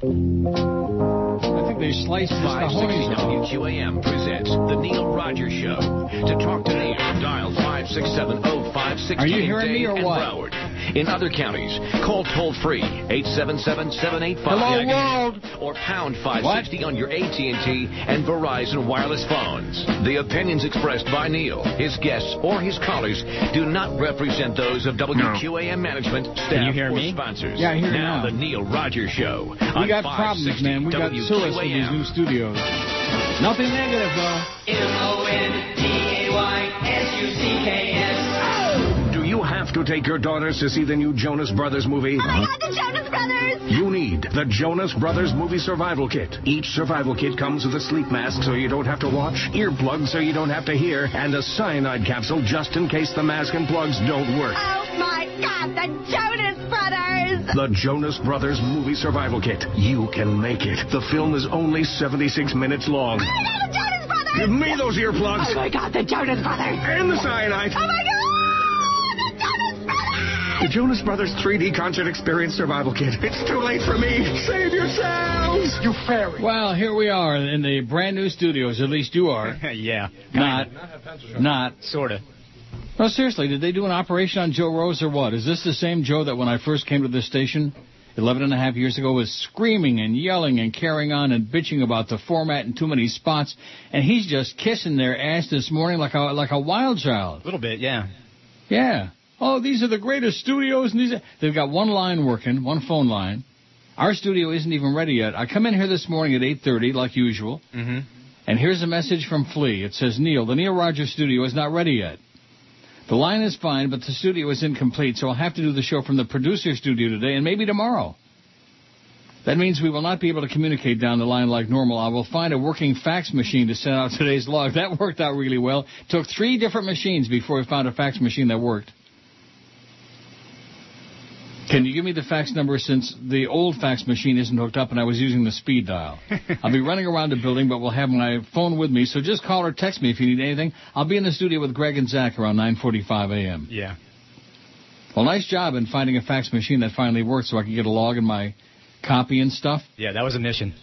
I think they sliced his 560 WQAM presents The Neil Rogers Show. To talk to Neil, dial 5670560 Are you hearing me or what? Broward. In other counties, call toll free 877-785 Hello, world. or pound 560 on your AT&T and Verizon wireless phones. The opinions expressed by Neil, his guests, or his callers do not represent those of WQAM management, staff, you hear or me? sponsors. Yeah, I hear you now. now. the Neil Rogers Show. We got problems, man. We got sewers with these new studios. Nothing negative, though. M-O-N-D-A-Y-S-U-C-K-S. Have to take your daughters to see the new Jonas Brothers movie? Oh my god, the Jonas Brothers! You need the Jonas Brothers Movie Survival Kit. Each survival kit comes with a sleep mask so you don't have to watch, earplugs so you don't have to hear, and a cyanide capsule just in case the mask and plugs don't work. Oh my god, the Jonas Brothers! The Jonas Brothers Movie Survival Kit. You can make it. The film is only 76 minutes long. Oh my god, the Jonas Brothers! Give me those earplugs. Oh my god, the Jonas Brothers! And the cyanide. Oh my god, the Jonas Brothers! The Jonas Brothers 3D Concert Experience Survival Kit. It's too late for me. Save yourselves. You fairy. Well, here we are in the brand new studios. At least you are. yeah. Not. Not. Sort of. No, seriously, did they do an operation on Joe Rose or what? Is this the same Joe that when I first came to this station 11 and a half years ago was screaming and yelling and carrying on and bitching about the format and too many spots? And he's just kissing their ass this morning like a, like a wild child. A little bit, yeah. Yeah. Oh, these are the greatest studios. And these are... They've got one line working, one phone line. Our studio isn't even ready yet. I come in here this morning at 8.30 like usual. Mm-hmm. And here's a message from Flea. It says, Neil, the Neil Rogers studio is not ready yet. The line is fine, but the studio is incomplete, so I'll have to do the show from the producer studio today and maybe tomorrow. That means we will not be able to communicate down the line like normal. I will find a working fax machine to send out today's log. That worked out really well. Took three different machines before we found a fax machine that worked. Can you give me the fax number since the old fax machine isn't hooked up and I was using the speed dial? I'll be running around the building, but we'll have my phone with me, so just call or text me if you need anything. I'll be in the studio with Greg and Zach around 9.45 a.m. Yeah. Well, nice job in finding a fax machine that finally worked so I can get a log in my copy and stuff. Yeah, that was a mission.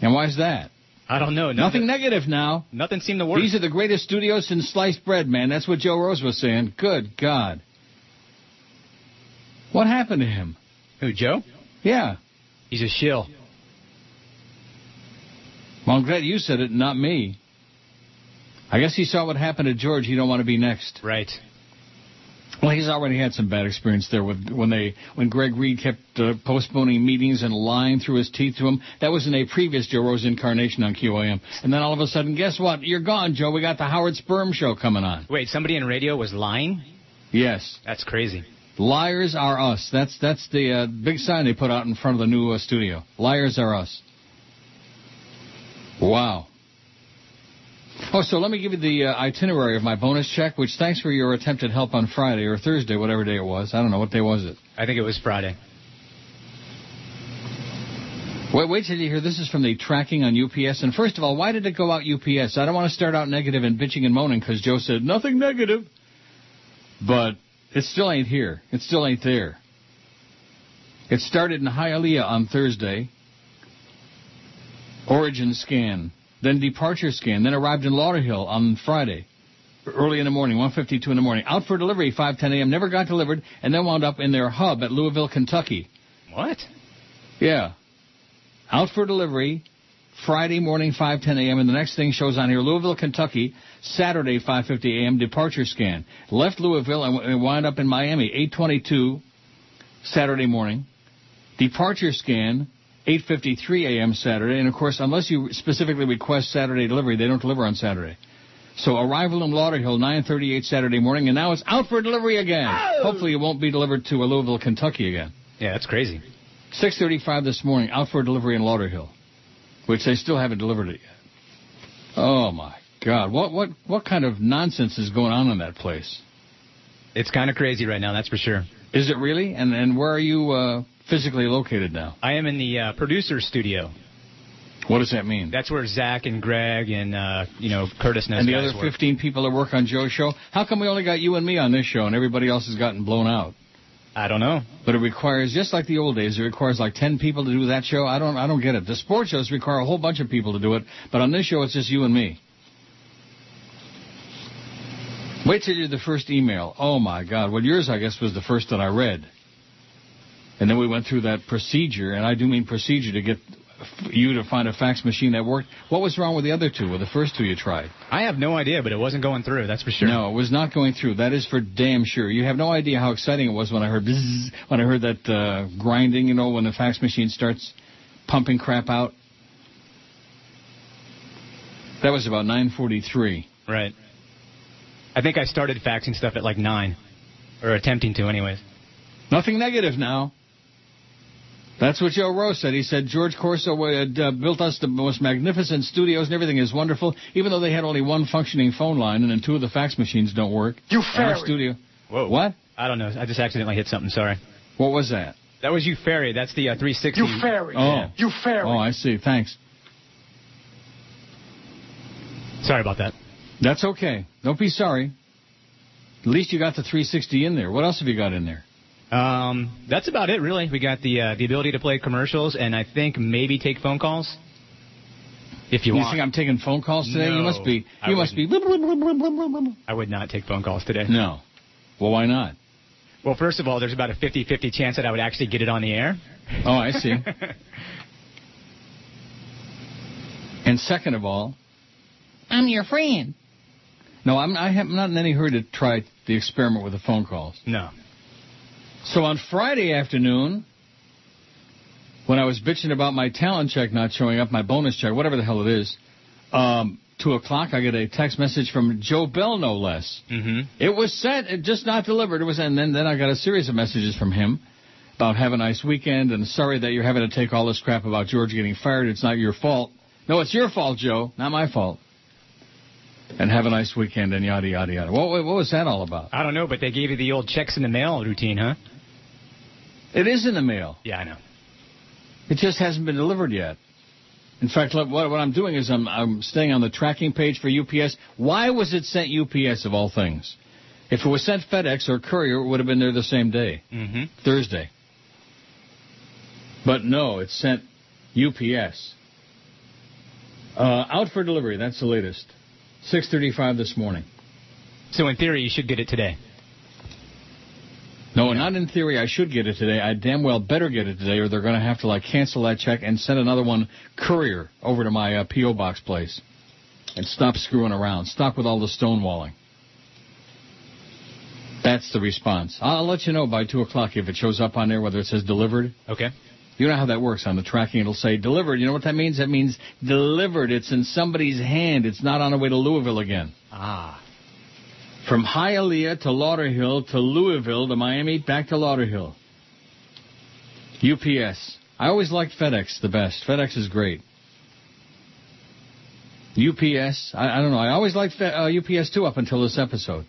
And why's that? I don't know. Nothing negative now. Nothing seemed to work. These are the greatest studios since sliced bread, man. That's what Joe Rose was saying. Good God. What happened to him? Who, Joe? Yeah. He's a shill. Well, I'm glad you said it, not me. I guess he saw what happened to George. He don't want to be next. Right. Well, he's already had some bad experience there with when they when Greg Reed kept uh, postponing meetings and lying through his teeth to him. That was in a previous Joe Rose incarnation on QAM. And then all of a sudden, guess what? You're gone, Joe. We got the Howard Sperm Show coming on. Wait, somebody in radio was lying? Yes. That's crazy. Liars are us. That's that's the uh, big sign they put out in front of the new uh, studio. Liars are us. Wow. Oh, so let me give you the uh, itinerary of my bonus check, which thanks for your attempted help on Friday or Thursday, whatever day it was. I don't know. What day was it? I think it was Friday. Wait, wait till you hear this is from the tracking on UPS. And first of all, why did it go out UPS? I don't want to start out negative and bitching and moaning because Joe said nothing negative. But it still ain't here. It still ain't there. It started in Hialeah on Thursday. Origin scan, then departure scan, then arrived in Lauderhill on Friday, early in the morning, 1:52 in the morning. Out for delivery, 5:10 a.m. Never got delivered, and then wound up in their hub at Louisville, Kentucky. What? Yeah. Out for delivery Friday morning 5:10 a.m. and the next thing shows on here Louisville, Kentucky, Saturday 5:50 a.m. departure scan. Left Louisville and w- and up in Miami 8:22 Saturday morning. Departure scan 8:53 a.m. Saturday and of course unless you specifically request Saturday delivery, they don't deliver on Saturday. So arrival in Lauderhill 9:38 Saturday morning and now it's out for delivery again. Oh! Hopefully it won't be delivered to uh, Louisville, Kentucky again. Yeah, that's crazy. 6:35 this morning, out for delivery in Lauderhill, which they still haven't delivered it yet. Oh my God! What what what kind of nonsense is going on in that place? It's kind of crazy right now, that's for sure. Is it really? And and where are you uh, physically located now? I am in the uh, producer studio. What does that mean? That's where Zach and Greg and uh, you know Curtis and, and the other work. 15 people that work on Joe's show. How come we only got you and me on this show and everybody else has gotten blown out? I don't know. But it requires, just like the old days, it requires like 10 people to do that show. I don't, I don't get it. The sports shows require a whole bunch of people to do it, but on this show it's just you and me. Wait till you're the first email. Oh my God. Well, yours, I guess, was the first that I read. And then we went through that procedure, and I do mean procedure to get you to find a fax machine that worked. What was wrong with the other two, with the first two you tried? I have no idea, but it wasn't going through. That's for sure. No, it was not going through. That is for damn sure. You have no idea how exciting it was when I heard bzzz, when I heard that uh, grinding. You know, when the fax machine starts pumping crap out. That was about 9:43. Right. I think I started faxing stuff at like nine, or attempting to, anyways. Nothing negative now. That's what Joe Rose said. He said George Corso had uh, built us the most magnificent studios and everything is wonderful, even though they had only one functioning phone line and then two of the fax machines don't work. You Our fairy. studio. Whoa. What? I don't know. I just accidentally hit something. Sorry. What was that? That was you, Ferry. That's the uh, 360. You fairy. Oh. You fairy. Oh, I see. Thanks. Sorry about that. That's okay. Don't be sorry. At least you got the 360 in there. What else have you got in there? Um, that's about it, really. We got the uh, the ability to play commercials, and I think maybe take phone calls. If you, want. You, want. think I'm taking phone calls today? you No, must be. You must be. blah, blah, blah, blah, blah, blah, blah. I would not take phone calls today. No. Well, why not? Well, first of all, there's about a 50-50 chance that I would actually get it on the air. Oh, I see. and second of all, I'm your friend. No, I'm, I am not in any hurry to try the experiment with the phone calls. No. So on Friday afternoon, when I was bitching about my talent check not showing up, my bonus check, whatever the hell it is, um, two o'clock, I get a text message from Joe Bell, no less. Mm-hmm. It was sent, it just not delivered. It was, and then then I got a series of messages from him about have a nice weekend and sorry that you're having to take all this crap about George getting fired. It's not your fault. No, it's your fault, Joe, not my fault. And have a nice weekend and yada yada yada. What what was that all about? I don't know, but they gave you the old checks in the mail routine, huh? It is in the mail. Yeah, I know. It just hasn't been delivered yet. In fact, look, what, what I'm doing is I'm, I'm staying on the tracking page for UPS. Why was it sent UPS of all things? If it was sent FedEx or courier, it would have been there the same day, Mm-hmm. Thursday. But no, it's sent UPS. Uh, out for delivery. That's the latest. 6:35 this morning. So in theory, you should get it today. No, not in theory. I should get it today. I damn well better get it today, or they're going to have to like cancel that check and send another one courier over to my uh, PO box place, and stop screwing around. Stop with all the stonewalling. That's the response. I'll, I'll let you know by two o'clock if it shows up on there whether it says delivered. Okay. You know how that works on the tracking. It'll say delivered. You know what that means? That means delivered. It's in somebody's hand. It's not on the way to Louisville again. Ah. From Hialeah to Lauderhill to Louisville to Miami, back to Lauderhill. UPS. I always liked FedEx the best. FedEx is great. UPS. I, I don't know. I always liked Fe- uh, UPS too up until this episode.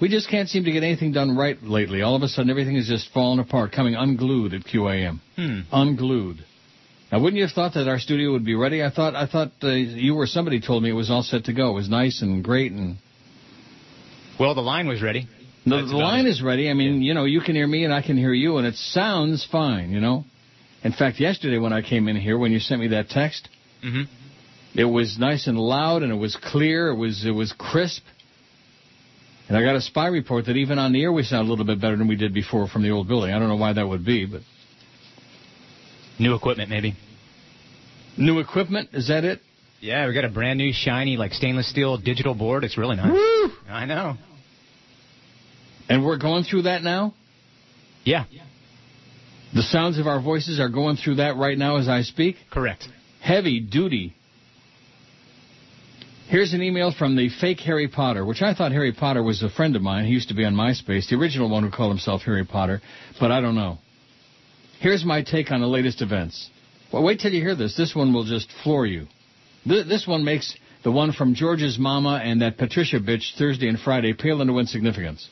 We just can't seem to get anything done right lately. All of a sudden, everything is just falling apart, coming unglued at QAM. Hmm. Unglued. Now, wouldn't you have thought that our studio would be ready? I thought, I thought uh, you or somebody told me it was all set to go. It was nice and great and Well, the line was ready. the, the line it. is ready. I mean, you know, you can hear me and I can hear you, and it sounds fine, you know. In fact, yesterday when I came in here, when you sent me that text, Mm-hmm. it was nice and loud, and it was clear. It was it was crisp. And I got a spy report that even on the air we sound a little bit better than we did before from the old building. I don't know why that would be, but New equipment, maybe. new equipment is that it? Yeah, we got a brand new shiny like stainless steel digital board. It's really nice. Woo! I know. And we're going through that now. Yeah, The sounds of our voices are going through that right now as I speak. correct. Heavy duty. Here's an email from the fake Harry Potter, which I thought Harry Potter was a friend of mine. He used to be on MySpace, the original one who called himself Harry Potter, but I don't know. Here's my take on the latest events. Well, wait till you hear this. This one will just floor you. Th- This one makes the one from George's mama and that Patricia bitch Thursday and Friday pale into insignificance.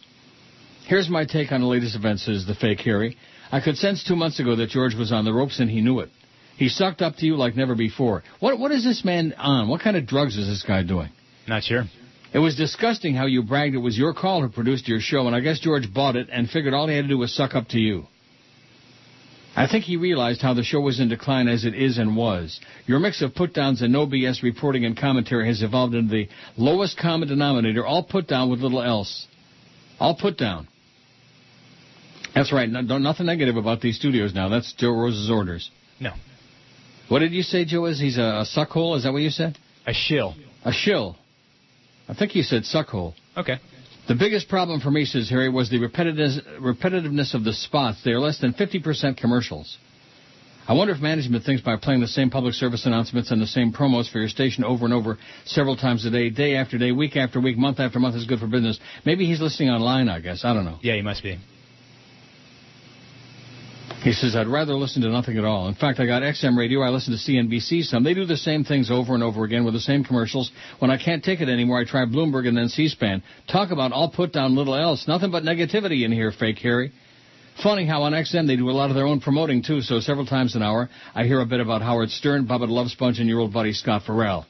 Here's my take on the latest events, says the fake Harry. I could sense two months ago that George was on the ropes and he knew it. He sucked up to you like never before. What what is this man on? What kind of drugs is this guy doing? Not sure. It was disgusting how you bragged it was your call who produced your show, and I guess George bought it and figured all he had to do was suck up to you. I think he realized how the show was in decline as it is and was. Your mix of put downs and no BS reporting and commentary has evolved into the lowest common denominator, all put down with little else. All put down. That's right. No, nothing negative about these studios now. That's Joe Rose's orders. No. What did you say, Joe? Is he's a, a suckhole? Is that what you said? A shill. A shill. I think you said suckhole. Okay. The biggest problem for me, says Harry, was the repetitiveness of the spots. They are less than 50% commercials. I wonder if management thinks by playing the same public service announcements and the same promos for your station over and over several times a day, day after day, week after week, month after month is good for business. Maybe he's listening online, I guess. I don't know. Yeah, he must be. He says, I'd rather listen to nothing at all. In fact, I got XM radio. I listen to CNBC some. They do the same things over and over again with the same commercials. When I can't take it anymore, I try Bloomberg and then C-SPAN. Talk about all put down little else. Nothing but negativity in here, fake Harry. Funny how on XM they do a lot of their own promoting too, so several times an hour I hear a bit about Howard Stern, Bubba Love Sponge, and your old buddy Scott Ferrall.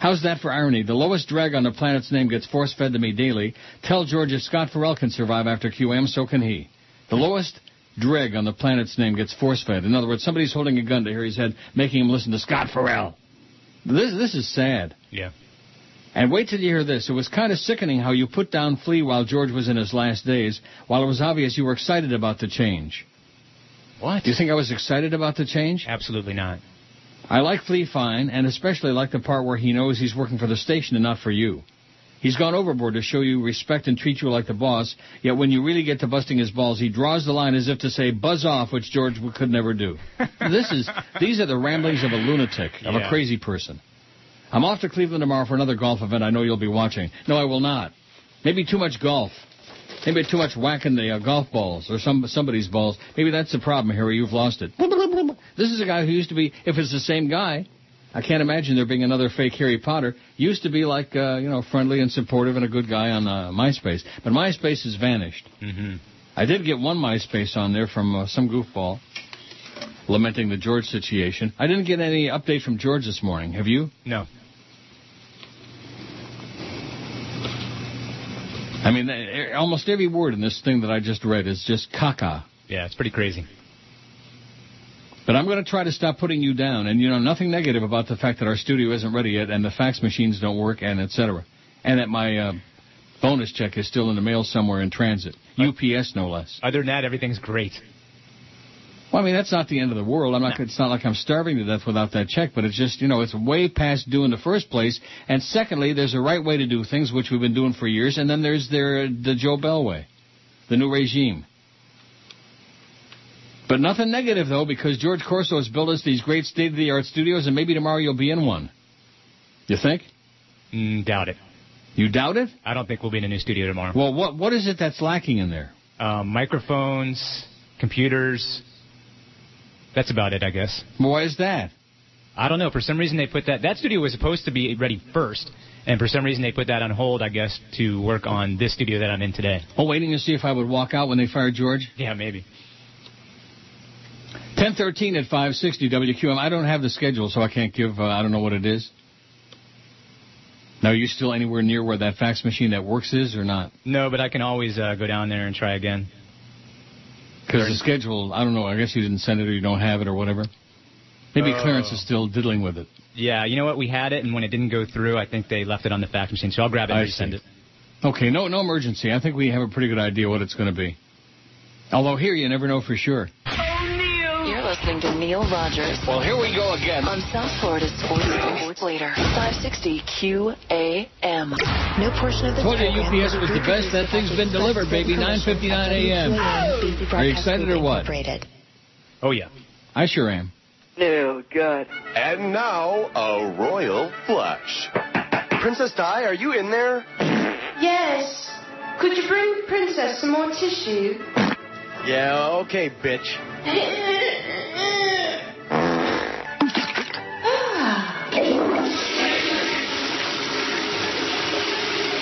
How's that for irony? The lowest drag on the planet's name gets force fed to me daily. Tell George if Scott Ferrall can survive after QM, so can he. The lowest dreg on the planet's name gets force fed. In other words, somebody's holding a gun to Harry's head, making him listen to Scott Ferrall. This this is sad. Yeah. And wait till you hear this. It was kind of sickening how you put down Flea while George was in his last days, while it was obvious you were excited about the change. What? Do you think I was excited about the change? Absolutely not. I like Flea fine, and especially like the part where he knows he's working for the station and not for you. He's gone overboard to show you respect and treat you like the boss, yet when you really get to busting his balls, he draws the line as if to say, buzz off, which George could never do. this is, these are the ramblings of a lunatic, of Yeah. a crazy person. I'm off to Cleveland tomorrow for another golf event I know you'll be watching. No, I will not. Maybe too much golf. Maybe too much whacking the uh, golf balls or some somebody's balls. Maybe that's the problem, Harry. You've lost it. This is a guy who used to be, if it's the same guy, I can't imagine there being another fake Harry Potter. Used to be like, uh, you know, friendly and supportive and a good guy on uh, MySpace. But MySpace has vanished. Mm-hmm. I did get one MySpace on there from uh, some goofball lamenting the George situation. I didn't get any update from George this morning. Have you? No. I mean, eh, almost every word in this thing that I just read is just caca. Yeah, it's pretty crazy. But I'm going to try to stop putting you down, and you know nothing negative about the fact that our studio isn't ready yet, and the fax machines don't work, and etc. And that my uh, bonus check is still in the mail somewhere in transit, UPS no less. Other than that, everything's great. Well, I mean that's not the end of the world. I'm not. It's not like I'm starving to death without that check, but it's just you know it's way past due in the first place. And secondly, there's a right way to do things, which we've been doing for years, and then there's their the Joe Bell way, the new regime. But nothing negative though, because George Corso has built us these great state-of-the-art studios, and maybe tomorrow you'll be in one. You think? Mm, doubt it. You doubt it? I don't think we'll be in a new studio tomorrow. Well, what what is it that's lacking in there? Um, microphones, computers. That's about it, I guess. Why is that? I don't know. For some reason, they put that. That studio was supposed to be ready first, and for some reason, they put that on hold, I guess, to work on this studio that I'm in today. Oh, waiting to see if I would walk out when they fired George. Yeah, maybe. 1013 at 560 WQM. I don't have the schedule, so I can't give, uh, I don't know what it is. Now, are you still anywhere near where that fax machine that works is or not? No, but I can always uh, go down there and try again. Because the schedule, I don't know, I guess you didn't send it or you don't have it or whatever. Maybe Oh. Clarence is still diddling with it. Yeah, you know what? We had it, and when it didn't go through, I think they left it on the fax machine. So I'll grab it and I resend see. it. Okay, no, no emergency. I think we have a pretty good idea what it's going to be. Although here you never know for sure. You're listening to Neil Rogers Well, here we go again. on South Florida Sports Sports Leader 560 QAM. No portion of the Told you program UPS was the best. That thing's been delivered, baby. 9:59 a.m. Are you excited or what? Oh yeah. I sure am. No, good. And now, a royal flush. Princess Di, are you in there? Yes. Could you bring Princess some more tissue? Yeah, okay, bitch.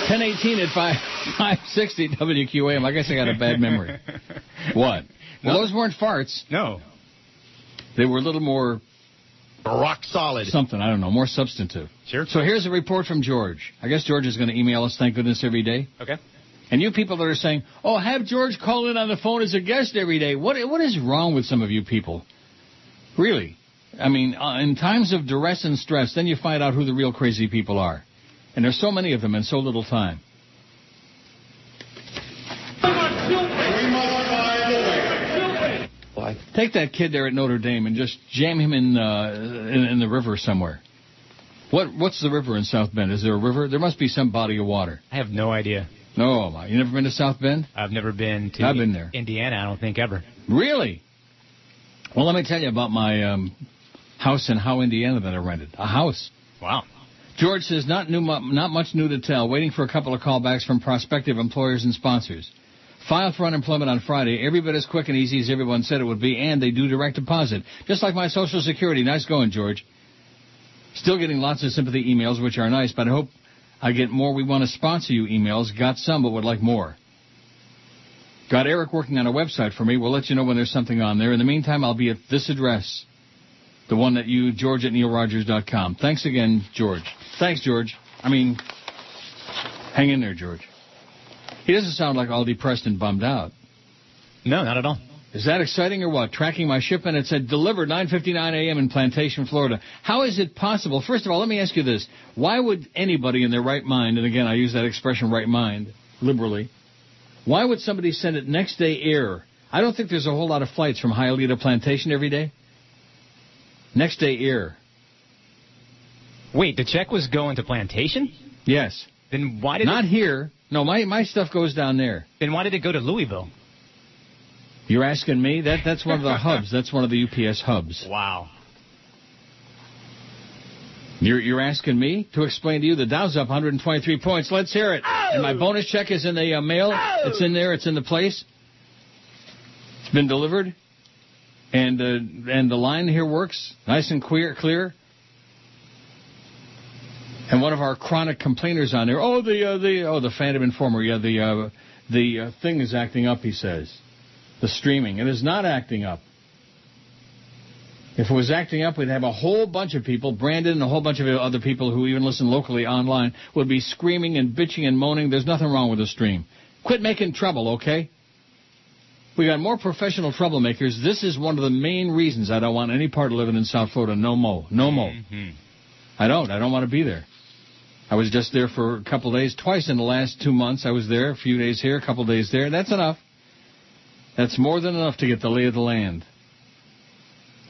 Ten eighteen at five five sixty WQAM. I guess I got a bad memory. What? Well, those weren't farts. No. They were a little more rock solid. Something, I don't know, more substantive. Sure. So here's a report from George. I guess George is going to email us, thank goodness, every day. Okay. And you people that are saying, oh, have George call in on the phone as a guest every day. What, what is wrong with some of you people? Really? I mean, uh, in times of duress and stress, then you find out who the real crazy people are. And there's so many of them in so little time. Take that kid there at Notre Dame and just jam him in, uh, in, in the river somewhere. What What's the river in South Bend? Is there a river? There must be some body of water. I have no idea. No, you never been to South Bend? I've never been to I've been there. Indiana, I don't think ever. Really? Well, let me tell you about my um, house in Howe, Indiana that I rented. A house. Wow. George says not new, not much new to tell. Waiting for a couple of callbacks from prospective employers and sponsors. Filed for unemployment on Friday. Every bit as quick and easy as everyone said it would be, and they do direct deposit, just like my Social Security. Nice going, George. Still getting lots of sympathy emails, which are nice, but I hope I get more. We want to sponsor you emails. Got some, but would like more. Got Eric working on a website for me. We'll let you know when there's something on there. In the meantime, I'll be at this address. The one that you, George at neilrogers.com. Thanks again, George. Thanks, George. I mean, hang in there, George. He doesn't sound like all depressed and bummed out. No, not at all. Is that exciting or what? Tracking my shipment, it said delivered 9:59 a.m. in Plantation, Florida. How is it possible? First of all, let me ask you this: Why would anybody in their right mind, and again I use that expression "right mind" liberally, why would somebody send it next day air? I don't think there's a whole lot of flights from Hialeah to Plantation every day. Next day air. Wait, the check was going to Plantation? Yes. Then why did it Not it, here. No, my my stuff goes down there. Then why did it go to Louisville? You're asking me? That that's one of the hubs. That's one of the UPS hubs. Wow. You're, you're asking me to explain to you the Dow's up 123 points. Let's hear it. And my bonus check is in the uh, mail. It's in there. It's in the place. It's been delivered. And uh, and the line here works nice and clear. Clear. And one of our chronic complainers on there. Oh, the uh, the oh the Phantom Informer. Yeah, the uh, the uh, thing is acting up. He says the streaming. It is not acting up. If it was acting up, we'd have a whole bunch of people, Brandon and a whole bunch of other people who even listen locally online, would be screaming and bitching and moaning. There's nothing wrong with the stream. Quit making trouble, okay? We got more professional troublemakers. This is one of the main reasons I don't want any part of living in South Florida. No mo. No mo. Mm-hmm. I don't. I don't want to be there. I was just there for a couple of days, twice in the last two months. I was there, a few days here, a couple of days there. That's enough. That's more than enough to get the lay of the land.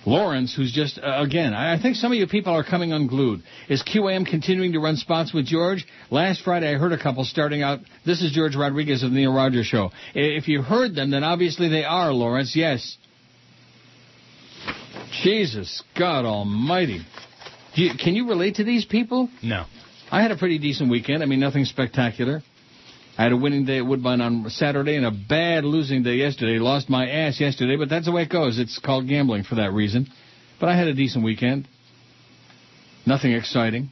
Lawrence, who's just, uh, again, I think some of you people are coming unglued. Is QAM continuing to run spots with George? Last Friday I heard a couple starting out, this is George Rodriguez of the Neil Rogers Show. If you heard them, then obviously they are, Lawrence, yes. Jesus, God almighty. You, can you relate to these people? No. I had a pretty decent weekend. I mean, nothing spectacular. I had a winning day at Woodbine on Saturday and a bad losing day yesterday. Lost my ass yesterday, but that's the way it goes. It's called gambling for that reason. But I had a decent weekend. Nothing exciting.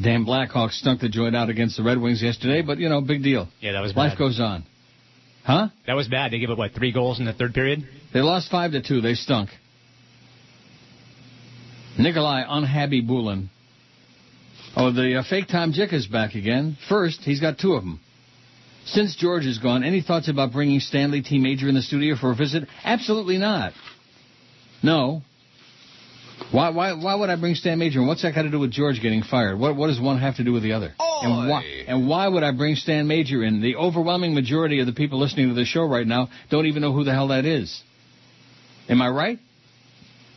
Damn Blackhawks stunk the joint out against the Red Wings yesterday, but you know, big deal. Yeah, that was Life bad. goes on. Huh? That was bad. They gave up what three goals in the third period. They lost five to two. They stunk. Nikolai Unhappy Bulin. Oh, the uh, fake Tom Jick is back again. First, he's got two of them. Since George is gone, any thoughts about bringing Stanley T. Major in the studio for a visit? Absolutely not. No. Why, why, why would I bring Stan Major? And what's that got to do with George getting fired? What, what does one have to do with the other? And why, and why would I bring Stan Major in? The overwhelming majority of the people listening to the show right now don't even know who the hell that is. Am I right?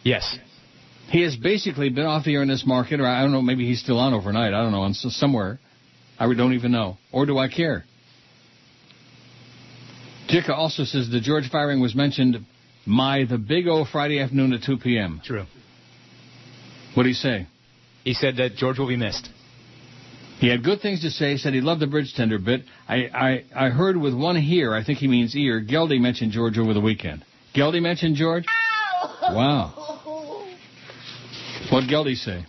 Yes. He has basically been off the air in this market, or I don't know, maybe he's still on overnight. I don't know, on s- somewhere. I don't even know. Or do I care? Jicka also says the George firing was mentioned my the Big O Friday afternoon at 2 p.m. True. What did he say? He said that George will be missed. He had good things to say. Said he loved the bridge tender bit. I I, I heard with one here. I think he means ear. Geldy mentioned George over the weekend. Geldy mentioned George. Wow. What Geldy say?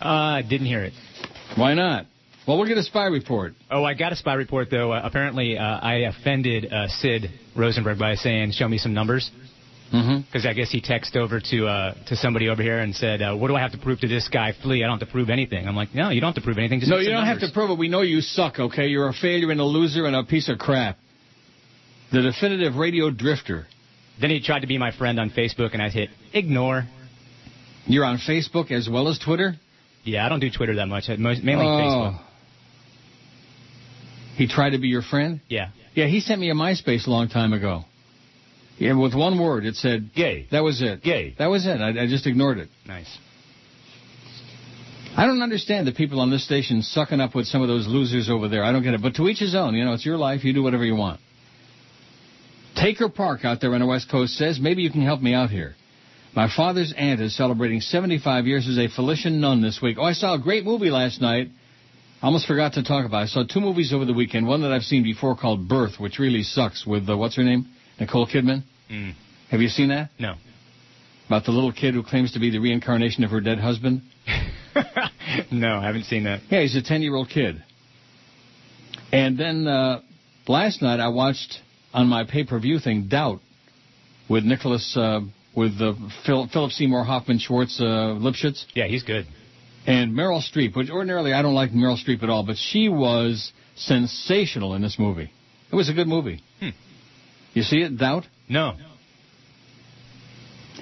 Uh, didn't hear it. Why not? Well, we'll get a spy report. Oh, I got a spy report though. Uh, apparently, uh, I offended uh, Sid Rosenberg by saying, "Show me some numbers." Mm-hmm. Because I guess he texted over to uh, to somebody over here and said, uh, "What do I have to prove to this guy, Flea? I don't have to prove anything." I'm like, "No, you don't have to prove anything. Just No, you don't have to prove it. We know you suck, okay? You're a failure and a loser and a piece of crap. The definitive radio drifter. Then he tried to be my friend on Facebook, and I hit ignore. You're on Facebook as well as Twitter? Yeah, I don't do Twitter that much. Most, mainly oh. Facebook. Oh. He tried to be your friend? Yeah. Yeah, he sent me a MySpace a long time ago. Yeah, with one word, it said Gay. That was it. Gay. That was it. I, I just ignored it. Nice. I don't understand the people on this station sucking up with some of those losers over there. I don't get it. But to each his own. You know, it's your life. You do whatever you want. Taker Park out there on the West Coast says, maybe you can help me out here. My father's aunt is celebrating 75 years as a Felician nun this week. Oh, I saw a great movie last night. I almost forgot to talk about it. I saw two movies over the weekend. One that I've seen before called Birth, which really sucks with, uh, what's her name? Nicole Kidman. Mm. Have you seen that? No. About the little kid who claims to be the reincarnation of her dead husband? no, I haven't seen that. Yeah, he's a 10 year old kid. And then uh, last night I watched on my pay per view thing Doubt with Nicholas, uh, with uh, Phil, Philip Seymour Hoffman Schwartz uh, Lipschitz. Yeah, he's good. And Meryl Streep, which ordinarily I don't like Meryl Streep at all, but she was sensational in this movie. It was a good movie. Hmm. You see it, Doubt? No.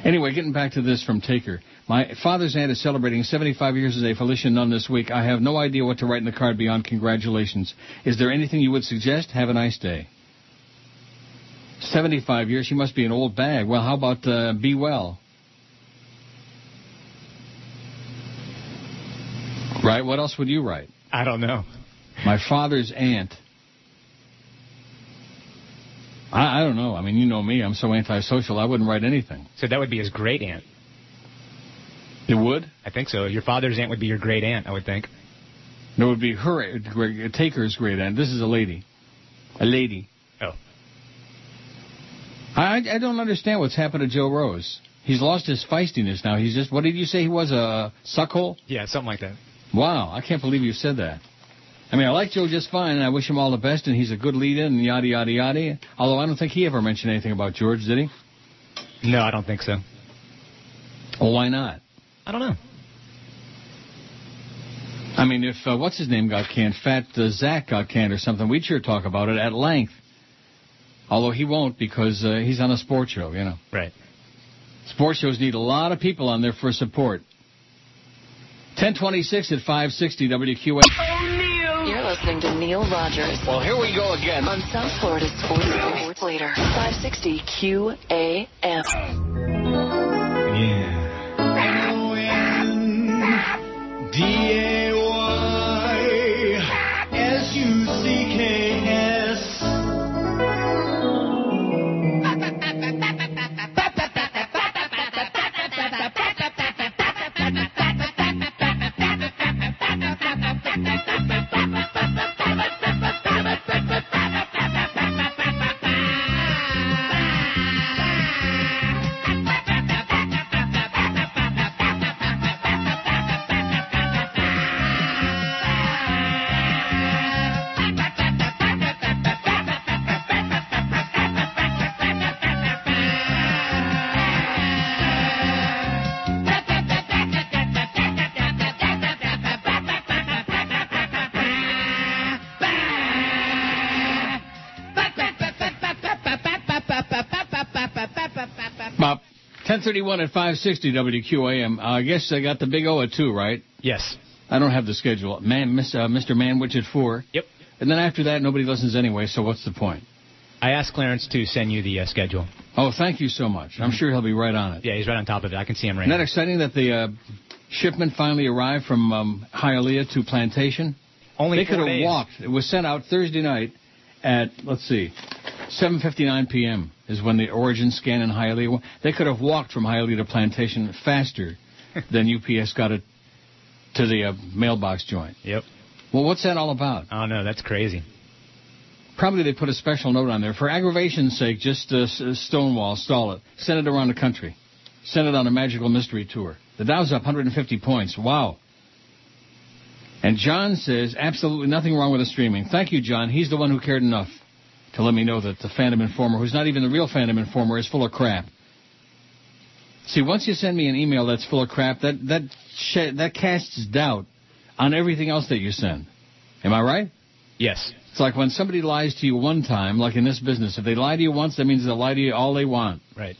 Anyway, getting back to this from Taker. My father's aunt is celebrating 75 years as a Felician nun this week. I have no idea what to write in the card beyond congratulations. Is there anything you would suggest? Have a nice day. 75 years, she must be an old bag. Well, how about uh, be well? Right? What else would you write? I don't know. My father's aunt. I, I don't know. I mean, you know me. I'm so antisocial. I wouldn't write anything. So that would be his great aunt. It would? I think so. Your father's aunt would be your great aunt, I would think. No, it would be her, Taker's great aunt. This is a lady. A lady. I, I don't understand what's happened to Joe Rose. He's lost his feistiness now. He's just, what did you say he was, a suckhole? Yeah, something like that. Wow, I can't believe you said that. I mean, I like Joe just fine, and I wish him all the best, and he's a good leader, and yada, yada, yada. Although I don't think he ever mentioned anything about George, did he? No, I don't think so. Well, why not? I don't know. I mean, if, uh, what's his name got canned, Fat uh, Zach got canned or something, we'd sure talk about it at length. Although he won't because uh, he's on a sports show, you know. Right. Sports shows need a lot of people on there for support. 1026 at 560 WQA. Oh, Neil! You're listening to Neil Rogers Well, here we go again. on South Florida's Sports Sports Leader, 560 QAM. About 1031 at 560 WQAM. Uh, I guess I got the big O at 2, right? Yes. I don't have the schedule. Man, Miss, uh, Mr. Manwich at 4. Yep. And then after that, nobody listens anyway, so what's the point? I asked Clarence to send you the uh, schedule. Oh, thank you so much. I'm sure he'll be right on it. Yeah, he's right on top of it. I can see him right Isn't that exciting that the uh, shipment finally arrived from um, Hialeah to Plantation? Only they could have days. walked. It was sent out Thursday night at let's see, 7:59 p.m. is when the origin scan in Hialeah. They could have walked from Hialeah to Plantation faster than UPS got it to the uh, mailbox joint. Yep. Well, what's that all about? Oh no, that's crazy. Probably they put a special note on there for aggravation's sake. Just uh, stonewall, stall it, send it around the country, send it on a magical mystery tour. The Dow's up 150 points. Wow. And John says absolutely nothing wrong with the streaming. Thank you, John. He's the one who cared enough to let me know that the Phantom Informer, who's not even the real Phantom Informer, is full of crap. See, once you send me an email that's full of crap, that that sh- that casts doubt on everything else that you send. Am I right? Yes. It's like when somebody lies to you one time, like in this business. If they lie to you once, that means they'll lie to you all they want. Right.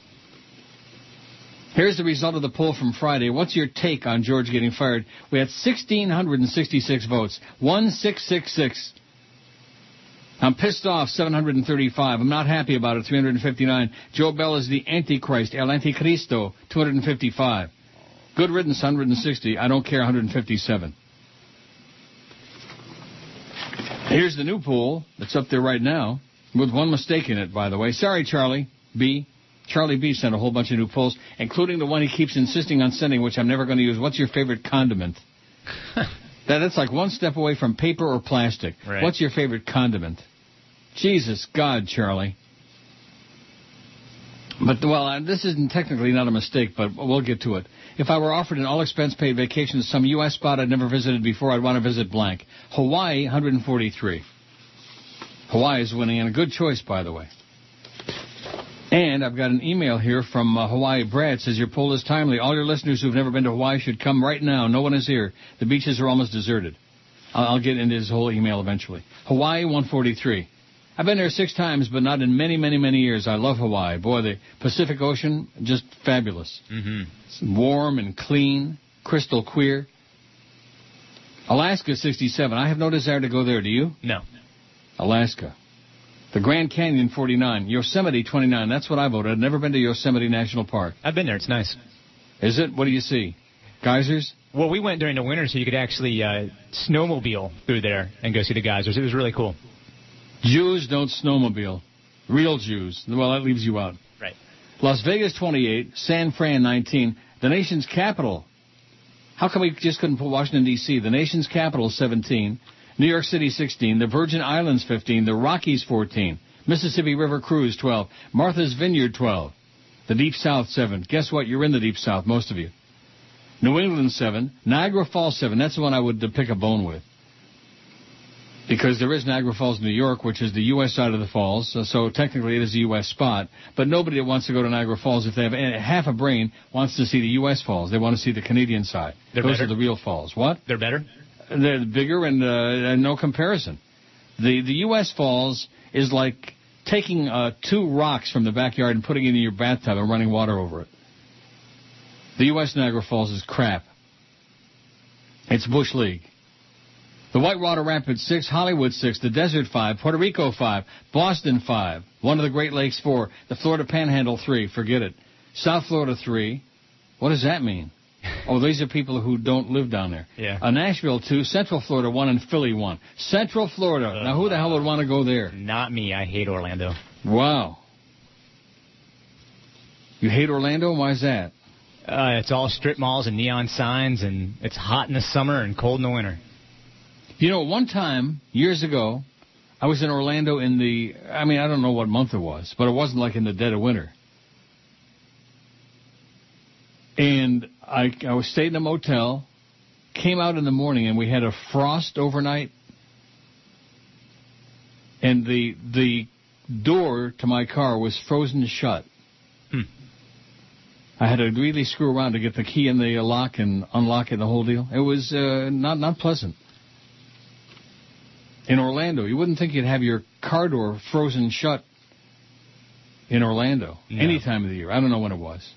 Here's the result of the poll from Friday. What's your take on George getting fired? We had 1,666 votes. 1666. I'm pissed off, 735. I'm not happy about it, 359. Joe Bell is the Antichrist, El Anticristo, 255. Good riddance, 160. I don't care, 157. Here's the new pool that's up there right now, with one mistake in it, by the way. Sorry, Charlie B. Charlie B sent a whole bunch of new polls, including the one he keeps insisting on sending, which I'm never going to use. What's your favorite condiment? that, that's like one step away from paper or plastic. Right. What's your favorite condiment? Jesus God, Charlie. But, well, uh, this isn't technically not a mistake, but we'll get to it. If I were offered an all-expense-paid vacation to some U.S. spot I'd never visited before, I'd want to visit blank. Hawaii, 143. Hawaii is winning, and a good choice, by the way. And I've got an email here from uh, Hawaii Brad. Says your poll is timely. All your listeners who've never been to Hawaii should come right now. No one is here. The beaches are almost deserted. I'll, I'll get into his whole email eventually. Hawaii 143. I've been there six times, but not in many, many, many years. I love Hawaii. Boy, the Pacific Ocean, just fabulous. Mm-hmm. It's warm and clean, crystal clear. Alaska 67. I have no desire to go there. Do you? No. Alaska. The Grand Canyon 49. Yosemite 29. That's what I voted. I've never been to Yosemite National Park. I've been there. It's nice. Is it? What do you see? Geysers? Well, we went during the winter, so you could actually uh, snowmobile through there and go see the geysers. It was really cool. Jews don't snowmobile. Real Jews. Well, that leaves you out. Right. Las Vegas 28. San Fran 19. The nation's capital. How come we just couldn't put Washington, D.C.? The nation's capital 17. New York City 16, the Virgin Islands 15, the Rockies 14, Mississippi River Cruise 12, Martha's Vineyard 12, the Deep South 7. Guess what? You're in the Deep South, most of you. New England 7, Niagara Falls 7. That's the one I would pick a bone with. Because there is Niagara Falls, New York, which is the U.S. side of the falls, so, so technically it is a U.S. spot. But nobody that wants to go to Niagara Falls, if they have half a brain, wants to see the U.S. falls. They want to see the Canadian side. They're Those better? are the real falls. What? They're better? They're bigger and, uh, and no comparison. The the U.S. Falls is like taking uh, two rocks from the backyard and putting it in your bathtub and running water over it. The U.S. Niagara Falls is crap. It's Bush League. The Whitewater Rapids 6, Hollywood 6, the Desert 5, Puerto Rico 5, Boston 5, one of the Great Lakes 4, the Florida Panhandle 3, forget it. South Florida 3. What does that mean? Oh, these are people who don't live down there. Yeah. Uh, Nashville 2, Central Florida 1, and Philly 1. Central Florida. now, who the hell would want to go there? Not me. I hate Orlando. Wow. You hate Orlando? Why is that? Uh, it's all strip malls and neon signs, and it's hot in the summer and cold in the winter. You know, one time, years ago, I was in Orlando in the, I mean, I don't know what month it was, but it wasn't like in the dead of winter. And I, I was staying in a motel, came out in the morning, and we had a frost overnight. And the, the door to my car was frozen shut. Hmm. I had to really screw around to get the key in the lock and unlock it, the whole deal. It was uh, not not pleasant. In Orlando, you wouldn't think you'd have your car door frozen shut in Orlando No. any time of the year. I don't know when it was.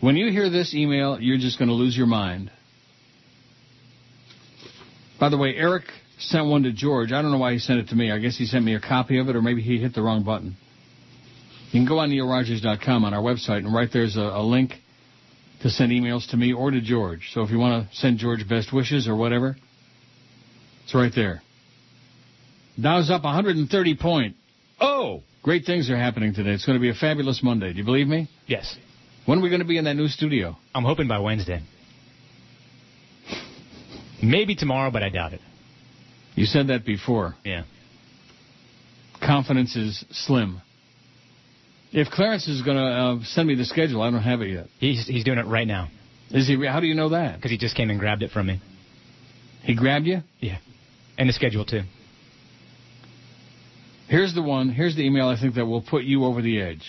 When you hear this email, you're just going to lose your mind. By the way, Eric sent one to George. I don't know why he sent it to me. I guess he sent me a copy of it, or maybe he hit the wrong button. You can go on neilrogers.com on our website, and right there's a, a link to send emails to me or to George. So if you want to send George best wishes or whatever, it's right there. Dow's up 130 point. Oh! Great things are happening today. It's going to be a fabulous Monday. Do you believe me? Yes. When are we going to be in that new studio? I'm hoping by Wednesday. Maybe tomorrow, but I doubt it. You said that before. Yeah. Confidence is slim. If Clarence is going to uh, send me the schedule, I don't have it yet. He's he's doing it right now Is he? How do you know that? because he just came and grabbed it from me. He grabbed you. Yeah. And the schedule too. Here's the one. Here's the email I think that will put you over the edge.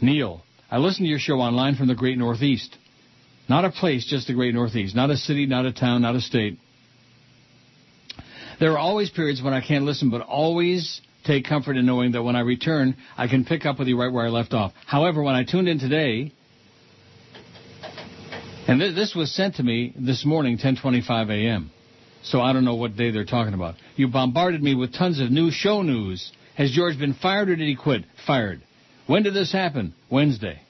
Neil, I listen to your show online from the Great Northeast. Not a place, just the Great Northeast. Not a city, not a town, not a state. There are always periods when I can't listen, but always take comfort in knowing that when I return, I can pick up with you right where I left off. However, when I tuned in today, and th- this was sent to me this morning, 10:25 a.m. So I don't know what day they're talking about. You bombarded me with tons of new show news. Has George been fired or did he quit? Fired. When did this happen? Wednesday.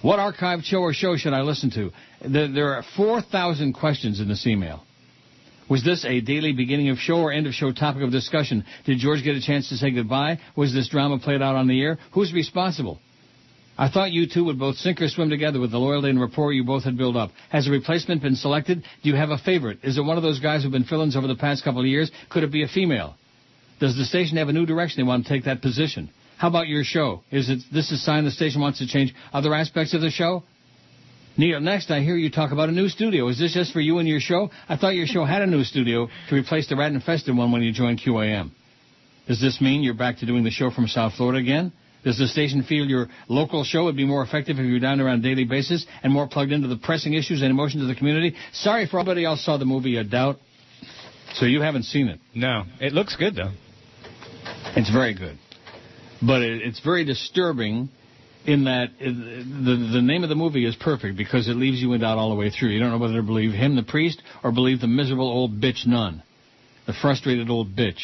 What archived show or show should I listen to? There, there are 4,000 questions in this email. Was this a daily beginning of show or end of show topic of discussion? Did George get a chance to say goodbye? Was this drama played out on the air? Who's responsible? I thought you two would both sink or swim together with the loyalty and rapport you both had built up. Has a replacement been selected? Do you have a favorite? Is it one of those guys who've been fill-ins over the past couple of years? Could it be a female? Does the station have a new direction they want to take that position? How about your show? Is it this a sign the station wants to change other aspects of the show? Neil, next I hear you talk about a new studio. Is this just for you and your show? I thought your show had a new studio to replace the rat infested one when you joined QAM. Does this mean you're back to doing the show from South Florida again? Does the station feel your local show would be more effective if you were down there on a daily basis and more plugged into the pressing issues and emotions of the community? Sorry for everybody else saw the movie A Doubt, so you haven't seen it. No, it looks good though. It's very good, but it, it's very disturbing in that the the name of the movie is perfect because it leaves you in doubt all the way through. You don't know whether to believe him, the priest, or believe the miserable old bitch nun, the frustrated old bitch,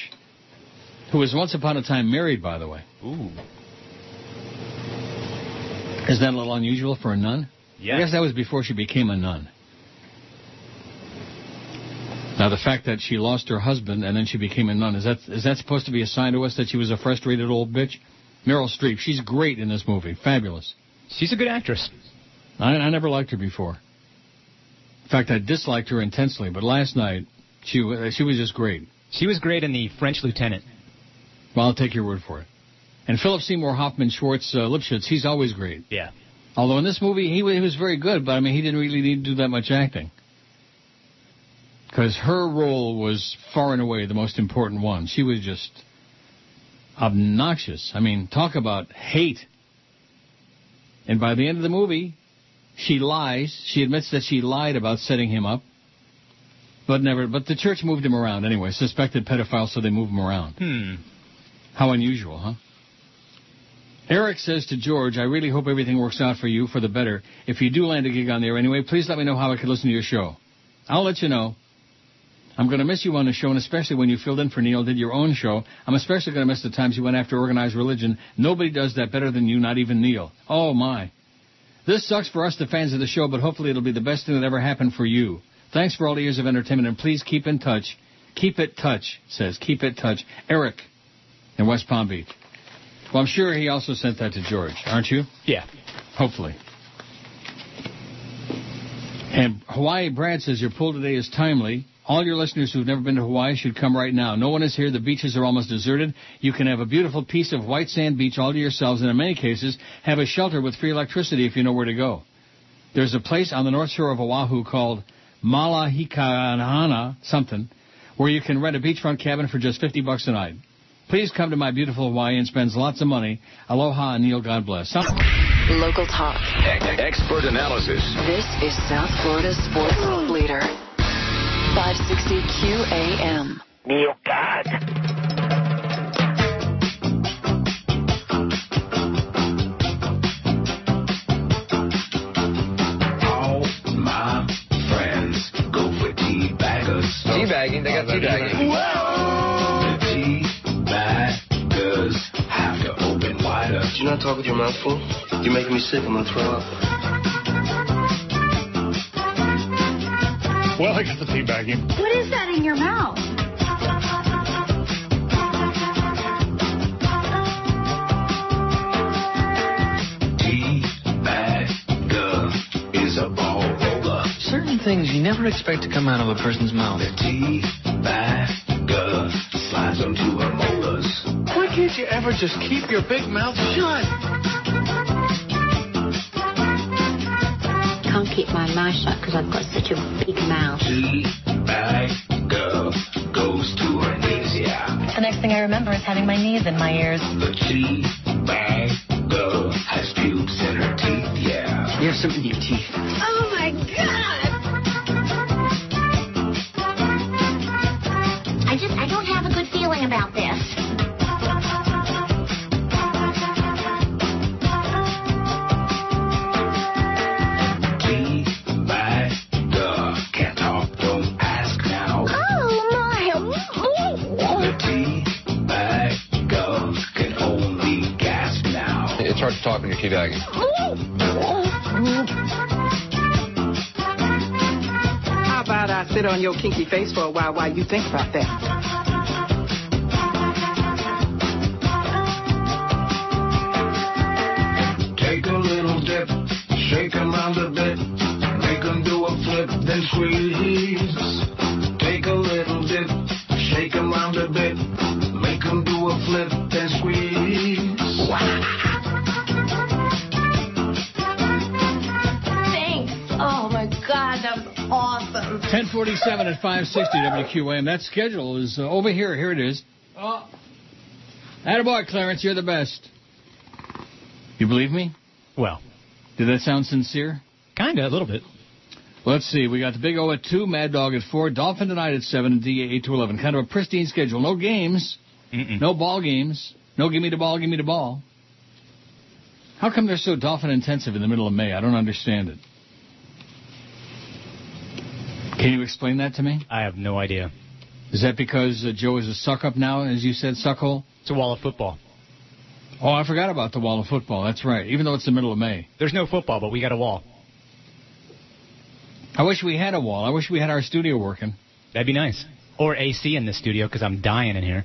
who was once upon a time married, by the way. Ooh. Is that a little unusual for a nun? Yes. I guess that was before she became a nun. Now the fact that she lost her husband and then she became a nun is that is that supposed to be a sign to us that she was a frustrated old bitch? Meryl Streep, she's great in this movie, fabulous. She's a good actress. I, I never liked her before. In fact, I disliked her intensely, but last night she she was just great. She was great in the French Lieutenant. Well, I'll take your word for it. And Philip Seymour Hoffman Schwartz uh, Lipschitz, he's always great. Yeah. Although in this movie he, he was very good, but I mean he didn't really need to do that much acting. Because her role was far and away the most important one. She was just obnoxious. I mean, talk about hate. And by the end of the movie, she lies. She admits that she lied about setting him up. But never, but the church moved him around anyway. Suspected pedophile, so they move him around. Hmm. How unusual, huh? Eric says to George, I really hope everything works out for you for the better. If you do land a gig on there anyway, please let me know how I can listen to your show. I'll let you know. I'm going to miss you on the show, and especially when you filled in for Neil, did your own show. I'm especially going to miss the times you went after organized religion. Nobody does that better than you, not even Neil. Oh, my. This sucks for us, the fans of the show, but hopefully it'll be the best thing that ever happened for you. Thanks for all the years of entertainment, and please keep in touch. Keep it touch, says. Keep it touch. Eric in West Palm Beach. Well, I'm sure he also sent that to George, aren't you? Yeah. Hopefully. And Hawaii Brad says your poll today is timely. All your listeners who've never been to Hawaii should come right now. No one is here. The beaches are almost deserted. You can have a beautiful piece of white sand beach all to yourselves, and in many cases, have a shelter with free electricity if you know where to go. There's a place on the north shore of Oahu called Malahikanahana something, where you can rent a beachfront cabin for just 50 bucks a night. Please come to my beautiful Hawaii and spends lots of money. Aloha and Neil, God bless. Some- Local talk. Expert analysis. This is South Florida's sports leader. 560 QAM. Neil God. All my friends go for tea baggers. Teabagging, they got teabagging. The tea baggers have to open wider. Did you not talk with your mouth full? You're making me sick. I'm gonna throw up. Well, I got the teabagging. What is that in your mouth? Tea is a ball roller. Certain things you never expect to come out of a person's mouth. The tea bagger slides onto her molars. Why can't you ever just keep your big mouth shut? Can't keep my mouth shut because I've got such a big mouth. Tea bagger goes to her. The next thing I remember is having my knees in my ears. The tea bagger has pubes in her teeth, yeah. You have some in your teeth. Oh my god! You're teabagging. How about I sit on your kinky face for a while while you think about that? At 560 WQAM. That schedule is uh, over here. Here it is. Oh. Attaboy, Clarence. You're the best. You believe me? Well. Did that sound sincere? Kinda, a little bit. Let's see. We got the Big O at 2, Mad Dog at 4, Dolphin tonight at 7, and DA 8 to 11. Kind of a pristine schedule. No games. Mm-mm. No ball games. No give me the ball, give me the ball. How come they're so Dolphin intensive in the middle of May? I don't understand it. Can you explain that to me? I have no idea. Is that because uh, Joe is a suck up now, as you said, suckhole? It's a wall of football. Oh, I forgot about the wall of football. That's right. Even though it's the middle of May. There's no football, but we got a wall. I wish we had a wall. I wish we had our studio working. That'd be nice. Or AC in the studio because I'm dying in here.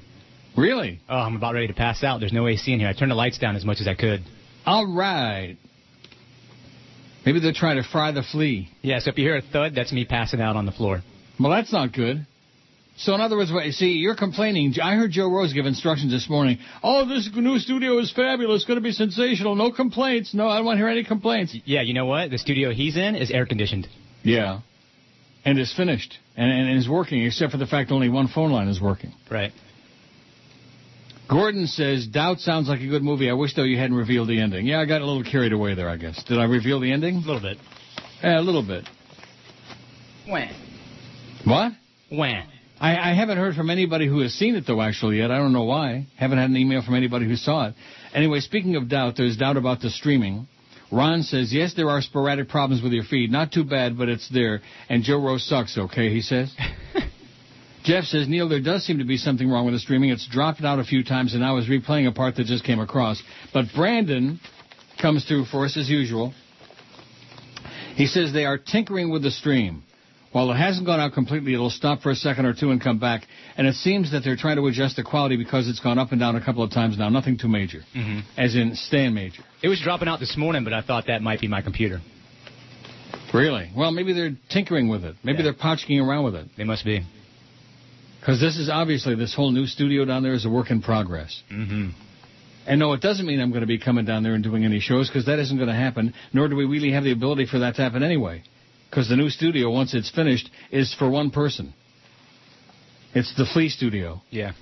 Really? Oh, I'm about ready to pass out. There's no AC in here. I turned the lights down as much as I could. All right. Maybe they're trying to fry the flea. Yeah, so if you hear a thud, that's me passing out on the floor. Well, that's not good. So, in other words, what- see, you're complaining. I heard Joe Rose give instructions this morning. Oh, this new studio is fabulous. It's going to be sensational. No complaints. No, I don't want to hear any complaints. Yeah, you know what? The studio he's in is air conditioned. Yeah. And is finished. And, and is working, except for the fact only one phone line is working. Right. Gordon says, Doubt sounds like a good movie. I wish, though, you hadn't revealed the ending. Yeah, I got a little carried away there, I guess. Did I reveal the ending? A little bit. Yeah, a little bit. When? What? When? I, I haven't heard from anybody who has seen it, though, actually, yet. I don't know why. Haven't had an email from anybody who saw it. Anyway, speaking of doubt, there's doubt about the streaming. Ron says, yes, there are sporadic problems with your feed. Not too bad, but it's there. And Joe Rose sucks, okay, he says. Jeff says, Neil, there does seem to be something wrong with the streaming. It's dropped out a few times, and I was replaying a part that just came across. But Brandon comes through for us as usual. He says they are tinkering with the stream. While it hasn't gone out completely, it'll stop for a second or two and come back. And it seems that they're trying to adjust the quality because it's gone up and down a couple of times now. Nothing too major. Mm-hmm. As in, staying major. It was dropping out this morning, but I thought that might be my computer. Really? Well, maybe they're tinkering with it. Maybe Yeah. they're potchking around with it. They must be. Because this is obviously, this whole new studio down there is a work in progress. Mm-hmm. And no, it doesn't mean I'm going to be coming down there and doing any shows because that isn't going to happen, nor do we really have the ability for that to happen anyway. Because the new studio, once it's finished, is for one person. It's the Flea Studio, Yeah.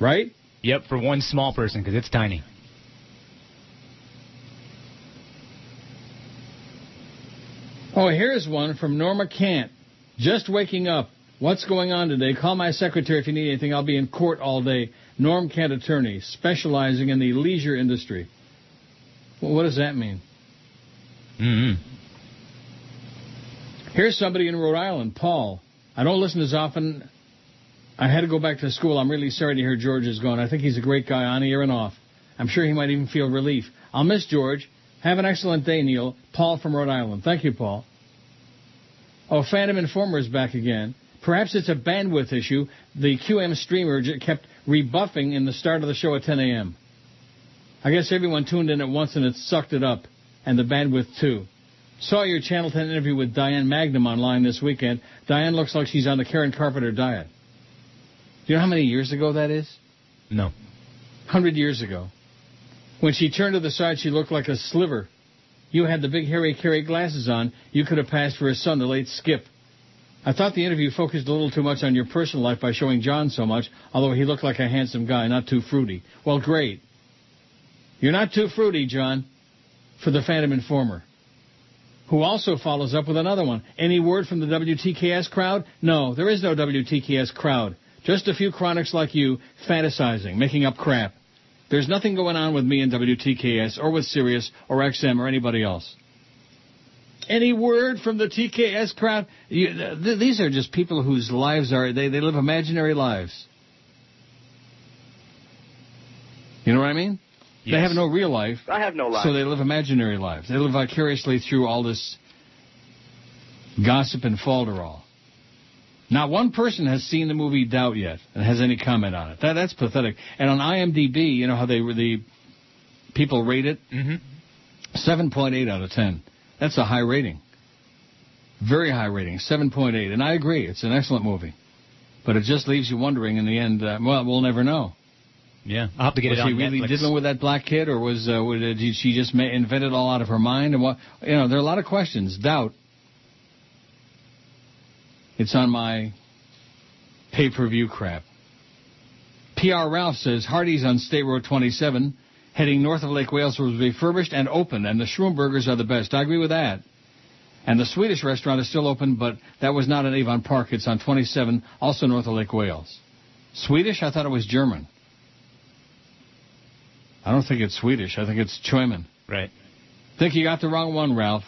right? Yep, for one small person because it's tiny. Oh, here's one from Norm Kent. Just waking up. What's going on today? Call my secretary if you need anything. I'll be in court all day. Norm Kent attorney, specializing in the leisure industry. Well, what does that mean? Mm-hmm. Here's somebody in Rhode Island, Paul. I don't listen as often. I had to go back to school. I'm really sorry to hear George is gone. I think he's a great guy on air and off. I'm sure he might even feel relief. I'll miss George. Have an excellent day, Neil. Paul from Rhode Island. Thank you, Paul. Oh, Phantom Informer is back again. Perhaps it's a bandwidth issue. The QM streamer kept rebuffing in the start of the show at 10 a.m. I guess everyone tuned in at once and it sucked it up, and the bandwidth too. Saw your Channel 10 interview with Diane Magnum online this weekend. Diane looks like she's on the Karen Carpenter diet. Do you know how many years ago that is? No. Hundred years ago. When she turned to the side, she looked like a sliver. You had the big Harry Caray glasses on. You could have passed for his son, the late Skip. I thought the interview focused a little too much on your personal life by showing John so much, although he looked like a handsome guy, not too fruity. Well, great. You're not too fruity, John, for the Phantom Informer. who also follows up with another one. Any word from the WTKS crowd? No, there is no WTKS crowd. Just a few chronics like you fantasizing, making up crap. There's nothing going on with me and WTKS or with Sirius or XM or anybody else. Any word from the TKS crowd? You, th- these are just people whose lives are, they, they live imaginary lives. You know what I mean? Yes. They have no real life. I have no life. So they live imaginary lives. They live vicariously through all this gossip and falderall. Not one person has seen the movie Doubt yet and has any comment on it. That that's pathetic. And on IMDb, you know how they the people rate it? Mm-hmm. 7.8 out of 10. That's a high rating. Very high rating, 7.8. And I agree, it's an excellent movie. But it just leaves you wondering in the end, uh, well, we'll never know. Yeah, I'll have to get was it on she really Netflix. dealing with that black kid, or was uh, did she just invent it all out of her mind? And what you know, there are a lot of questions. Doubt. It's on my pay-per-view crap. PR Ralph says Hardee's on State Road 27, heading north of Lake Wales, was refurbished and opened, and the shroom burgers are the best. I agree with that. And the Swedish restaurant is still open, but that was not in Avon Park. It's on 27, also north of Lake Wales. Swedish? I thought it was German. I don't think it's Swedish. I think it's Choiman. Right. Think you got the wrong one, Ralph.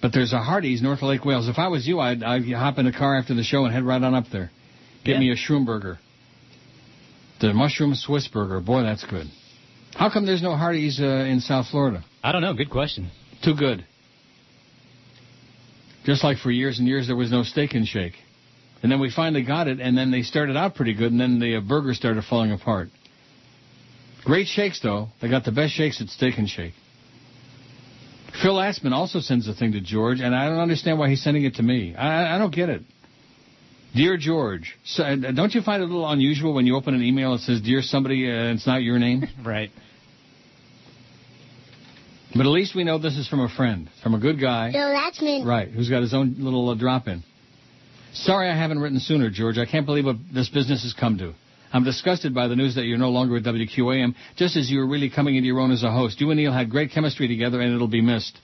But there's a Hardee's north of Lake Wales. If I was you, I'd, I'd hop in a car after the show and head right on up there. Get Yeah. me a shroom burger. The mushroom Swiss burger. Boy, that's good. How come there's no Hardee's uh, in South Florida? I don't know. Good question. Too good. Just like for years and years there was no Steak and Shake. And then we finally got it, and then they started out pretty good, and then the uh, burger started falling apart. Great shakes, though. They got the best shakes at Steak and Shake. Phil Atzman also sends a thing to George, and I don't understand why he's sending it to me. I, I don't get it. Dear George, so, uh, don't you find it a little unusual when you open an email that says "Dear somebody" uh, and it's not your name? Right. But at least we know this is from a friend, from a good guy. Phil Atzman. Right, who's got his own little uh, drop in. Sorry I haven't written sooner, George. I can't believe what this business has come to. I'm disgusted by the news that you're no longer with WQAM, just as you were really coming into your own as a host. You and Neil had great chemistry together, and it'll be missed.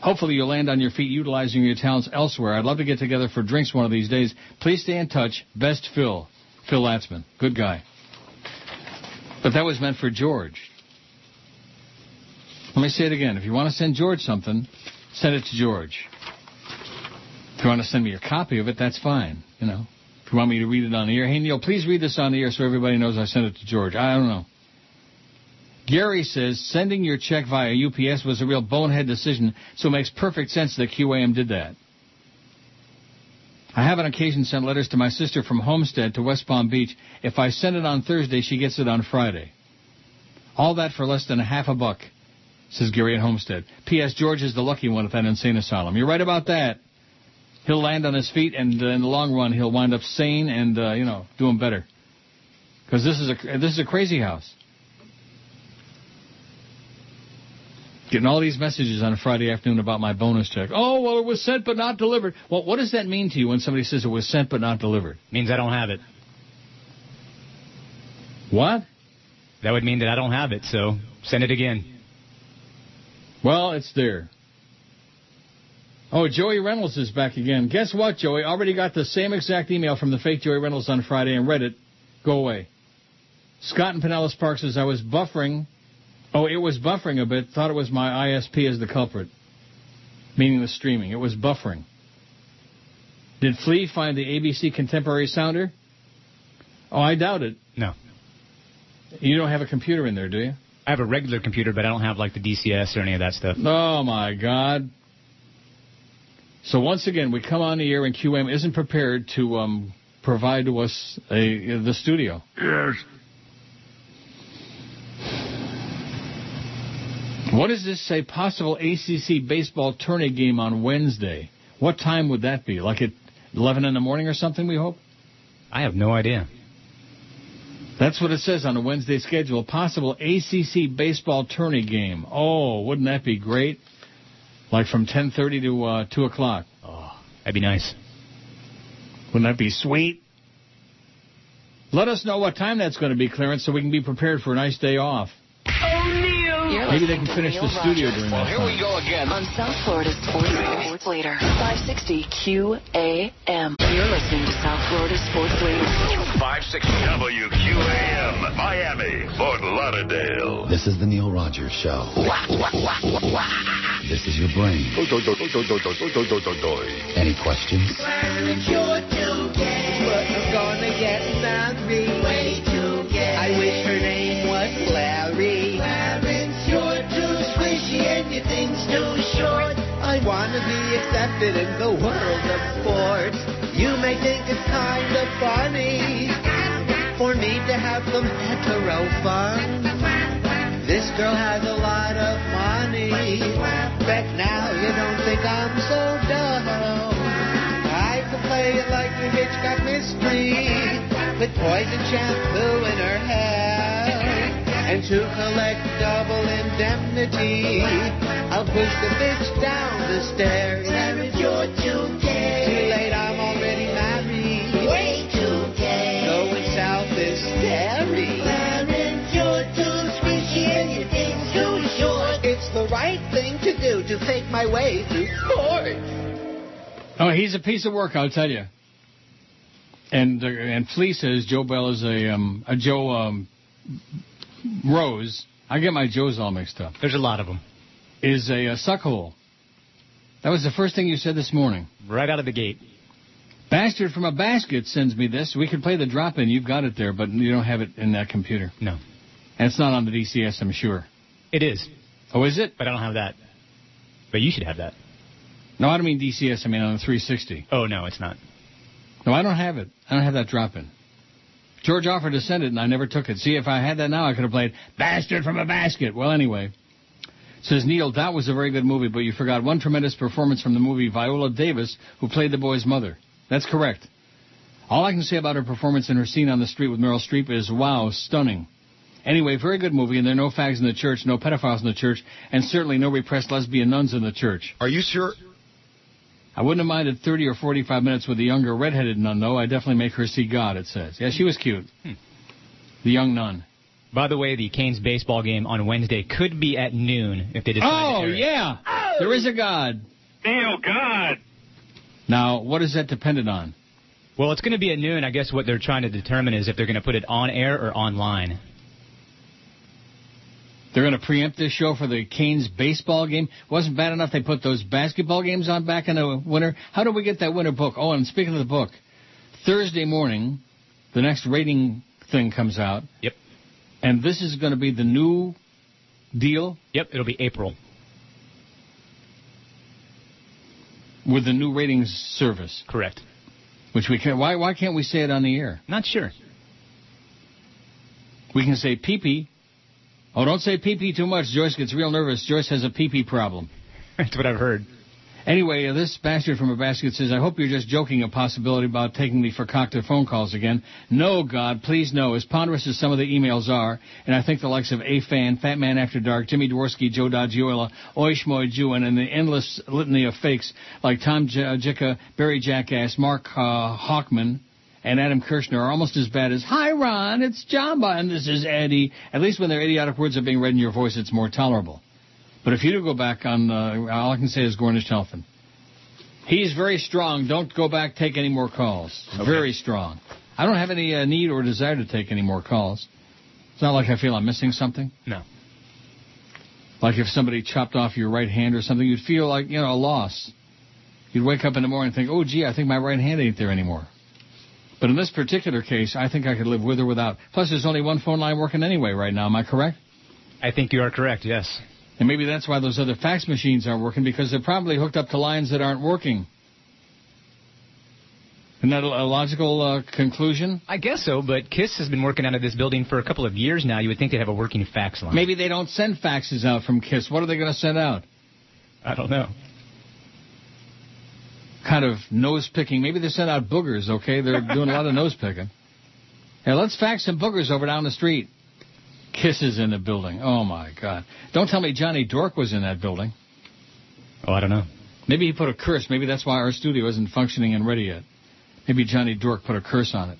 Hopefully you'll land on your feet utilizing your talents elsewhere. I'd love to get together for drinks one of these days. Please stay in touch. Best Phil. Phil Atzman. Good guy. But that was meant for George. Let me say it again. If you want to send George something, send it to George. If you want to send me a copy of it, that's fine. You know. If you want me to read it on the air, hey Neil, please read this on the air so everybody knows I sent it to George. I don't know. Gary says sending your check via UPS was a real bonehead decision, so it makes perfect sense that QAM did that. I have on occasion sent letters to my sister from Homestead to West Palm Beach. If I send it on Thursday, she gets it on Friday. All that for less than a half a buck, says Gary at Homestead. P.S. George is the lucky one at that insane asylum. You're right about that. He'll land on his feet, and uh, in the long run, he'll wind up sane and uh, you know doing better. Because this is a this is a crazy house. Getting all these messages on a Friday afternoon about my bonus check. Oh, well, it was sent but not delivered. Well, what does that mean to you when somebody says it was sent but not delivered? Means I don't have it. What? That would mean that I don't have it, so send it again. Well, it's there. Oh, Joey Reynolds is back again. Guess what, Joey? Already got the same exact email from the fake Joey Reynolds on Friday and read it. Go away. Scott in Pinellas Park says I was buffering. Oh, it was buffering a bit. Thought it was my ISP as the culprit, meaning the streaming. It was buffering. Did Flea find the ABC Contemporary Sounder? Oh, I doubt it. No. You don't have a computer in there, do you? I have a regular computer, but I don't have like the DCS or any of that stuff. Oh my God. So once again, we come on the air and QM isn't prepared to um, provide to us a, the studio. Yes. What does this say? Possible ACC baseball tourney game on Wednesday. What time would that be? Like at 11 in the morning or something, we hope? I have no idea. That's what it says on the Wednesday schedule. Possible ACC baseball tourney game. Oh, wouldn't that be great? Like from 10:30 to uh, 2 o'clock. Oh, that'd be nice. Wouldn't that be sweet? Let us know what time that's going to be, Clarence, so we can be prepared for a nice day off. Neil. You're Maybe they can finish the studio during that Here we go again. On South Florida Sports, Sports Leader, 560 QAM. You're listening to South Florida Sports Leader. 560 WQAM, Miami, Fort Lauderdale. This is the Neil Rogers Show. This is your brain. Any questions? I'm gonna get married. I wanna be accepted in the world of sports. You may think it's kind of funny for me to have some hetero fun. This girl has a lot of money. Bet now you don't think I'm so dumb. I could play it like the Hitchcock mystery with poison shampoo in her hair. And to collect double indemnity, I'll push the bitch down the stairs. Clarence, you're too gay. Too late, I'm already married. Way too gay. Going south is scary. Clarence, you're too squishy and your thing's too short. It's the right thing to do to fake my way through sports. Oh, he's a piece of work, I'll tell you. And uh, and Flea says Joe Bell is a um a Joe um Rose. I get my Joes all mixed up. There's a lot of them. Is a, a suckhole. That was the first thing you said this morning. Right out of the gate. Bastard from a basket sends me this. We could play the drop in. You've got it there, but you don't have it in that computer. No. And it's not on the DCS, I'm sure. It is. Oh, is it? But I don't have that. But you should have that. No, I don't mean DCS. I mean on the 360. Oh, no, it's not. No, I don't have it. I don't have that drop in. George offered to send it, and I never took it. See, if I had that now, I could have played Bastard from a Basket. Well, anyway. Says Neil, that was a very good movie, but you forgot one tremendous performance from the movie Viola Davis, who played the boy's mother. That's correct. All I can say about her performance in her scene on the street with Meryl Streep is, wow, stunning. Anyway, very good movie, and there are no fags in the church, no pedophiles in the church, and certainly no repressed lesbian nuns in the church. Are you sure? I wouldn't have minded 30 or 45 minutes with the younger redheaded nun, though. I definitely make her see God, it says. Yeah, she was cute. Hmm. The young nun. By the way, the Canes baseball game on Wednesday could be at noon if they decide Oh, to air it. yeah. There is a God. Neil, God. Now, what is that dependent on? Well, it's going to be at noon. I guess what they're trying to determine is if they're going to put it on air or online. They're going to preempt this show for the Canes baseball game. Wasn't bad enough they put those basketball games on back in the winter. How do we get that winter book? Oh, and speaking of the book, Thursday morning, the next rating thing comes out. Yep. And this is going to be the new deal Yep, it'll be April. with the new ratings service, Correct. which we can. Why why can't we say it on the air? Not sure. We can say pee pee. Oh, don't say pee pee too much. Joyce gets real nervous. Joyce has a pee pee problem. That's what I've heard. Anyway, uh, this bastard from a basket says, I hope you're just joking a possibility about taking me for cocktail phone calls again. No, God, please no. As ponderous as some of the emails are, and I think the likes of A-Fan, Fat Man After Dark, Jimmy Dworsky, Joe Dodgiola, Oishmoy Jewin, and the endless litany of fakes like Tom uh, Jicka, Barry Jackass, Mark uh, Hawkman, and Adam Kirshner are almost as bad as, Hi, Ron, it's Jamba, and this is Eddie. At least when their idiotic words are being read in your voice, it's more tolerable. But if you do go back on, uh, all I can say is Gornish Telfin. He's very strong. Don't go back, take any more calls. Very strong. I don't have any uh, need or desire to take any more calls. It's not like I feel I'm missing something. No. Like if somebody chopped off your right hand or something, you'd feel like, you know, a loss. You'd wake up in the morning and think, oh, gee, I think my right hand ain't there anymore. But in this particular case, I think I could live with or without. Plus, there's only one phone line working anyway right now. Am I correct? I think you are correct, yes. And maybe that's why those other fax machines aren't working because they're probably hooked up to lines that aren't working. Isn't that a logical uh, conclusion? I guess so, but KISS has been working out of this building for a couple of years now. You would think they'd have a working fax line. Maybe they don't send faxes out from KISS. What are they going to send out? I don't know. Kind of nose picking. Maybe they send out boogers, okay? They're doing a lot of nose picking. Hey, let's fax some boogers over down the street. KISS is in the building. Oh, my God. Don't tell me Johnny Dork was in that building. Oh, I don't know. Maybe he put a curse. Maybe that's why our studio isn't functioning and ready yet. Maybe Johnny Dork put a curse on it.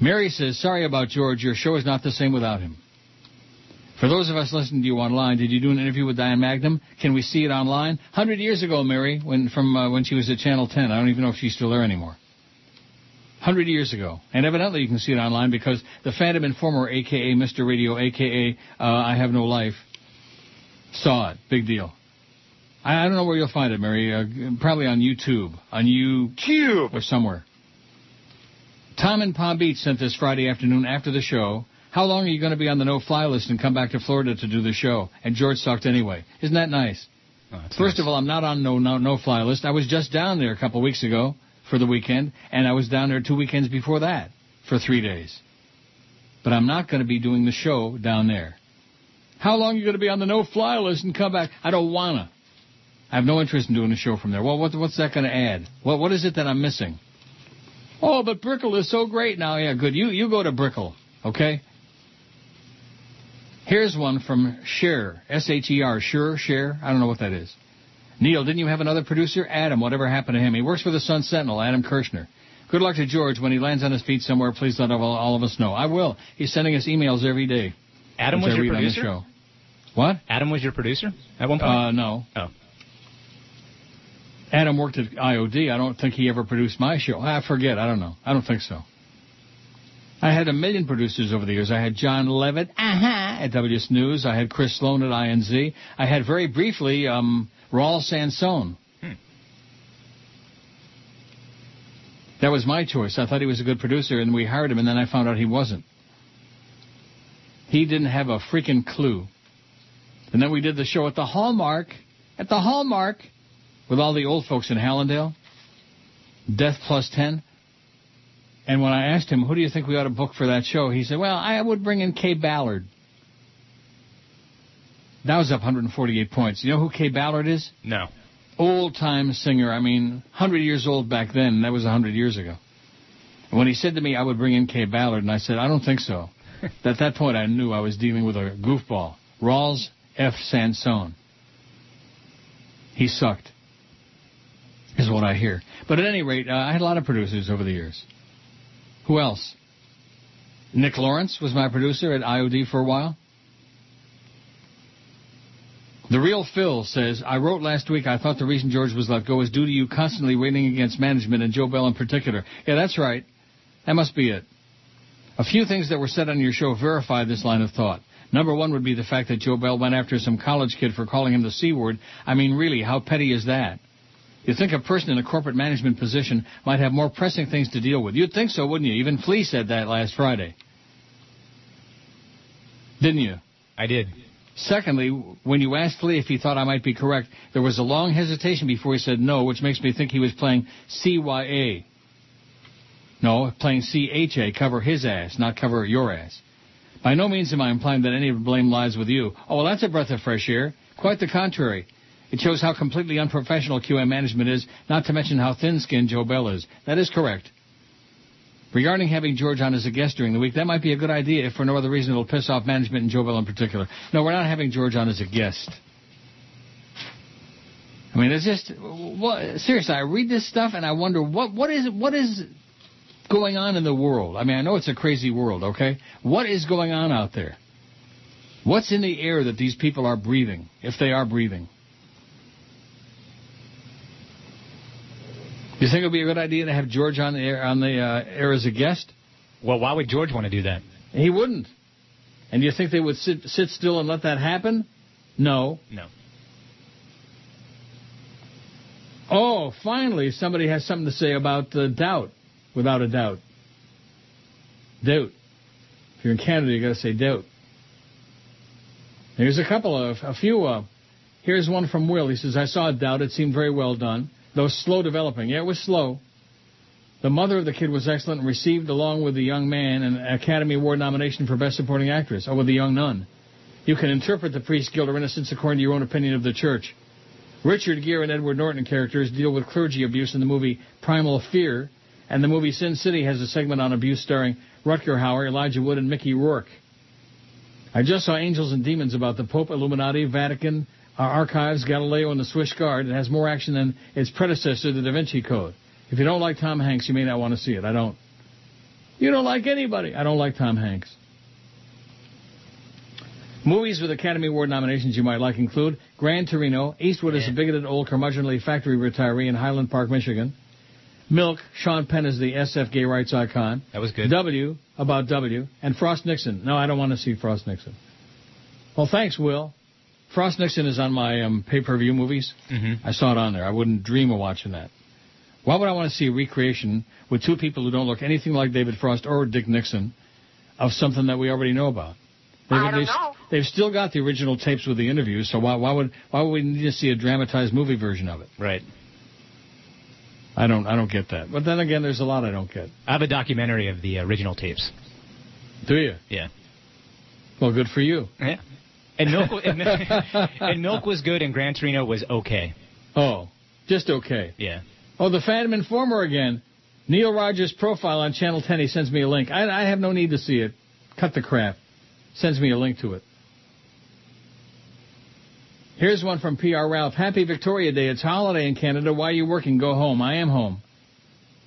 Mary says, sorry about George. Your show is not the same without him. For those of us listening to you online, did you do an interview with Diane Magnum? Can we see it online? Hundred years ago, Mary, when from uh, when she was at Channel 10. I don't even know if she's still there anymore. Hundred years ago, and evidently you can see it online because the Phantom Informer, aka Mr. Radio, aka uh, I Have No Life, saw it. Big deal. I, I don't know where you'll find it, Mary. Uh, probably on YouTube, on YouTube or somewhere. Tom in Palm Beach sent this Friday afternoon after the show. How long are you going to be on the no-fly list and come back to Florida to do the show? And George sucked anyway. Isn't that nice? Oh, First of all, I'm not on no no no fly list. I was just down there a couple of weeks ago for the weekend, and I was down there two weekends before that for three days. But I'm not going to be doing the show down there. How long are you going to be on the no fly list and come back? I don't wanna. I have no interest in doing a show from there. Well, what, what's that going to add? What what is it that I'm missing? Oh, but Brickell is so great now. Yeah, good. You you go to Brickell, okay? Here's one from Cher, S-H-E-R, Sure, Cher. I don't know what that is. Neil, didn't you have another producer? Adam, whatever happened to him? He works for the Sun Sentinel, Adam Kirshner. Good luck to George. When he lands on his feet somewhere, please let all, all of us know. I will. He's sending us emails every day. Adam was your producer? show. What? Adam was your producer at one point? Uh, no. Oh. Adam worked at IOD. I don't think he ever produced my show. I forget. I don't know. I don't think so. I had a million producers over the years. I had John Levitt uh-huh, at WS News. I had Chris Sloan at INZ. I had very briefly um, Raul Sansone. Hmm. That was my choice. I thought he was a good producer, and we hired him, and then I found out he wasn't. He didn't have a freaking clue. And then we did the show at the Hallmark, at the Hallmark, with all the old folks in Hallandale. Death plus 10. And when I asked him, who do you think we ought to book for that show? He said, well, I would bring in Kaye Ballard. That was up 148 points. You know who Kaye Ballard is? No. Old time singer. I mean, 100 years old back then. That was 100 years ago. And when he said to me, I would bring in Kaye Ballard, and I said, I don't think so. At that point, I knew I was dealing with a goofball. Rawls F. Sansone. He sucked, is what I hear. But at any rate, uh, I had a lot of producers over the years. Who else? Nick Lawrence was my producer at IOD for a while. The real Phil says, I wrote last week I thought the reason George was let go was due to you constantly railing against management and Joe Bell in particular. Yeah, that's right. That must be it. A few things that were said on your show verify this line of thought. Number one would be the fact that Joe Bell went after some college kid for calling him the C word. I mean, really, how petty is that? You'd think a person in a corporate management position might have more pressing things to deal with. You'd think so, wouldn't you? Even Flea said that last Friday. Didn't you? I did. Secondly, when you asked Lee if he thought I might be correct, there was a long hesitation before he said no, which makes me think he was playing CYA. No, playing CHA, cover his ass, not cover your ass. By no means am I implying that any of the blame lies with you. Oh, well, that's a breath of fresh air. Quite the contrary. It shows how completely unprofessional QM management is, not to mention how thin-skinned Joe Bell is. That is correct. Regarding having George on as a guest during the week, that might be a good idea if for no other reason it'll piss off management and Joe Bell in particular. No, we're not having George on as a guest. I mean, it's just what, seriously. I read this stuff and I wonder what what is what is going on in the world. I mean, I know it's a crazy world, okay? What is going on out there? What's in the air that these people are breathing, if they are breathing? You think it would be a good idea to have George on the air, on the uh, air as a guest? Well, why would George want to do that? He wouldn't. And you think they would sit sit still and let that happen? No. No. Oh, finally, somebody has something to say about uh, doubt, without a doubt. Doubt. If you're in Canada, you got to say doubt. Here's a couple of, a few. Uh, here's one from Will. He says, I saw a doubt. It seemed very well done, though slow developing. Yeah, it was slow. The mother of the kid was excellent and received, along with the young man, an Academy Award nomination for Best Supporting Actress, or with the young nun. You can interpret the priest's guilt or innocence according to your own opinion of the church. Richard Gere and Edward Norton characters deal with clergy abuse in the movie Primal Fear, and the movie Sin City has a segment on abuse starring Rutger Hauer, Elijah Wood, and Mickey Rourke. I just saw Angels and Demons about the Pope, Illuminati, Vatican, uh, Archives, Galileo, and the Swiss Guard. It has more action than its predecessor, The Da Vinci Code. If you don't like Tom Hanks, you may not want to see it. I don't. You don't like anybody. I don't like Tom Hanks. Movies with Academy Award nominations you might like include Gran Torino, Eastwood is a bigoted old curmudgeonly factory retiree in Highland Park, Michigan. Milk, Sean Penn is the SF gay rights icon. That was good. W, about W, and Frost Nixon. No, I don't want to see Frost Nixon. Well, thanks, Will. Frost Nixon is on my um, pay-per-view movies. Mm-hmm. I saw it on there. I wouldn't dream of watching that. Why would I want to see a recreation with two people who don't look anything like David Frost or Dick Nixon of something that we already know about? They've, I don't they've, know. they've still got the original tapes with the interviews, so why, why would why would we need to see a dramatized movie version of it? Right. I don't I don't get that. But then again, there's a lot I don't get. I have a documentary of the original tapes. Do you? Yeah. Well, good for you. Yeah. And milk, and, and milk was good, and Gran Torino was okay. Oh, just okay. Yeah. Oh, the Phantom Informer again. Neil Rogers' profile on Channel 10. He sends me a link. I, I have no need to see it. Cut the crap. Sends me a link to it. Here's one from PR Ralph. Happy Victoria Day. It's holiday in Canada. Why are you working? Go home. I am home.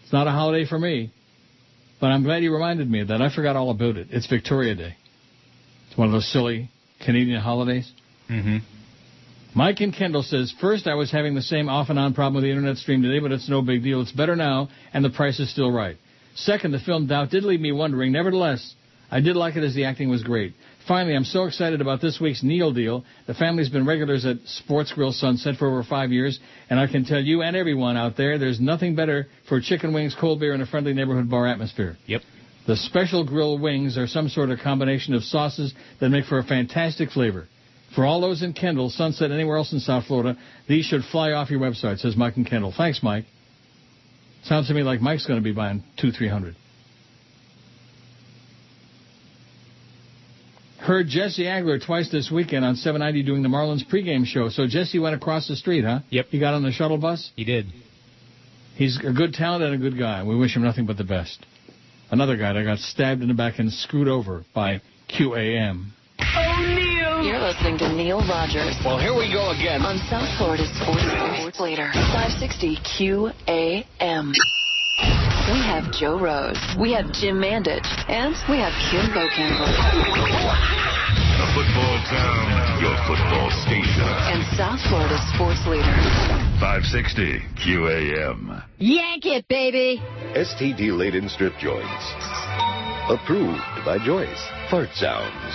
It's not a holiday for me. But I'm glad you reminded me of that. I forgot all about it. It's Victoria Day. It's one of those silly Canadian holidays. Mm-hmm. Mike and Kendall says, first I was having the same off and on problem with the internet stream today, but it's no big deal. It's better now, and the price is still right. Second, the film Doubt did leave me wondering. Nevertheless, I did like it as the acting was great. Finally, I'm so excited about this week's Neil deal. The family's been regulars at Sports Grill Sunset for over five years, and I can tell you and everyone out there, there's nothing better for chicken wings, cold beer, and a friendly neighborhood bar atmosphere. Yep. The special grill wings are some sort of combination of sauces that make for a fantastic flavor. For all those in Kendall, Sunset, anywhere else in South Florida, these should fly off your website, says Mike and Kendall. Thanks, Mike. Sounds to me like Mike's going to be buying two, three hundred. Heard Jesse Agler twice this weekend on 790 doing the Marlins pregame show. So Jesse went across the street, huh? Yep. He got on the shuttle bus? He did. He's a good talent and a good guy. We wish him nothing but the best. Another guy that got stabbed in the back and screwed over by QAM. Oh, Neil! You're listening to Neil Rogers. Well, here we go again. On South Florida's Sports, Sports Leader, 560 QAM. We have Joe Rose, we have Jim Mandich, and we have Kim Bokamper. A football town, your football station. And South Florida's Sports Leader. 560 QAM. Yank it, baby. STD laden strip joints. Approved by Joyce. Fart sounds.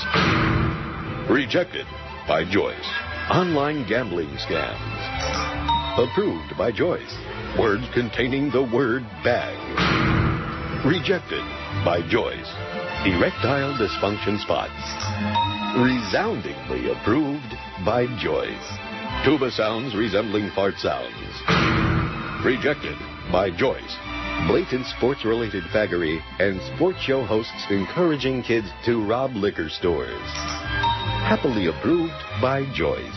Rejected by Joyce. Online gambling scams. Approved by Joyce. Words containing the word bag. Rejected by Joyce. Erectile dysfunction spots. Resoundingly approved by Joyce. Tuba sounds resembling fart sounds. Rejected by Joyce. Blatant sports related faggery and sports show hosts encouraging kids to rob liquor stores. Happily approved by Joyce.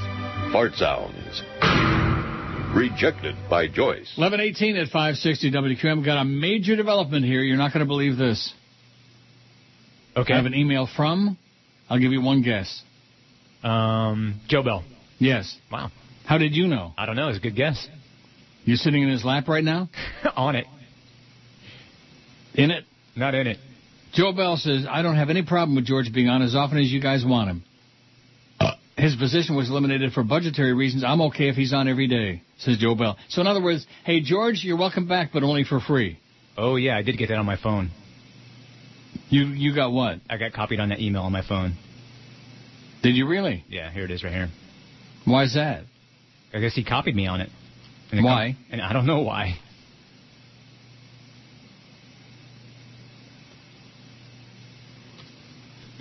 Fart sounds. Rejected by Joyce. 1118 at 560 WQM. Got a major development here. You're not going to believe this. Okay. I have an email from, I'll give you one guess. Um, Joe Bell. Yes. Wow. How did you know? I don't know. It's a good guess. You're sitting in his lap right now? On it. In it? Not in it. Joe Bell says, I don't have any problem with George being on as often as you guys want him. Uh. His position was eliminated for budgetary reasons. I'm okay if he's on every day, says Joe Bell. So in other words, hey George, you're welcome back, but only for free. Oh yeah, I did get that on my phone. You you got what? I got copied on that email on my phone. Did you really? Yeah, here it is right here. Why is that? I guess he copied me on it. And Why? and I don't know why.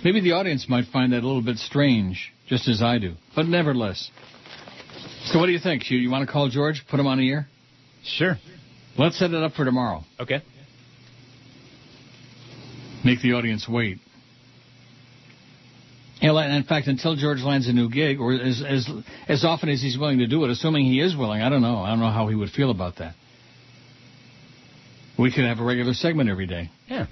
Maybe the audience might find that a little bit strange, just as I do. But nevertheless. So what do you think? You, you want to call George? Put him on the air? Sure. Let's set it up for tomorrow. Okay. Make the audience wait. And in fact, until George lands a new gig, or as, as as often as he's willing to do it, assuming he is willing, I don't know. I don't know how he would feel about that. We could have a regular segment every day. Yeah.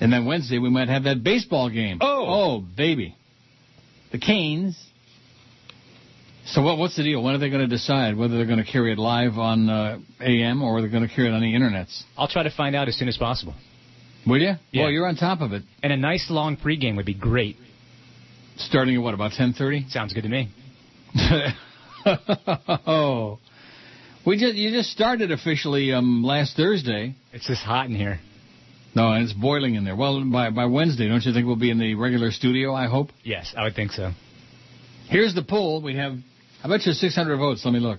And then Wednesday we might have that baseball game. Oh. Oh, baby. The Canes. So what? What's the deal? When are they going to decide whether they're going to carry it live on uh, AM or they're going to carry it on the internets? I'll try to find out as soon as possible. Will you? Yeah. Well, you're on top of it. And a nice long pregame would be great. Starting at what, about 10:30? Sounds good to me. oh. We just you just started officially um last Thursday. It's just hot in here. No, and it's boiling in there. Well, by by Wednesday, don't you think we'll be in the regular studio? I hope. Yes, I would think so. Here's the poll. We have, I bet you 600 votes. Let me look.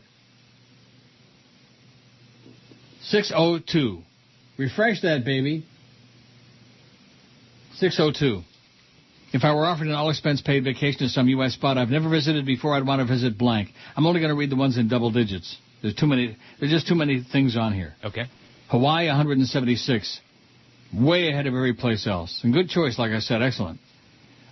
602. Refresh that, baby. 602. If I were offered an all-expense paid vacation to some U.S. spot I've never visited before, I'd want to visit blank. I'm only going to read the ones in double digits. There's too many. There's just too many things on here. Okay. Hawaii 176, way ahead of every place else. And good choice, like I said, excellent.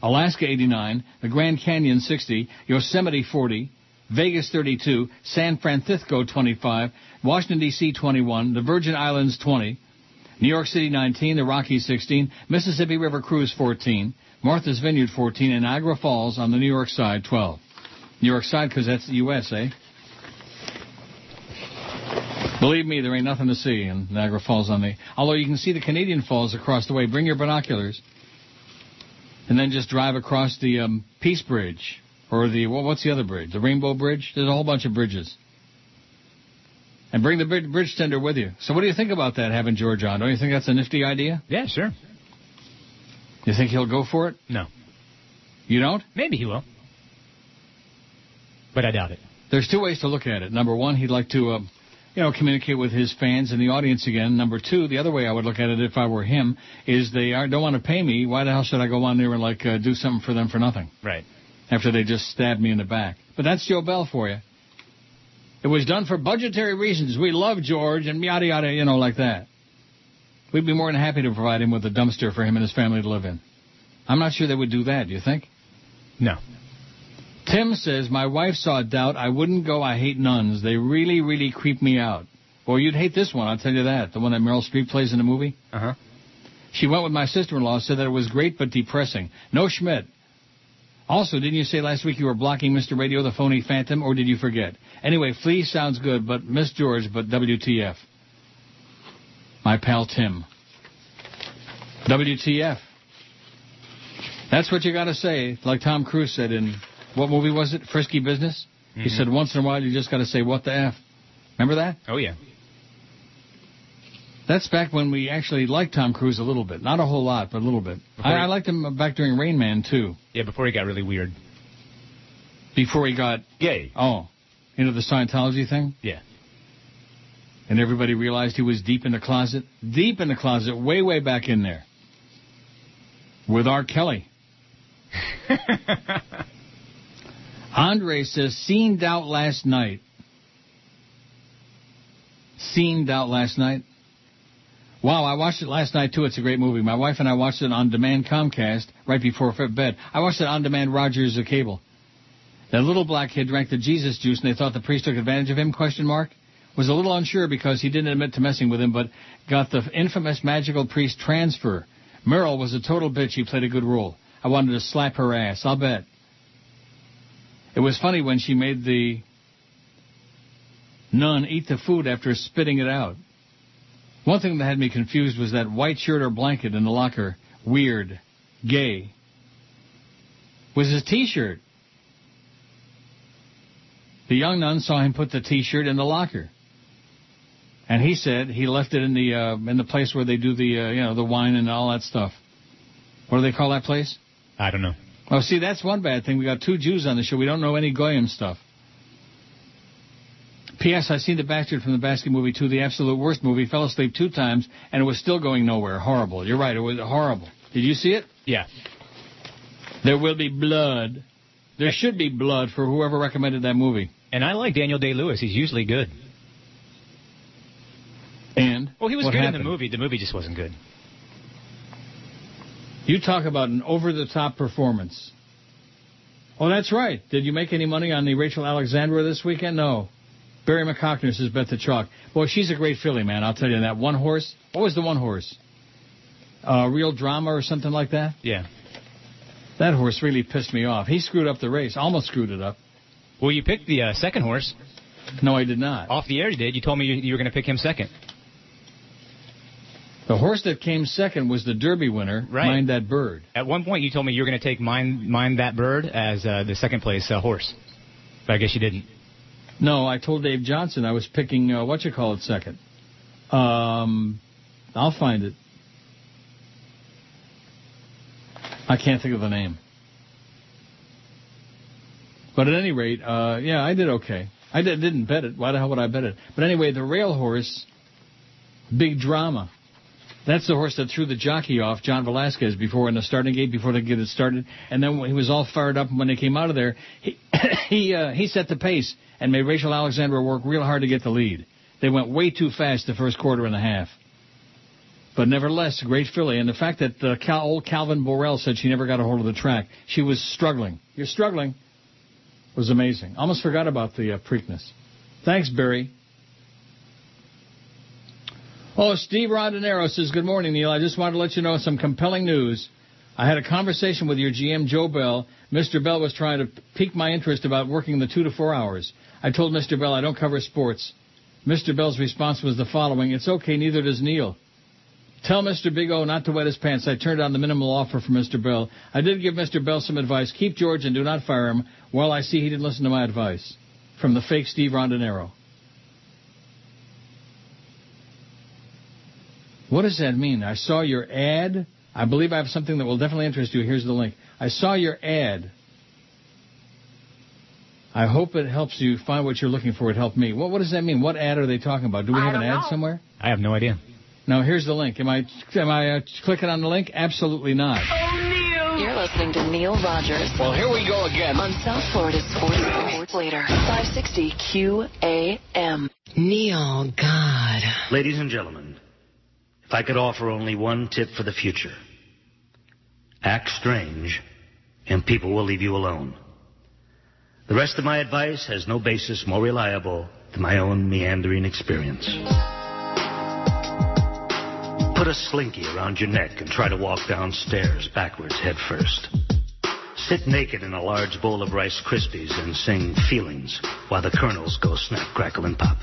Alaska 89, the Grand Canyon 60, Yosemite 40, Vegas 32, San Francisco 25, Washington D.C. 21, the Virgin Islands 20, New York City 19, the Rockies 16, Mississippi River Cruise 14, Martha's Vineyard 14, and Niagara Falls on the New York side 12. New York side because that's the U.S., eh? Believe me, there ain't nothing to see in Niagara Falls on the. Although you can see the Canadian Falls across the way. Bring your binoculars, and then just drive across the um, Peace Bridge or the well, what's the other bridge? The Rainbow Bridge. There's a whole bunch of bridges. And bring the bridge, tender with you. So what do you think about that, having George on? Don't you think that's a nifty idea? Yeah, sure. You think he'll go for it? No. You don't? Maybe he will. But I doubt it. There's two ways to look at it. Number one, he'd like to, uh, you know, communicate with his fans and the audience again. Number two, the other way I would look at it if I were him is they are, don't want to pay me. Why the hell should I go on there and like uh, do something for them for nothing? Right. After they just stabbed me in the back. But that's Joe Bell for you. It was done for budgetary reasons. We love George and yada yada, you know, like that. We'd be more than happy to provide him with a dumpster for him and his family to live in. I'm not sure they would do that. Do you think? No. Tim says, My wife saw Doubt. I wouldn't go. I hate nuns. They really, really creep me out. Well, you'd hate this one, I'll tell you that. The one that Meryl Streep plays in the movie. Uh huh. She went with my sister-in-law, said that it was great but depressing. No Schmidt. Also, didn't you say last week you were blocking Mr. Radio, the phony phantom, or did you forget? Anyway, Flea sounds good, but Miss George, but WTF. My pal Tim. WTF. That's what you gotta say, like Tom Cruise said in, what movie was it? Frisky Business? Mm-hmm. He said once in a while you just gotta say, what the F. Remember that? Oh, yeah. That's back when we actually liked Tom Cruise a little bit. Not a whole lot, but a little bit. I, he- I liked him back during Rain Man, too. Yeah, before he got really weird. Before he got Gay. Oh, into the Scientology thing? Yeah. And everybody realized he was deep in the closet? Deep in the closet, way, way back in there. With R. Kelly. Andre says, seen doubt last night. Seen doubt last night? Wow, I watched it last night too. It's a great movie. My wife and I watched it on demand Comcast right before bed. I watched it on demand Rogers uh, cable. That little black kid drank the Jesus juice and they thought the priest took advantage of him, question mark? Was a little unsure because he didn't admit to messing with him, but got the infamous magical priest transfer. Meryl was a total bitch. He played a good role. I wanted to slap her ass. I'll bet. It was funny when she made the nun eat the food after spitting it out. One thing that had me confused was that white shirt or blanket in the locker. Weird. Gay. Was his t-shirt. The young nun saw him put the t-shirt in the locker. And he said he left it in the uh, in the place where they do the uh, you know the wine and all that stuff. What do they call that place? I don't know. Oh, see, that's one bad thing. We got two Jews on the show. We don't know any Goyim stuff. P.S. I seen the bastard from the basket movie too, the absolute worst movie. Fell asleep two times, and it was still going nowhere. Horrible. You're right. It was horrible. Did you see it? Yeah. There will be blood. There should be blood for whoever recommended that movie. And I like Daniel Day Lewis. He's usually good. And Well, he was good in the movie. The movie just wasn't good. You talk about an over-the-top performance. Oh, that's right. Did you make any money on the Rachel Alexandra this weekend? No. Barry McCockner says bet the chalk. Boy, she's a great filly, man. I'll tell you that. One horse. What was the one horse? Uh, real drama or something like that. Yeah. That horse really pissed me off. He screwed up the race. Almost screwed it up. Well, you picked the uh, second horse. No, I did not. Off the air, you did. You told me you, you were going to pick him second. The horse that came second was the Derby winner, Right. Mind That Bird. At one point, you told me you were going to take Mind, Mind That Bird as uh, the second place uh, horse. But I guess you didn't. No, I told Dave Johnson I was picking uh, what you call it second. Um, I'll find it. I can't think of the name. But at any rate, uh, yeah, I did okay. I did, didn't bet it. Why the hell would I bet it? But anyway, the rail horse, big drama. That's the horse that threw the jockey off, John Velazquez, before in the starting gate before they get it started. And then he was all fired up when they came out of there, he he uh, he set the pace and made Rachel Alexandra work real hard to get the lead. They went way too fast the first quarter and a half. But nevertheless, great filly. And the fact that uh, Cal, old Calvin Borel said she never got a hold of the track, she was struggling. You're struggling. Was amazing. Almost forgot about the uh, Preakness. Thanks, Barry. Oh, Steve Rondinero says, Good morning, Neil. I just wanted to let you know some compelling news. I had a conversation with your GM, Joe Bell. Mr. Bell was trying to pique my interest about working the two to four hours. I told Mr. Bell I don't cover sports. Mr. Bell's response was the following It's okay, neither does Neil. Tell Mr. Big O not to wet his pants. I turned down the minimal offer from Mr. Bell. I did give Mr. Bell some advice. Keep George and do not fire him. Well, I see he didn't listen to my advice. From the fake Steve Rondinero. What does that mean? I saw your ad. I believe I have something that will definitely interest you. Here's the link. I saw your ad. I hope it helps you find what you're looking for. It helped me. What, what does that mean? What ad are they talking about? Do we have an ad somewhere? I have no idea. Now here's the link. Am I am I uh, clicking on the link? Absolutely not. Oh, Neil. You're listening to Neil Rogers. Well, here we go again. On South Florida Sports Sports Later. 560 QAM. Neil, God. Ladies and gentlemen, if I could offer only one tip for the future, act strange, and people will leave you alone. The rest of my advice has no basis more reliable than my own meandering experience. Put a slinky around your neck and try to walk downstairs backwards head first. Sit naked in a large bowl of Rice Krispies and sing Feelings while the kernels go snap, crackle, and pop.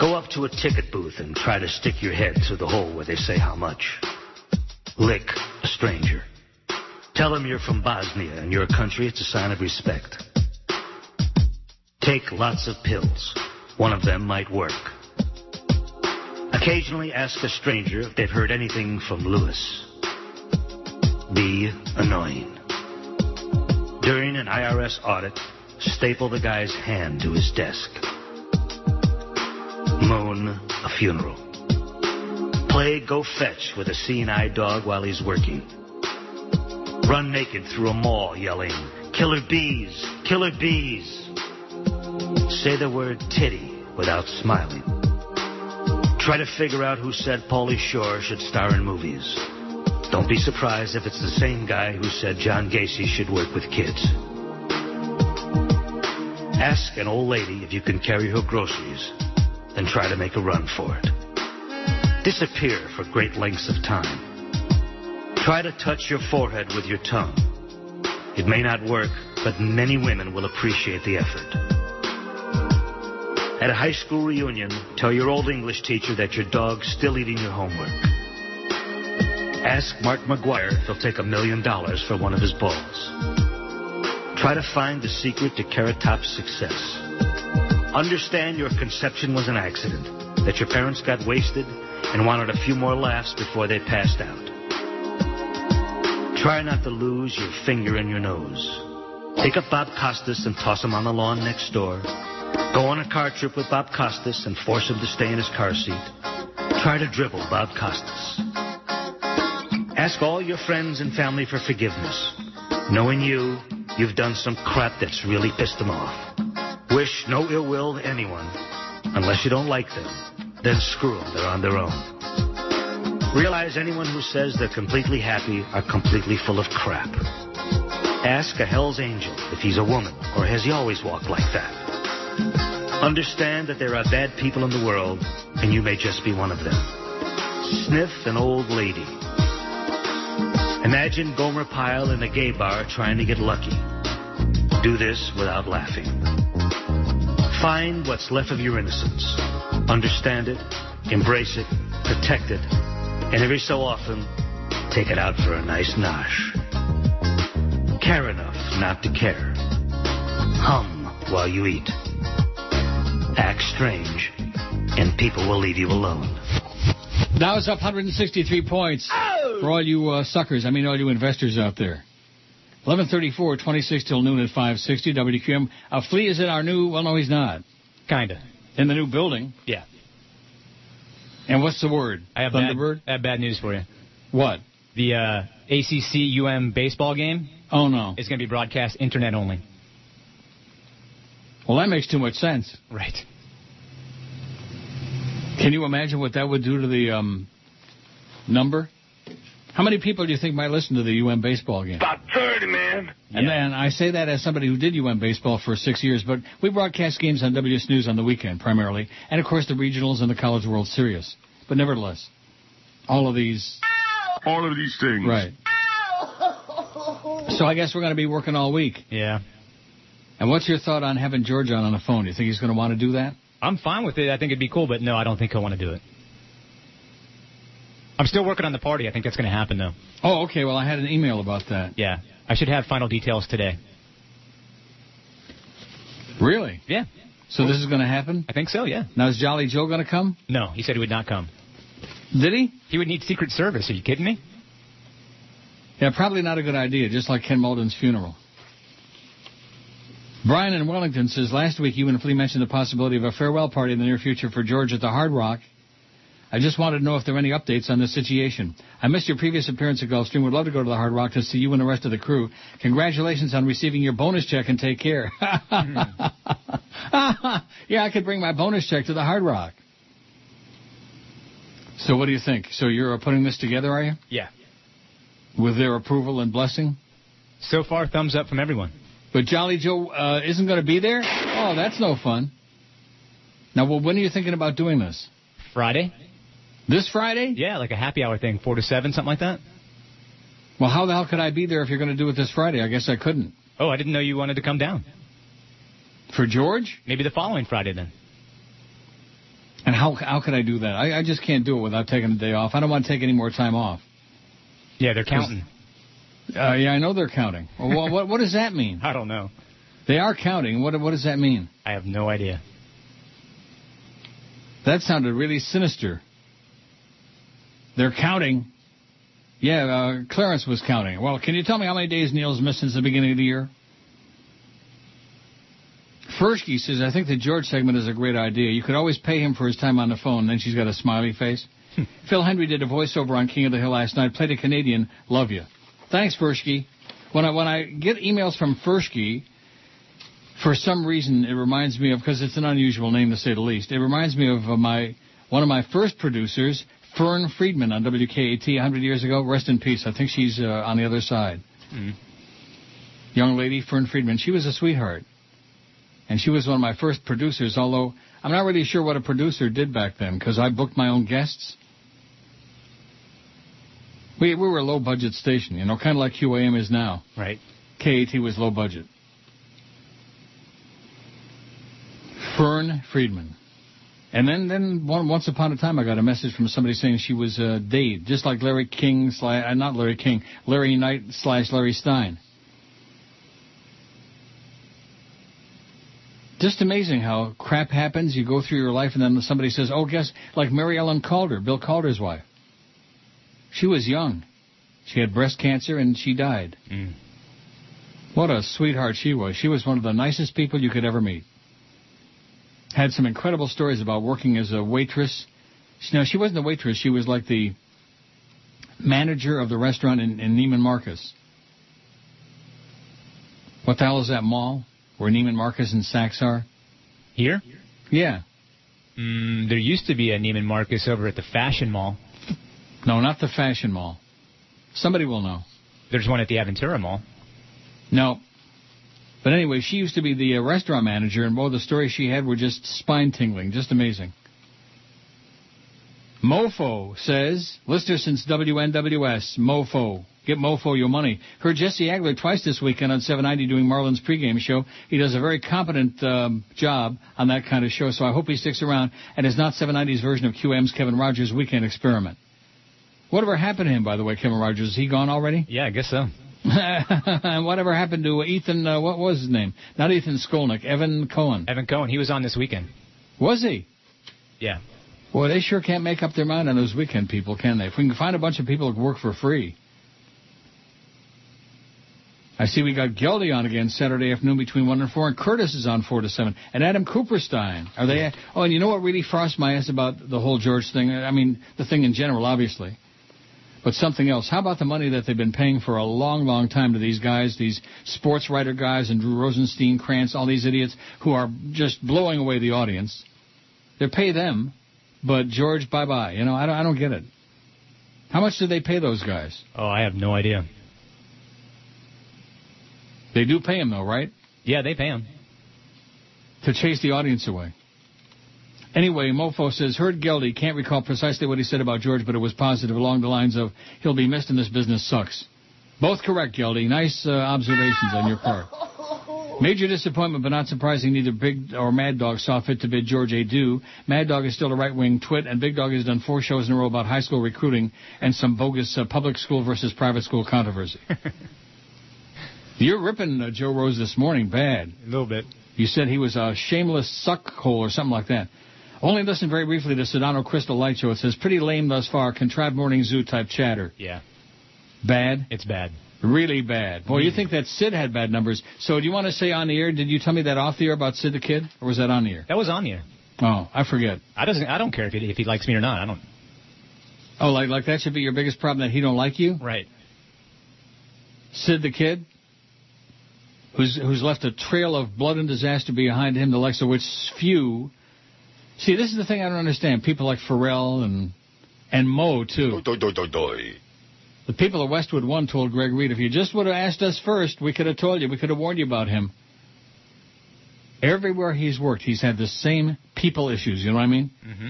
Go up to a ticket booth and try to stick your head through the hole where they say how much. Lick a stranger. Tell them you're from Bosnia and your country. It's a sign of respect. Take lots of pills. One of them might work. Occasionally ask a stranger if they've heard anything from Lewis. Be annoying. During an IRS audit, staple the guy's hand to his desk. Moan a funeral. Play go fetch with a seeing eye dog while he's working. Run naked through a mall yelling, Killer bees! Killer bees! Say the word titty without smiling. Try to figure out who said Pauly Shore should star in movies. Don't be surprised if it's the same guy who said John Gacy should work with kids. Ask an old lady if you can carry her groceries, then try to make a run for it. Disappear for great lengths of time. Try to touch your forehead with your tongue. It may not work, but many women will appreciate the effort. At a high school reunion, tell your old English teacher that your dog's still eating your homework. Ask Mark McGwire if he'll take a million dollars for one of his balls. Try to find the secret to Carrot Top's success. Understand your conception was an accident, that your parents got wasted and wanted a few more laughs before they passed out. Try not to lose your finger in your nose. Take up Bob Costas and toss him on the lawn next door. Go on a car trip with Bob Costas and force him to stay in his car seat. Try to dribble Bob Costas. Ask all your friends and family for forgiveness. Knowing you, you've done some crap that's really pissed them off. Wish no ill will to anyone, unless you don't like them. Then screw them, they're on their own. Realize anyone who says they're completely happy are completely full of crap. Ask a Hell's Angel if he's a woman, or has he always walked like that? Understand that there are bad people in the world, and you may just be one of them. Sniff an old lady. Imagine Gomer Pyle in a gay bar trying to get lucky. Do this without laughing. Find what's left of your innocence. Understand it embrace it, protect it, and every so often, take it out for a nice nosh. Care enough not to care. Hum while you eat. Act strange, and people will leave you alone. Now it's up 163 points for all you uh, suckers. I mean, all you investors out there. 11:34, 26 till noon at 560 WQM. Uh, Flea is in our new. Well, no, he's not. Kinda. In the new building. Yeah. And what's the word? I have Thunderbird. Bad, I have bad news for you. What? The uh, ACC UM baseball game. Oh no. It's going to be broadcast internet only. Well, that makes too much sense. Right. Can you imagine what that would do to the um, number? How many people do you think might listen to the UM baseball game? About 30, man. And then I say that as somebody who did UM baseball for six years, but we broadcast games on WS News on the weekend primarily, and of course the regionals and the College World Series. But nevertheless, all of these. All of these things. Right. So I guess we're going to be working all week. Yeah. And what's your thought on having George on on the phone? Do you think he's going to want to do that? I'm fine with it. I think it'd be cool, but no, I don't think he'll want to do it. I'm still working on the party. I think that's going to happen, though. Oh, okay. Well, I had an email about that. Yeah. I should have final details today. Really? Yeah. So this is going to happen? I think so, yeah. Now, is Jolly Joe going to come? No, he said he would not come. Did he? He would need Secret Service. Are you kidding me? Yeah, probably not a good idea, just like Ken Malden's funeral. Brian in Wellington says, last week you and Flea mentioned the possibility of a farewell party in the near future for George at the Hard Rock. I just wanted to know if there are any updates on this situation. I missed your previous appearance at Gulfstream. Would love to go to the Hard Rock to see you and the rest of the crew. Congratulations on receiving your bonus check and take care. yeah, I could bring my bonus check to the Hard Rock. So what do you think? So you're putting this together, are you? Yeah. With their approval and blessing? So far, thumbs up from everyone. But Jolly Joe uh, isn't going to be there? Oh, that's no fun. Now, well, when are you thinking about doing this? Friday? This Friday? Yeah, like a happy hour thing, 4 to 7, something like that. Well, how the hell could I be there if you're going to do it this Friday? I guess I couldn't. Oh, I didn't know you wanted to come down. For George? Maybe the following Friday then. And how how could I do that? I, I just can't do it without taking a day off. I don't want to take any more time off. Yeah, they're counting. Uh, yeah, I know they're counting. Well, what, what does that mean? I don't know. They are counting. What what does that mean? I have no idea. That sounded really sinister. They're counting. Yeah, uh, Clarence was counting. Well, can you tell me how many days Neil's missed since the beginning of the year? Fersky says, I think the George segment is a great idea. You could always pay him for his time on the phone. Then she's got a smiley face. Phil Hendrie did a voiceover on King of the Hill last night. Played a Canadian. Love you. Thanks, Fersky. When I when I get emails from Fersky, for some reason it reminds me of because it's an unusual name to say the least. It reminds me of uh, my one of my first producers, Fern Friedman on WKAT 100 years ago. Rest in peace. I think she's uh, on the other side. Mm. Young lady, Fern Friedman. She was a sweetheart. And she was one of my first producers, although I'm not really sure what a producer did back then because I booked my own guests. We, we were a low budget station, you know, kind of like QAM is now. Right. KAT was low budget. Fern Friedman. And then, then one, once upon a time, I got a message from somebody saying she was uh, Dade, just like Larry King slash, uh, not Larry King, Larry Knight slash Larry Stein. Just amazing how crap happens. You go through your life, and then somebody says, "Oh, guess like Mary Ellen Calder, Bill Calder's wife. She was young. She had breast cancer, and she died. Mm. What a sweetheart she was. She was one of the nicest people you could ever meet. Had some incredible stories about working as a waitress. No, she wasn't a waitress. She was like the manager of the restaurant in, in Neiman Marcus. What the hell is that mall where Neiman Marcus and Saks are? Here? Yeah. Mm, there used to be a Neiman Marcus over at the Fashion Mall. No, not the Fashion Mall. Somebody will know. There's one at the Aventura Mall. No. But anyway, she used to be the uh, restaurant manager, and boy, the stories she had were just spine tingling, just amazing. Mofo says, listener since WNWS, Mofo, Get Mofo your money. Heard Jesse Agler twice this weekend on 790 doing Marlins pregame show. He does a very competent um, job on that kind of show, so I hope he sticks around and is not 790's version of QM's Kevin Rogers weekend experiment. Whatever happened to him, by the way, Kevin Rogers? Is he gone already? Yeah, I guess so. and whatever happened to Ethan, uh, what was his name? Not Ethan Skolnick, Evan Cohen. Evan Cohen, he was on this weekend. Was he? Yeah. Boy, they sure can't make up their mind on those weekend people, can they? If we can find a bunch of people that work for free. I see we got Geldy on again Saturday afternoon between 1 and 4, and Curtis is on 4 to 7, and Adam Kuperstein. Are they? Oh, and you know what really frosts my ass about the whole George thing? I mean, the thing in general, obviously. But something else. How about the money that they've been paying for a long, long time to these guys, these sports writer guys, and Drew Rosenstein, Krantz, all these idiots who are just blowing away the audience? They pay them, but George, bye bye. You know, I don't, I don't get it. How much do they pay those guys? Oh, I have no idea. They do pay him though, right? Yeah, they pay him. To chase the audience away. Anyway, Mofo says, heard Geldy, can't recall precisely what he said about George, but it was positive along the lines of, he'll be missed and this business sucks. Both correct, Geldy. Nice uh, observations on your part. Major disappointment, but not surprising. Neither Big or Mad Dog saw fit to bid George Adu. Mad Dog is still a right-wing twit, and Big Dog has done four shows in a row about high school recruiting and some bogus uh, public school versus private school controversy. You're ripping uh, Joe Rose this morning bad. A little bit. You said he was a shameless suckhole or something like that. Only listen very briefly to Sedano Crystal Light Show. It says, pretty lame thus far, contrived morning zoo type chatter. Yeah. Bad? It's bad. Really bad. Boy, you think that Sid had bad numbers. So do you want to say on the air, did you tell me that off the air about Sid the Kid? Or was that on the air? That was on the air. Oh, I forget. I doesn't. I don't care if he if he likes me or not. I don't. Oh, like like that should be your biggest problem that he don't like you? Right. Sid the Kid? Who's who's left a trail of blood and disaster behind him, the likes of which few See, this is the thing I don't understand. People like Ferrall and and Mo too. Doi, doi, doi, doi. The people of Westwood One told Greg Reed, if you just would have asked us first, we could have told you. We could have warned you about him. Everywhere he's worked, he's had the same people issues. You know what I mean? Mm-hmm.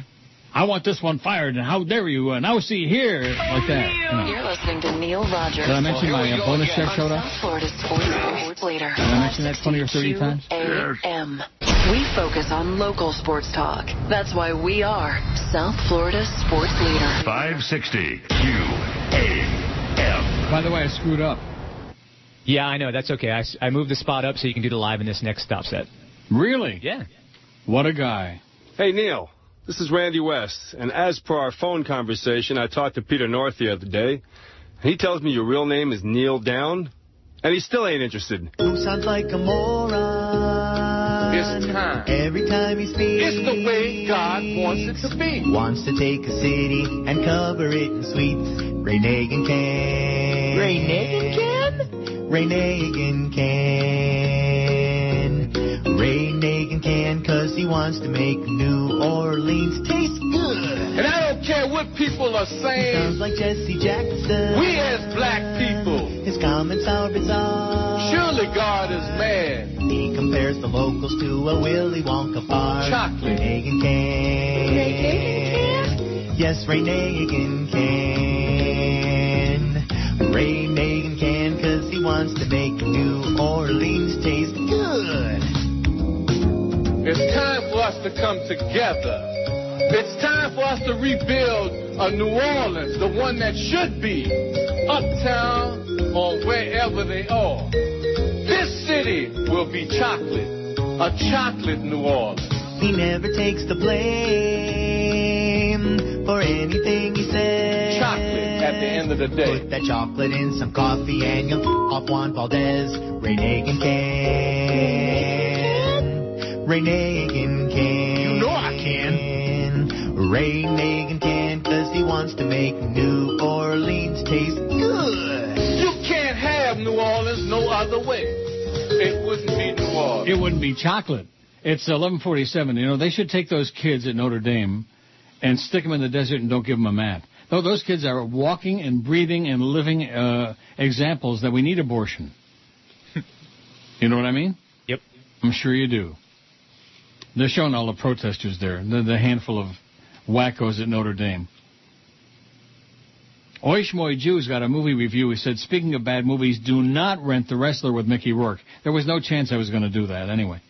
I want this one fired, and how dare you? And now see here, like that. You know. You're listening to Neil Rogers. Did I mention my uh, bonus check showed up? South Florida Sports Sports Leader. Did I mention that 20 or 30 times? AM. We focus on local sports talk. That's why we are South Florida Sports Leader. 560 QAM. By the way, I screwed up. Yeah, I know. That's okay. I, I moved the spot up so you can do the live in this next stop set. Really? Yeah. What a guy. Hey, Neil. This is Randy West. And as per our phone conversation, I talked to Peter North the other day. He tells me your real name is Neil Down. And he still ain't interested. Who sounds like a moron? Time. Every time he speaks. It's the way God wants it to be. Wants to take a city and cover it in sweets. Ray Nagin can. Ray Nagin can? Ray Nagin can. Ray Nagin can cause he wants to make New Orleans taste good. And I don't care what people are saying. sounds like Jesse Jackson. We as black people, comments are bizarre. surely God is mad. He compares the locals to a Willy Wonka bar. Chocolate. Reagan can. Yes, Ray Nagin can. Ray Nagin can because he wants to make New Orleans taste good. It's time for us to come together. It's time for us to rebuild a New Orleans, the one that should be uptown or wherever they are. This city will be chocolate, a chocolate New Orleans. He never takes the blame for anything he says. Chocolate at the end of the day. Put that chocolate in some coffee and you'll f- off Juan Valdez. Ray can. Ray can. You know can. Ray Nagin can because he wants to make New Orleans taste good. You can't have New Orleans no other way. It wouldn't be New Orleans. It wouldn't be chocolate. It's 1147. You know, they should take those kids at Notre Dame and stick them in the desert and don't give them a map. No, those kids are walking and breathing and living uh, examples that we need abortion. you know what I mean? Yep. I'm sure you do. They're showing all the protesters there, the, the handful of wackos at Notre Dame. Oishmoy Jew's got a movie review. He said, speaking of bad movies, do not rent The Wrestler with Mickey Rourke. There was no chance I was going to do that anyway.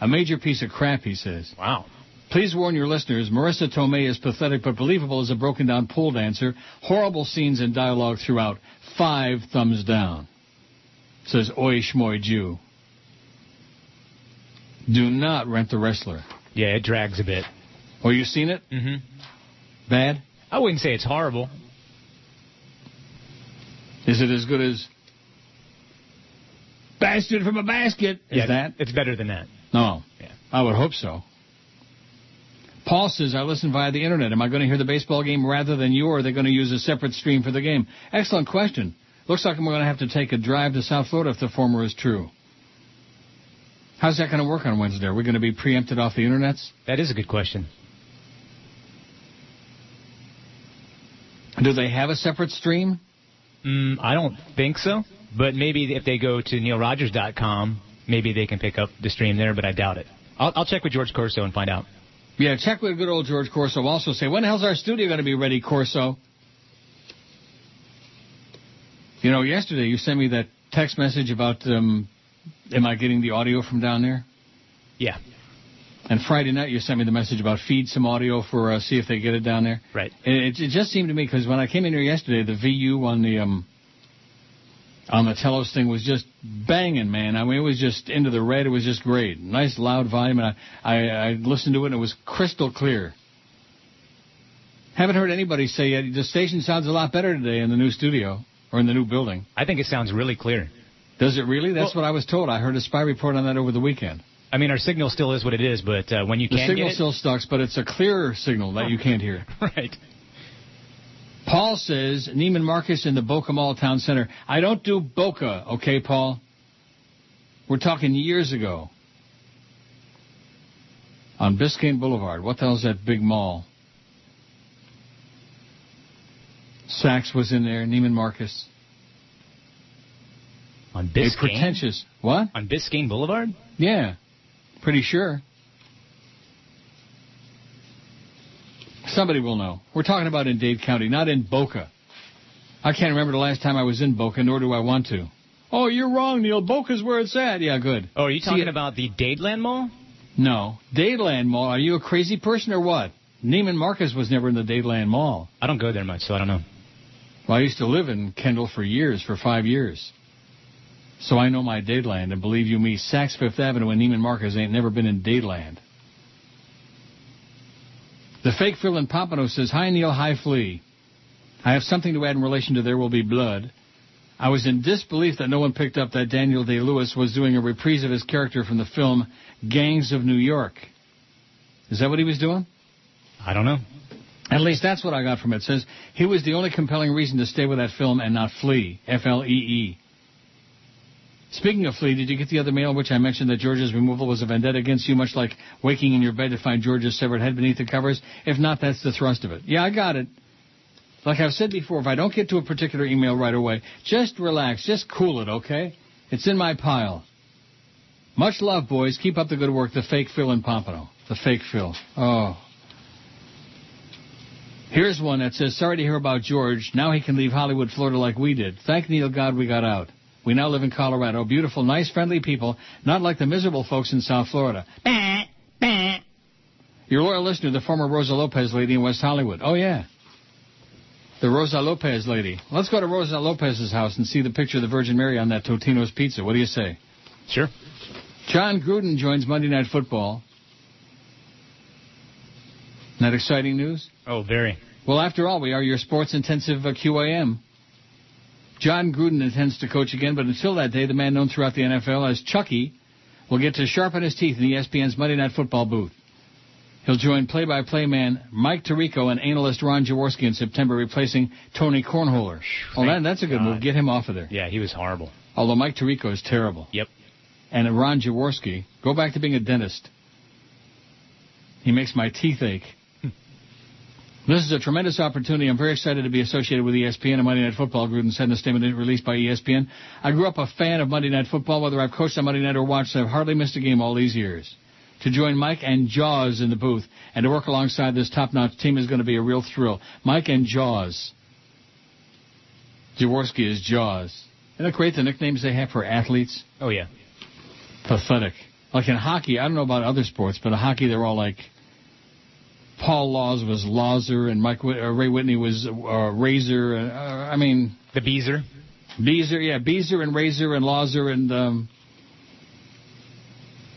A major piece of crap, he says. Wow. Please warn your listeners, Marisa Tomei is pathetic but believable as a broken down pole dancer. Horrible scenes and dialogue throughout. Five thumbs down. Says Oi Shmoy Jew. Do not rent The Wrestler. Yeah, it drags a bit. Oh, you seen it? Mm-hmm. Bad? I wouldn't say it's horrible. Is it as good as Bastard from a Basket? Is yeah, that? It's better than that. No. Yeah. I would hope so. Paul says, I listen via the internet. Am I going to hear the baseball game rather than you, or are they going to use a separate stream for the game? Excellent question. Looks like I'm going to have to take a drive to South Florida if the former is true. How's that going to work on Wednesday? Are we going to be preempted off the internets? That is a good question. Do they have a separate stream? Mm, I don't think so. But maybe if they go to neilrogers.com, maybe they can pick up the stream there, but I doubt it. I'll, I'll check with George Corso and find out. Yeah, check with good old George Corso. Also say, when the hell's our studio going to be ready, Corso? You know, yesterday you sent me that text message about, um, am I getting the audio from down there? Yeah. And Friday night you sent me the message about feed some audio for uh, see if they get it down there. Right. It, it just seemed to me because when I came in here yesterday, the VU on the um on the Telos thing was just banging, man. I mean, it was just into the red. It was just great. Nice loud volume, and I I, I listened to it and it was crystal clear. Haven't heard anybody say yet. The station sounds a lot better today in the new studio or in the new building. I think it sounds really clear. Does it really? That's Well- what I was told. I heard a spy report on that over the weekend. I mean, our signal still is what it is, but uh, when you The can signal get it, still sucks, but it's a clearer signal that you can't hear. right. Paul says Neiman Marcus in the Boca Mall Town Center. I don't do Boca, okay, Paul? We're talking years ago. On Biscayne Boulevard. What the hell's that big mall? Saks was in there, Neiman Marcus. On Biscayne. A pretentious. What? On Biscayne Boulevard. Yeah. Pretty sure. Somebody will know. We're talking about in Dade County, not in Boca. I can't remember the last time I was in Boca, nor do I want to. Oh, you're wrong, Neil. Boca's where it's at. Yeah, good. Oh, are you talking it- about the Dadeland Mall? No. Dadeland Mall. Are you a crazy person or what? Neiman Marcus was never in the Dadeland Mall. I don't go there much, so I don't know. Well, I used to live in Kendall for years, for five years. So I know my Dadeland, and believe you me, Saks Fifth Avenue and Neiman Marcus ain't never been in Dadeland. The fake Phil in Pompano says, Hi Neil, hi Flea. I have something to add in relation to There Will Be Blood. I was in disbelief that no one picked up that Daniel Day-Lewis was doing a reprise of his character from the film Gangs of New York. Is that what he was doing? I don't know. At least that's what I got from it. It says he was the only compelling reason to stay with that film and not flee. F L E E. Speaking of Flea, did you get the other mail in which I mentioned that George's removal was a vendetta against you, much like waking in your bed to find George's severed head beneath the covers? If not, that's the thrust of it. Yeah, I got it. Like I've said before, if I don't get to a particular email right away, just relax, just cool it, okay? It's in my pile. Much love, boys. Keep up the good work. The fake Phil in Pompano. The fake Phil. Oh. Here's one that says, sorry to hear about George. Now he can leave Hollywood, Florida like we did. Thank Neil God we got out. We now live in Colorado. Beautiful, nice, friendly people, not like the miserable folks in South Florida. Your loyal listener, the former Rosa Lopez lady in West Hollywood. Oh, yeah. The Rosa Lopez lady. Let's go to Rosa Lopez's house and see the picture of the Virgin Mary on that Totino's pizza. What do you say? Sure. Jon Gruden joins Monday Night Football. Not exciting news? Oh, very. Well, after all, we are your sports intensive uh, QAM. Jon Gruden intends to coach again, but until that day, the man known throughout the NFL as Chucky will get to sharpen his teeth in ESPN's Monday Night Football booth. He'll join play-by-play man Mike Tirico and analyst Ron Jaworski in September, replacing Tony Cornholer. Oh, that, that's a good God. move. Get him off of there. Yeah, he was horrible. Although Mike Tirico is terrible. Yep. And Ron Jaworski, go back to being a dentist. He makes my teeth ache. This is a tremendous opportunity. I'm very excited to be associated with ESPN and Monday Night Football. Gruden said in a statement released by ESPN. I grew up a fan of Monday Night Football. Whether I've coached on Monday Night or watched, I've hardly missed a game all these years. To join Mike and Jaws in the booth and to work alongside this top-notch team is going to be a real thrill. Mike and Jaws. Jaworski is Jaws. Isn't that great, the nicknames they have for athletes? Oh, yeah. Pathetic. Like in hockey, I don't know about other sports, but in hockey they're all like Paul Laws was Lawser and Mike uh, Ray Whitney was uh, Razor. And, uh, I mean the Beezer. Beezer, yeah, Beezer and Razor and Lawser and um,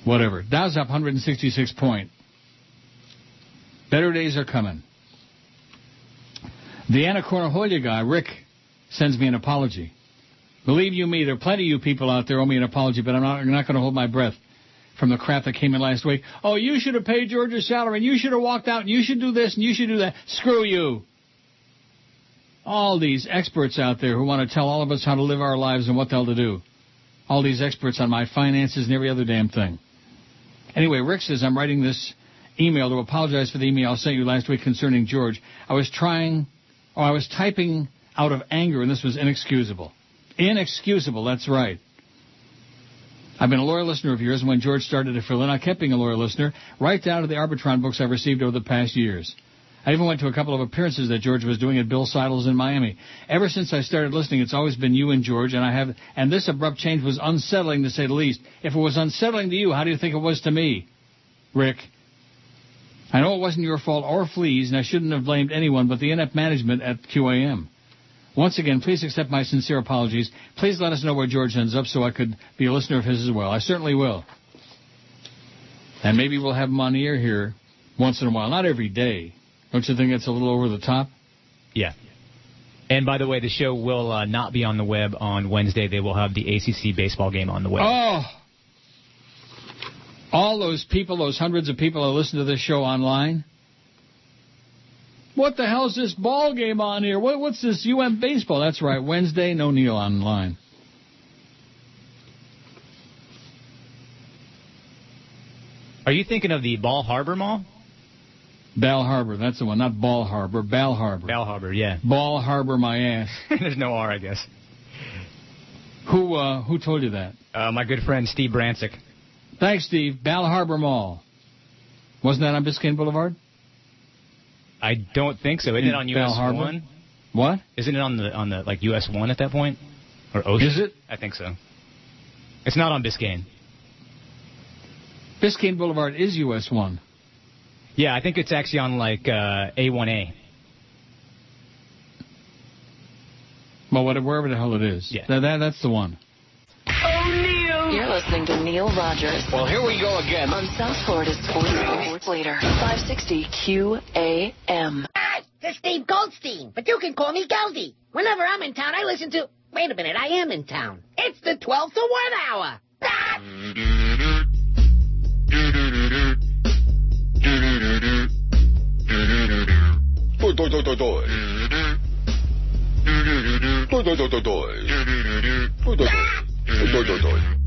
whatever. Dow's up 166 point. Better days are coming. The Anna Cornaholia guy, Rick, sends me an apology. Believe you me, there are plenty of you people out there owe me an apology, but I'm not, I'm not going to hold my breath from the crap that came in last week. Oh, you should have paid George's salary, and you should have walked out, and you should do this, and you should do that. Screw you. All these experts out there who want to tell all of us how to live our lives and what the hell to do. All these experts on my finances and every other damn thing. Anyway, Rick says I'm writing this email to apologize for the email I sent you last week concerning George. I was trying, or I was typing out of anger, and this was inexcusable. Inexcusable, that's right. I've been a loyal listener of yours, and when George started to fill in, I kept being a loyal listener, right down to the Arbitron books I've received over the past years. I even went to a couple of appearances that George was doing at Bill Seidle's in Miami. Ever since I started listening, it's always been you and George, and I have, and this abrupt change was unsettling to say the least. If it was unsettling to you, how do you think it was to me, Rick? I know it wasn't your fault or Flea's, and I shouldn't have blamed anyone but the inept management at QAM. Once again, please accept my sincere apologies. Please let us know where George ends up so I could be a listener of his as well. I certainly will. And maybe we'll have him on the air here once in a while. Not every day. Don't you think it's a little over the top? Yeah. And by the way, the show will uh, not be on the web on Wednesday. They will have the ACC baseball game on the web. Oh! All those people, those hundreds of people that listen to this show online. What the hell's this ball game on here? What, what's this UM baseball? That's right, Wednesday, no Neil online. Are you thinking of the Ball Harbor Mall? Bal Harbor, that's the one, not Ball Harbor, Bal Harbor. Bal Harbor, yeah. Ball Harbor, my ass. There's no R, I guess. Who uh, who told you that? Uh, my good friend Steve Bransick. Thanks, Steve. Bal Harbor Mall. Wasn't that on Biscayne Boulevard? I don't think so. Isn't In it on US one? What? Isn't it on the on the like US one at that point? Or Ocean? Is it? I think so. It's not on Biscayne. Biscayne Boulevard is US 1. Yeah, I think it's actually on like uh, A1A. Well, whatever, wherever the hell it is. Yeah. That, that, that's the one. You're listening to Neil Rogers. Well, here we go again. On South Florida Sports, Sports Leader, 560 QAM. Hi, this is Steve Goldstein, but you can call me Geldy. Whenever I'm in town, I listen to. Wait a minute, I am in town. It's the 12 to 1 hour. Ah! Doi, doi, doi, doi, doi. Doi, doi, doi, doi, doi. Doi, doi, doi. Doi, doi, doi.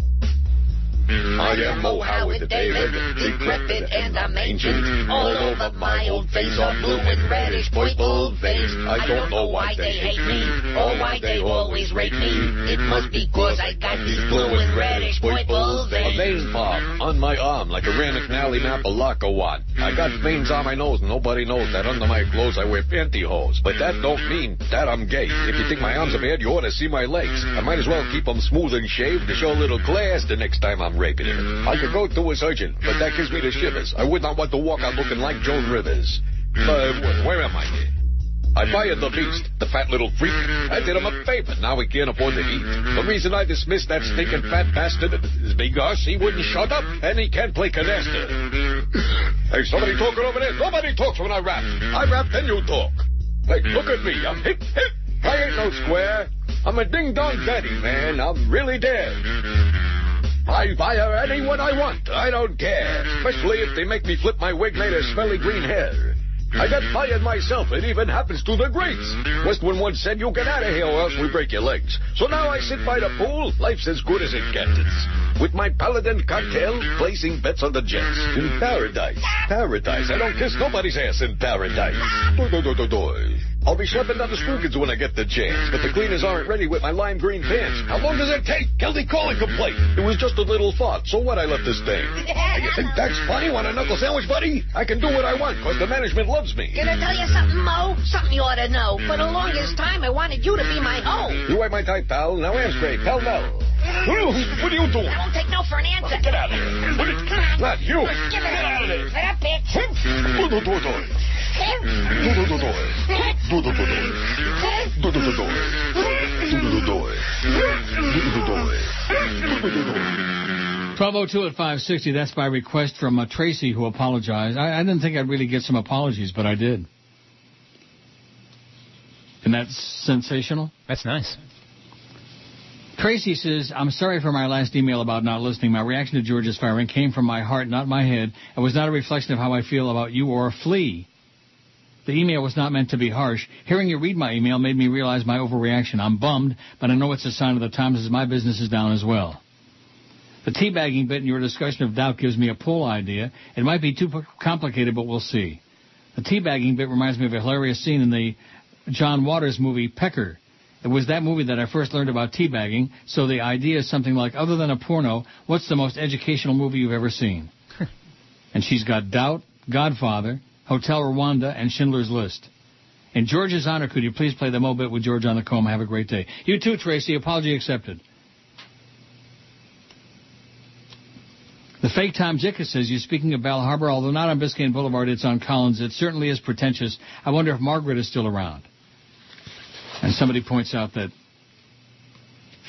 Mm-hmm. I am Mo Howard, the David, decrepit and I'm ancient. Mm-hmm. All over my old face are blue and reddish, purple veins. Mm-hmm. I don't know why they hate me, or why they always rate me. It must be cause I got these blue and reddish, purple A veins. vein pop on my arm like a Ranick Nally Napalakawat. I got veins on my nose. Nobody knows that under my clothes I wear pantyhose. But that don't mean that I'm gay. If you think my arms are bad, you ought to see my legs. I might as well keep them smooth and shaved to show a little class the next time I'm I could go to a surgeon, but that gives me the shivers. I would not want to walk out looking like Joan Rivers. But where am I? I fired the beast, the fat little freak. I did him a favor. Now he can't afford to eat. The reason I dismissed that stinking fat bastard is because he wouldn't shut up and he can't play canasta. hey, somebody talking over there. Nobody talks when I rap. I rap, then you talk. Hey, look at me. I'm hip, hip. I ain't no square. I'm a ding-dong daddy, man. I'm really dead. I fire anyone I want. I don't care. Especially if they make me flip my wig of smelly green hair. I got fired myself. It even happens to the greats. Westwood once said, you get out of here or else we break your legs. So now I sit by the pool. Life's as good as it gets. With my paladin cocktail, placing bets on the Jets. In paradise. Paradise. I don't kiss nobody's ass in paradise. Doi, doi, doi, doi, doi. I'll be schlepping down the Spookins when I get the chance, but the cleaners aren't ready with my lime green pants. How long does it take? Geldy, calling complaint. It was just a little thought, so what I left this thing. you think that's funny? Want a knuckle sandwich, buddy? I can do what I want, because the management loves me. Can I tell you something, Mo? Something you ought to know. For the longest time, I wanted you to be my hoe. You ain't my type, pal. Now answer it. Pell mell. What are you doing? I won't take no for an answer. Get out of here. Not you. Get out of there. Get up, bitch. Do do do do. Do do do do. Do do do do. Do do do do. Do do do do. Do do do do. Do do do do. 1202 at 560. That's by request from uh, Tracy, who apologized. I, I didn't think I'd really get some apologies, but I did. And that's sensational. That's nice. Tracy says, I'm sorry for my last email about not listening. My reaction to George's firing came from my heart, not my head, It was not a reflection of how I feel about you or a flea. The email was not meant to be harsh. Hearing you read my email made me realize my overreaction. I'm bummed, but I know it's a sign of the times as my business is down as well. The teabagging bit in your discussion of doubt gives me a pull idea. It might be too complicated, but we'll see. The teabagging bit reminds me of a hilarious scene in the John Waters movie Pecker. It was that movie that I first learned about teabagging, so the idea is something like, other than a porno, what's the most educational movie you've ever seen? and she's got Doubt, Godfather, Hotel Rwanda, and Schindler's List. In George's honor, could you please play the Moe bit with George on the comb? Have a great day. You too, Tracy. Apology accepted. The fake Tom Jicka says, you're speaking of Bal Harbour, although not on Biscayne Boulevard, it's on Collins. It certainly is pretentious. I wonder if Margaret is still around. And somebody points out that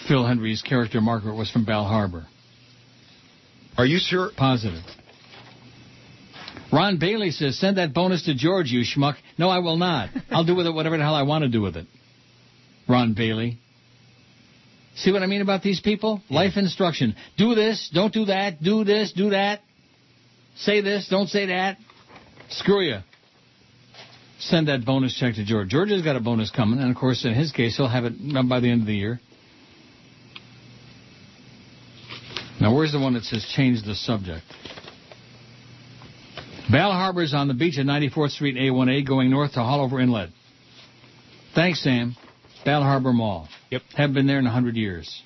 Phil Hendrie's character Margaret was from Bal Harbour. Are you sure? Positive. Ron Bailey says, send that bonus to George, you schmuck. No, I will not. I'll do with it whatever the hell I want to do with it. Ron Bailey. See what I mean about these people? Life instruction. Do this, don't do that, do this, do that. Say this, don't say that. Screw you. Send that bonus check to George. George has got a bonus coming, and of course, in his case, he'll have it by the end of the year. Now, where's the one that says change the subject? Bal is on the beach at 94th Street and A1A going north to Haulover Inlet. Thanks, Sam. Bal Harbour Mall. Yep. Haven't been there in a hundred years.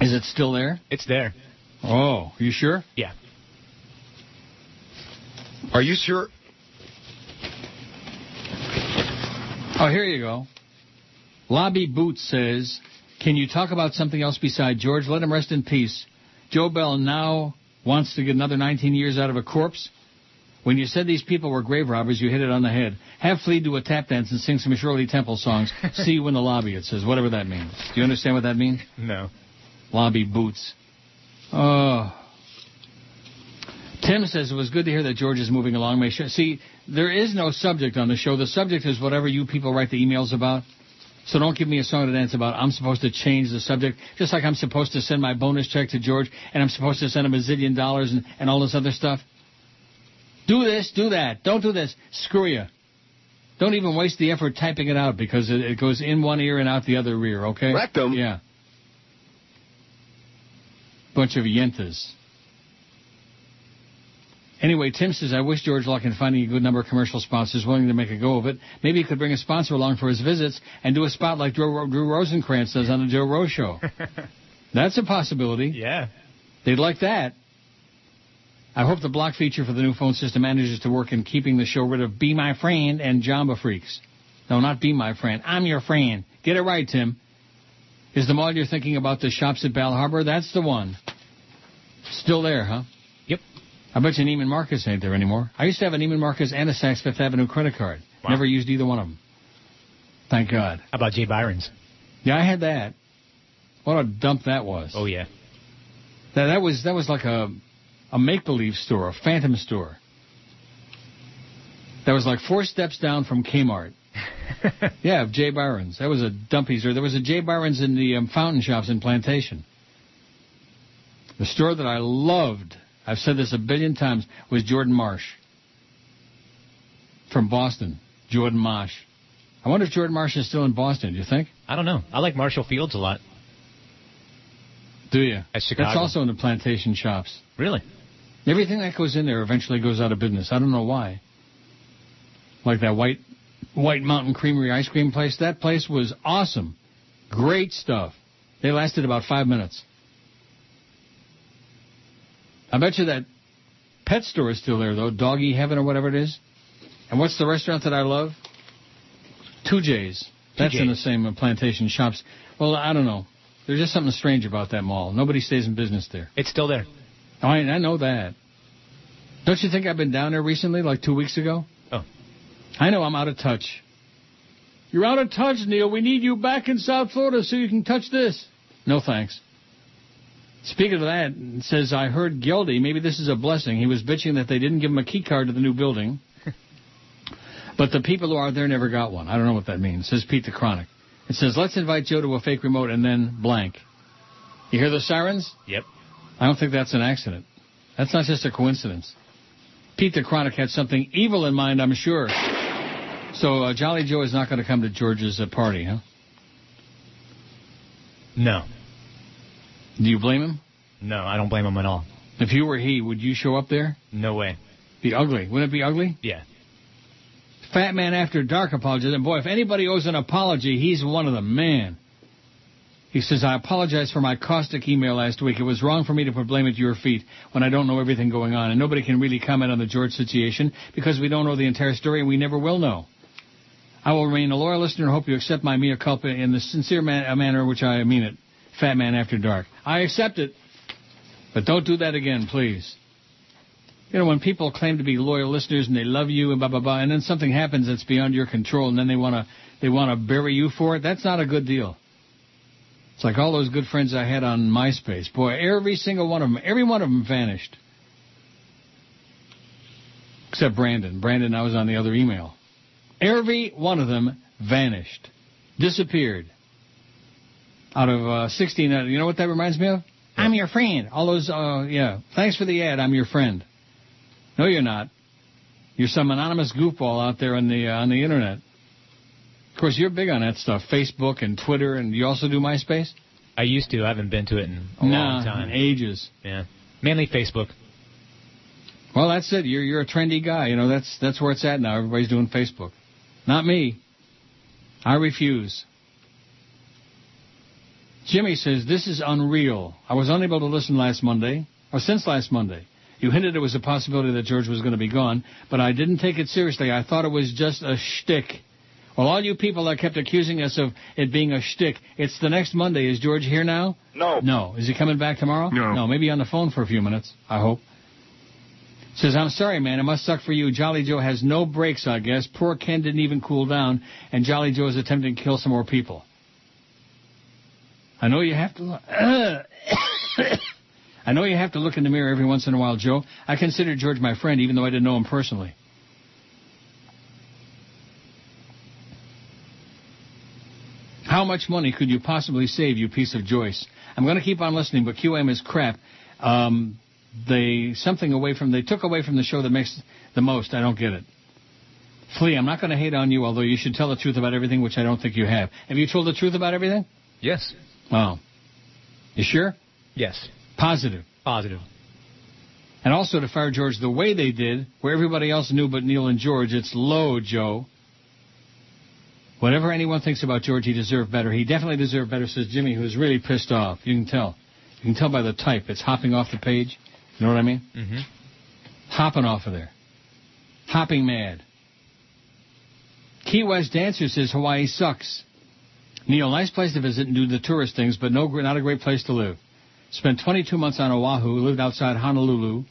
Is it still there? It's there. Oh, are you sure? Yeah. Are you sure? Oh, here you go. Lobby Boots says, can you talk about something else beside George? Let him rest in peace. Joe Bell now wants to get another 19 years out of a corpse. When you said these people were grave robbers, you hit it on the head. Have Flea do a tap dance and sing some Shirley Temple songs. See you in the lobby, it says, whatever that means. Do you understand what that means? No. Lobby Boots. Oh. Tim says it was good to hear that George is moving along. See, there is no subject on the show. The subject is whatever you people write the emails about. So don't give me a song to dance about. I'm supposed to change the subject, just like I'm supposed to send my bonus check to George, and I'm supposed to send him a zillion dollars and, and all this other stuff. Do this, do that. Don't do this. Screw you. Don't even waste the effort typing it out because it, it goes in one ear and out the other ear, okay? Rectum. Yeah. Bunch of yentas. Anyway, Tim says, I wish George luck in finding a good number of commercial sponsors willing to make a go of it. Maybe he could bring a sponsor along for his visits and do a spot like Drew, Drew Rosenkrantz does on the Joe Rose Show. That's a possibility. Yeah. They'd like that. I hope the block feature for the new phone system manages to work in keeping the show rid of Be My Friend and Jamba Freaks. No, not Be My Friend. I'm your friend. Get it right, Tim. Is the mall you're thinking about the shops at Bal Harbour? That's the one. Still there, huh? I bet you Neiman Marcus ain't there anymore. I used to have a Neiman Marcus and a Saks Fifth Avenue credit card. Wow. Never used either one of them. Thank God. How about Jay Byron's? Yeah, I had that. What a dump that was. Oh yeah. That that was that was like a a make believe store, a phantom store. That was like four steps down from Kmart. yeah, Jay Byron's. That was a dumpy store. There was a Jay Byron's in the um, fountain shops in Plantation. The store that I loved, I've said this a billion times, was Jordan Marsh. From Boston. Jordan Marsh. I wonder if Jordan Marsh is still in Boston, do you think? I don't know. I like Marshall Fields a lot. Do you? At Chicago. That's also in the plantation shops. Really? Everything that goes in there eventually goes out of business. I don't know why. Like that white White Mountain Creamery ice cream place. That place was awesome. Great stuff. They lasted about five minutes. I bet you that pet store is still there, though. Doggy Heaven or whatever it is. And what's the restaurant that I love? Two J's. That's in the same uh, plantation shops. Well, I don't know. There's just something strange about that mall. Nobody stays in business there. It's still there. Oh, I, I know that. Don't you think I've been down there recently, like two weeks ago? Oh. I know I'm out of touch. You're out of touch, Neil. We need you back in South Florida so you can touch this. No thanks. Speaking of that, it says I heard Gildy. Maybe this is a blessing. He was bitching that they didn't give him a key card to the new building, but the people who are there never got one. I don't know what that means. Says Pete the Chronic. It says let's invite Joe to a fake remote and then blank. You hear the sirens? Yep. I don't think that's an accident. That's not just a coincidence. Pete the Chronic had something evil in mind, I'm sure. So uh, Jolly Joe is not going to come to George's uh, party, huh? No. Do you blame him? No, I don't blame him at all. If you were he, would you show up there? No way. Be ugly. Wouldn't it be ugly? Yeah. Fat Man After Dark apologized. And boy, if anybody owes an apology, he's one of them. Man. He says, I apologize for my caustic email last week. It was wrong for me to put blame at your feet when I don't know everything going on. And nobody can really comment on the George situation because we don't know the entire story and we never will know. I will remain a loyal listener and hope you accept my mea culpa in the sincere man- manner in which I mean it. Fat Man After Dark. I accept it. But don't do that again, please. You know, when people claim to be loyal listeners and they love you and blah blah blah, and then something happens that's beyond your control, and then they wanna they wanna bury you for it. That's not a good deal. It's like all those good friends I had on MySpace. Boy, every single one of them, every one of them vanished. Except Brandon. Brandon, I was on the other email. Every one of them vanished, disappeared. Out of uh, 16, uh, you know what that reminds me of? I'm your friend. All those, uh, yeah. Thanks for the ad. I'm your friend. No, you're not. You're some anonymous goofball out there on the uh, on the internet. Of course, you're big on that stuff, Facebook and Twitter, and you also do MySpace. I used to. I haven't been to it in a Nah, long time. ages. Yeah. Mainly Facebook. Well, that's it. You're you're a trendy guy. You know that's that's where it's at now. Everybody's doing Facebook. Not me. I refuse. Jimmy says this is unreal. I was unable to listen last Monday, or since last Monday. You hinted it was a possibility that George was going to be gone, but I didn't take it seriously. I thought it was just a shtick. Well, all you people that kept accusing us of it being a shtick, it's the next Monday. Is George here now? No. No. Is he coming back tomorrow? No. No, maybe on the phone for a few minutes, I hope. Says, I'm sorry, man. It must suck for you. Jolly Joe has no brakes, I guess. Poor Ken didn't even cool down, and Jolly Joe is attempting to kill some more people. I know you have to look. I know you have to look in the mirror every once in a while, Joe. I consider George my friend, even though I didn't know him personally. How much money could you possibly save, you piece of Joyce? I'm going to keep on listening, but QM is crap. Um, they something away from they took away from the show that makes the most. I don't get it. Flea, I'm not going to hate on you, although you should tell the truth about everything, which I don't think you have. Have you told the truth about everything? Yes. Oh. You sure? Yes. Positive. Positive. And also to fire George the way they did, where everybody else knew but Neil and George, it's low, Joe. Whatever anyone thinks about George, he deserved better. He definitely deserved better, says Jimmy, who's really pissed off. You can tell. You can tell by the type. It's hopping off the page. You know what I mean? Mm-hmm. Hopping off of there. Hopping mad. Key West Dancer says Hawaii sucks. Neil, nice place to visit and do the tourist things, but no, not a great place to live. Spent 22 months on Oahu, lived outside Honolulu,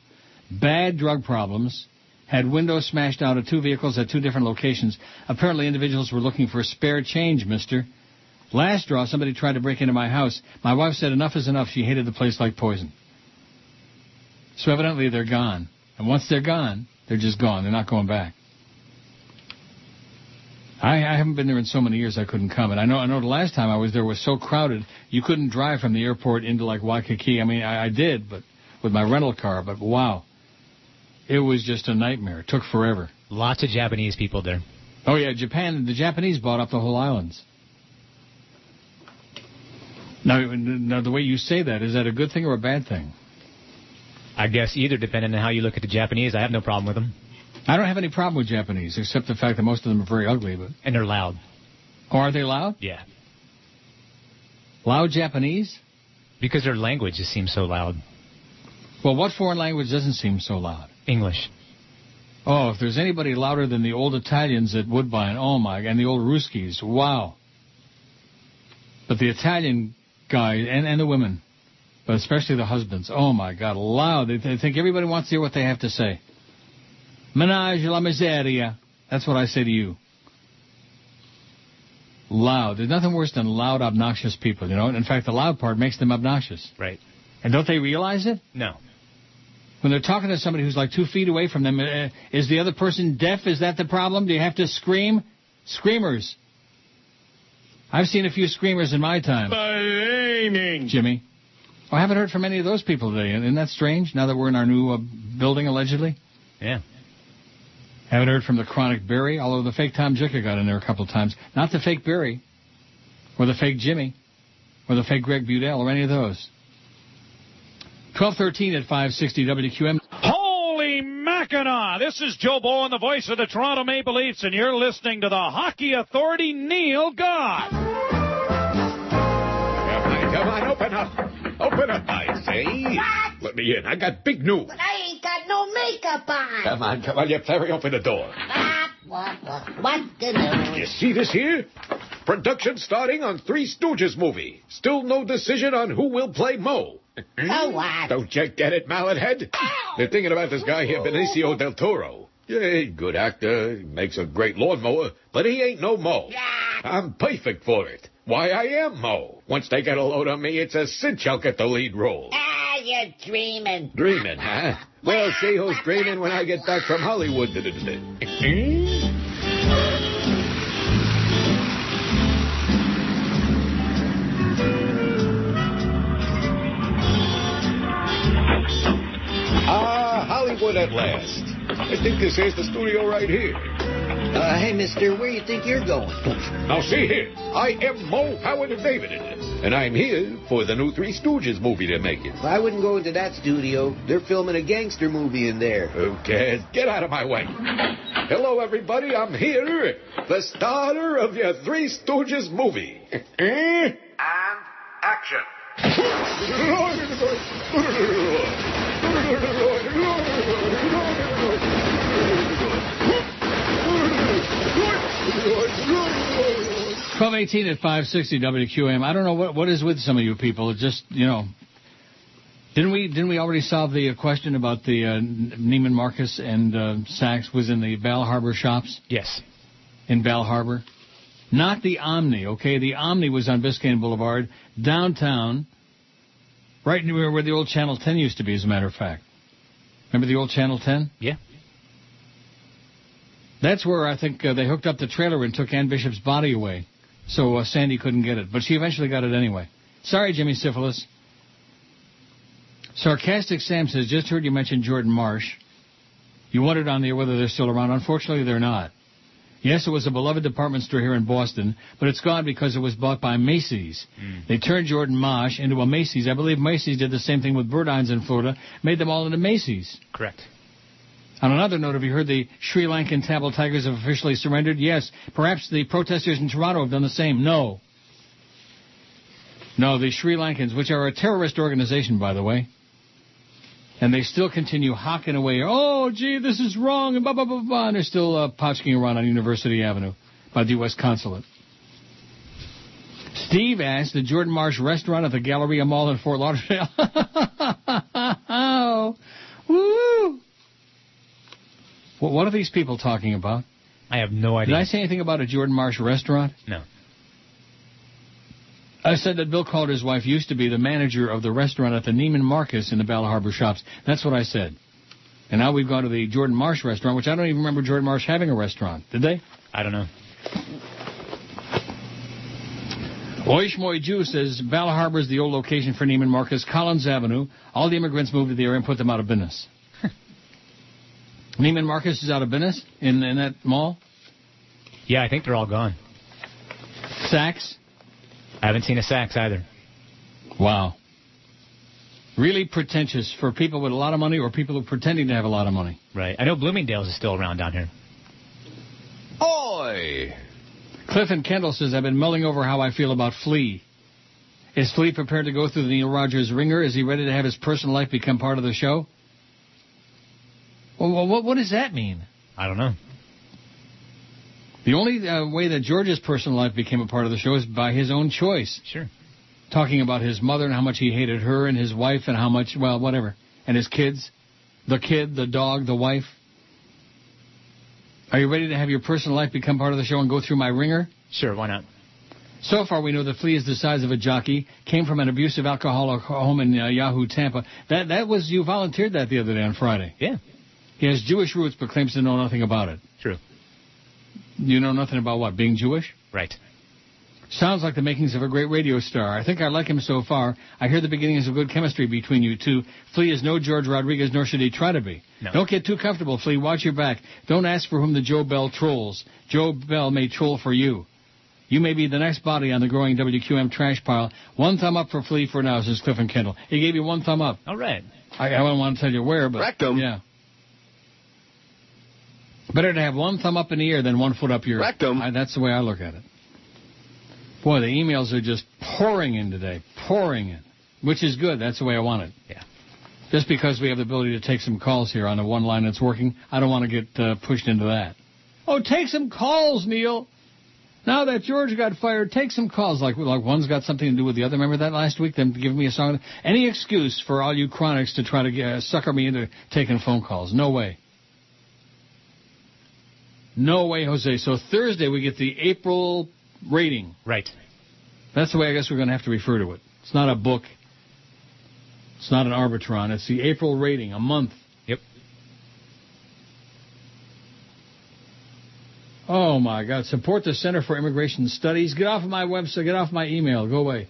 bad drug problems, had windows smashed out of two vehicles at two different locations. Apparently individuals were looking for spare change, mister. Last draw, somebody tried to break into my house. My wife said enough is enough. She hated the place like poison. So evidently they're gone. And once they're gone, they're just gone. They're not going back. I, I haven't been there in so many years I couldn't come. And I know I know the last time I was there was so crowded you couldn't drive from the airport into like Waikiki. I mean I, I did, but with my rental car. But wow, it was just a nightmare. It took forever. Lots of Japanese people there. Oh yeah, Japan. The Japanese bought up the whole islands. Now, now the way you say that is that a good thing or a bad thing? I guess either, depending on how you look at the Japanese. I have no problem with them. I don't have any problem with Japanese, except the fact that most of them are very ugly. But And they're loud. oh, are they loud? Yeah. Loud Japanese? Because their language just seems so loud. Well, what foreign language doesn't seem so loud? English. Oh, if there's anybody louder than the old Italians at Woodbine, oh my, and the old Ruskies, wow. But the Italian guy and, and the women, but especially the husbands, oh my God, loud. They, they think everybody wants to hear what they have to say. Menage la miseria. That's what I say to you. Loud. There's nothing worse than loud, obnoxious people, you know. In fact, the loud part makes them obnoxious. Right. And don't they realize it? No. When they're talking to somebody who's like two feet away from them, uh, is the other person deaf? Is that the problem? Do you have to scream? Screamers. I've seen a few screamers in my time. Jimmy. Oh, I haven't heard from any of those people today. Isn't that strange? Now that we're in our new uh, building, allegedly. Yeah. Haven't heard from the chronic Barry, although the fake Tom Jicker got in there a couple of times. Not the fake Barry, or the fake Jimmy, or the fake Greg Budell, or any of those. 1213 at 560 WQAM. Holy Mackinaw! This is Joe Bowen, the voice of the Toronto Maple Leafs, and you're listening to the Hockey Authority, Neil God. Come on, come on, open up. Open up, I say. Let me in. I got big news. But I ain't got no makeup on. Come on, come on, you Larry, open the door. What, what, what the news? You see this here? Production starting on Three Stooges movie. Still no decision on who will play Moe. So what? Don't you get it, mallet head? They're thinking about this guy here, Benicio del Toro. Yeah, good actor, makes a great lawnmower, but he ain't no Moe. Yeah. I'm perfect for it. Why, I am Moe. Once they get a load on me, it's a cinch I'll get the lead role. Ah, you're dreaming. Dreaming, huh? Well, see who's dreaming when I get back from Hollywood. Ah, Hollywood at last. I think this is the studio right here. Uh, hey, mister, where you think you're going? Now, see here. I am Moe Howard of David, and I'm here for the new Three Stooges movie they're making. I wouldn't go into that studio. They're filming a gangster movie in there. Who cares? Get out of my way. Hello, everybody. I'm here, the starter of your Three Stooges movie. and action. Twelve eighteen at five sixty WQAM. I don't know what what is with some of you people. It just you know. Didn't we didn't we already solve the question about the uh, Neiman Marcus and uh, Saks was in the Bal Harbour shops? Yes. In Bal Harbour, not the Omni. Okay, the Omni was on Biscayne Boulevard downtown, right near where the old Channel 10 used to be. As a matter of fact, remember the old Channel 10? Yeah. That's where I think uh, they hooked up the trailer and took Ann Bishop's body away, so uh, Sandy couldn't get it. But she eventually got it anyway. Sorry, Jimmy Syphilis. Sarcastic Sam says, just heard you mention Jordan Marsh. You wondered on there whether they're still around. Unfortunately, they're not. Yes, it was a beloved department store here in Boston, but it's gone because it was bought by Macy's. They turned Jordan Marsh into a Macy's. I believe Macy's did the same thing with Burdines in Florida, made them all into Macy's. Correct. On another note, have you heard the Sri Lankan Tamil Tigers have officially surrendered? Yes. Perhaps the protesters in Toronto have done the same. No. No, the Sri Lankans, which are a terrorist organization, by the way. And they still continue hawking away. Oh, gee, this is wrong, and blah, blah, blah, blah. And they're still uh, potchking around on University Avenue by the U.S. Consulate. Steve asked the Jordan Marsh restaurant at the Galleria Mall in Fort Lauderdale. oh, woo! What, what are these people talking about? I have no idea. Did I say anything about a Jordan Marsh restaurant? No. I said that Bill Calder's wife used to be the manager of the restaurant at the Neiman Marcus in the Bal Harbour shops. That's what I said. And now we've gone to the Jordan Marsh restaurant, which I don't even remember Jordan Marsh having a restaurant. Did they? I don't know. Oishmoy Jew says Bal Harbour is the old location for Neiman Marcus, Collins Avenue. All the immigrants moved to the area and put them out of business. Neiman Marcus is out of business in, in that mall? Yeah, I think they're all gone. Saks? I haven't seen a Saks either. Wow. Really pretentious for people with a lot of money or people who are pretending to have a lot of money. Right. I know Bloomingdale's is still around down here. Oi! Cliff and Kendall says, I've been mulling over how I feel about Flea. Is Flea prepared to go through the Neil Rogers ringer? Is he ready to have his personal life become part of the show? Well, what, what does that mean? I don't know. The only uh, way that George's personal life became a part of the show is by his own choice. Sure. Talking about his mother and how much he hated her and his wife and how much, well, whatever. And his kids. The kid, the dog, the wife. Are you ready to have your personal life become part of the show and go through my ringer? Sure, why not? So far, we know the Flea is the size of a jockey, came from an abusive alcoholic home in uh, Yahoo, Tampa. That that was you volunteered that the other day on Friday. Yeah. He has Jewish roots, but claims to know nothing about it. True. You know nothing about what being Jewish? Right. Sounds like the makings of a great radio star. I think I like him so far. I hear the beginnings of good chemistry between you two. Flea is no George Rodriguez, nor should he try to be. No. Don't get too comfortable, Flea. Watch your back. Don't ask for whom the Joe Bell trolls. Joe Bell may troll for you. You may be the next body on the growing WQAM trash pile. One thumb up for Flea for now, says Cliff and Kendall. He gave you one thumb up. All right. I, I don't want to tell you where, but Rectum. yeah. Better to have one thumb up in the air than one foot up your Rectum. I, that's the way I look at it. Boy, the emails are just pouring in today, pouring in, which is good. That's the way I want it. Yeah. Just because we have the ability to take some calls here on the one line that's working, I don't want to get uh, pushed into that. Oh, take some calls, Neil. Now that George got fired, take some calls. Like like one's got something to do with the other. Remember that last week? Them giving me a song. Any excuse for all you chronics to try to get, uh, sucker me into taking phone calls? No way. No way, Jose. So Thursday we get the April rating. Right. That's the way I guess we're going to have to refer to it. It's not a book. It's not an Arbitron. It's the April rating, a month. Yep. Oh my God! Support the Center for Immigration Studies. Get off of my website. Get off my email. Go away.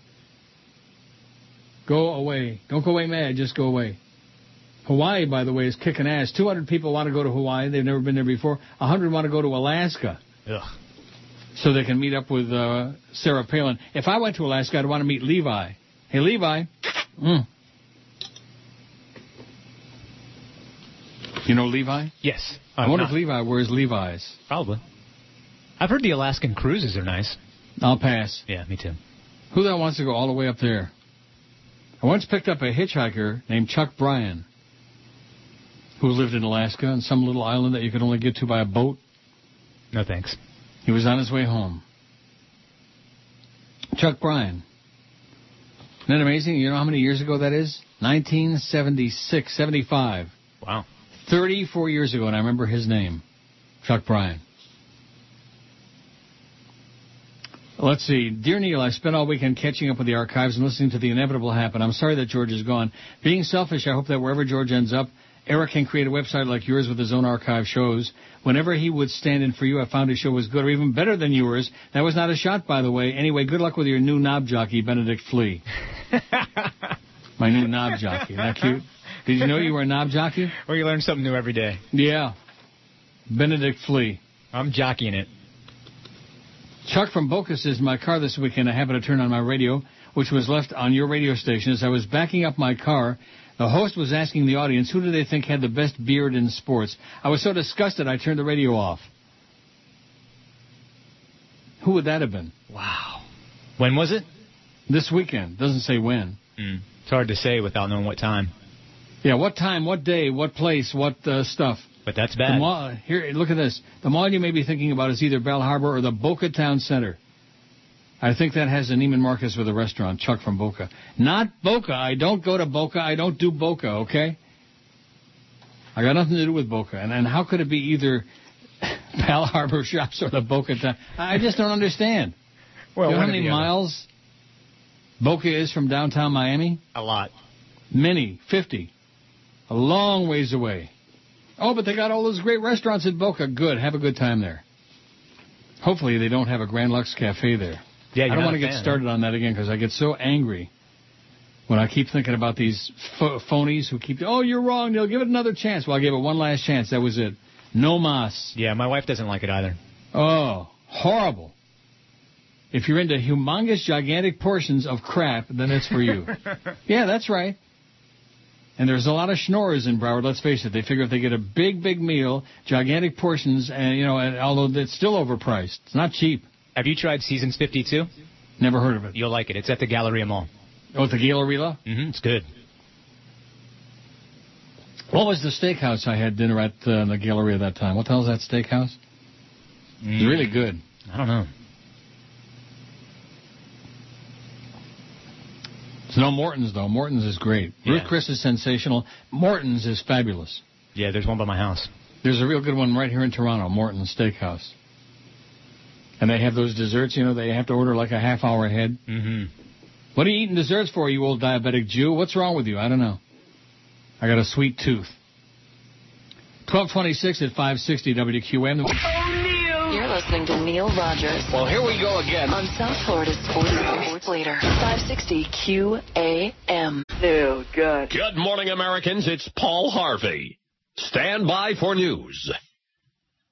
Go away. Don't go away mad. Just go away. Hawaii, by the way, is kicking ass. 200 people want to go to Hawaii. They've never been there before. 100 want to go to Alaska. Ugh. So they can meet up with uh, Sarah Palin. If I went to Alaska, I'd want to meet Levi. Hey, Levi. Mm. You know Levi? Yes. I Uh, wonder not- if Levi wears Levi's. Probably. I've heard the Alaskan cruises are nice. I'll pass. Yeah, me too. Who that wants to go all the way up there? I once picked up a hitchhiker named Chuck Bryan, who lived in Alaska on some little island that you could only get to by a boat. No thanks. He was on his way home. Chuck Bryan. Isn't that amazing? You know how many years ago that is? 1976, 75. Wow. 34 years ago, and I remember his name. Chuck Bryan. Let's see. Dear Neil, I spent all weekend catching up with the archives and listening to the inevitable happen. I'm sorry that George is gone. Being selfish, I hope that wherever George ends up, Eric can create a website like yours with his own archive shows. Whenever he would stand in for you, I found his show was good or even better than yours. That was not a shot, by the way. Anyway, good luck with your new knob jockey, Benedict Flea. My new knob jockey. Isn't that cute? Did you know you were a knob jockey? Well, you learn something new every day. Yeah. Benedict Flea. I'm jockeying it. Chuck from Boca says, my car this weekend, I happened to turn on my radio, which was left on your radio station. As I was backing up my car, the host was asking the audience, who do they think had the best beard in sports? I was so disgusted, I turned the radio off. Who would that have been? Wow. When was it? This weekend. Doesn't say when. Mm. It's hard to say without knowing what time. Yeah, what time, what day, what place, what uh, stuff. But that's The bad. mall, here, look at this. The mall you may be thinking about is either Bell Harbor or the Boca Town Center. I think that has a Neiman Marcus with a restaurant. Chuck from Boca. Not Boca. I don't go to Boca. I don't do Boca, okay? I got nothing to do with Boca. And, and how could it be either Bell Harbor shops or the Boca Town? I just don't understand. Well, you know how many the other. miles Boca is from downtown Miami? A lot. Many. 50. A long ways away. Oh, but they got all those great restaurants in Boca. Good. Have a good time there. Hopefully they don't have a Grand Lux Cafe there. Yeah, I don't want to get started on that again because I get so angry when I keep thinking about these pho- phonies who keep, oh, you're wrong, Neil. Give it another chance. Well, I gave it one last chance. That was it. No mas. Yeah, my wife doesn't like it either. Oh, horrible. If you're into humongous, gigantic portions of crap, then it's for you. yeah, that's right. And there's a lot of schnorrers in Broward. Let's face it. They figure if they get a big, big meal, gigantic portions, and you know, and although it's still overpriced, it's not cheap. Have you tried Seasons 52? Never heard of it. You'll like it. It's at the Galleria Mall. Oh, at the Galleria? Mm-hmm. It's good. What was the steakhouse I had dinner at uh, the Galleria that time? What the hell is that steakhouse? It's really good. I don't know. It's no Morton's though. Morton's is great. Yeah. Ruth Chris is sensational. Morton's is fabulous. Yeah, there's one by my house. There's a real good one right here in Toronto, Morton's Steakhouse. And they have those desserts, you know, they have to order like a half hour ahead. Mm-hmm. What are you eating desserts for, you old diabetic Jew? What's wrong with you? I don't know. I got a sweet tooth. 1226 at 560 WQAM. Hello, Neil! You're listening to Neil Rogers. Well, here we go again. On South Florida's Sports, Sports Leader, 560 QAM. Oh, God. Good morning, Americans. It's Paul Harvey. Stand by for news.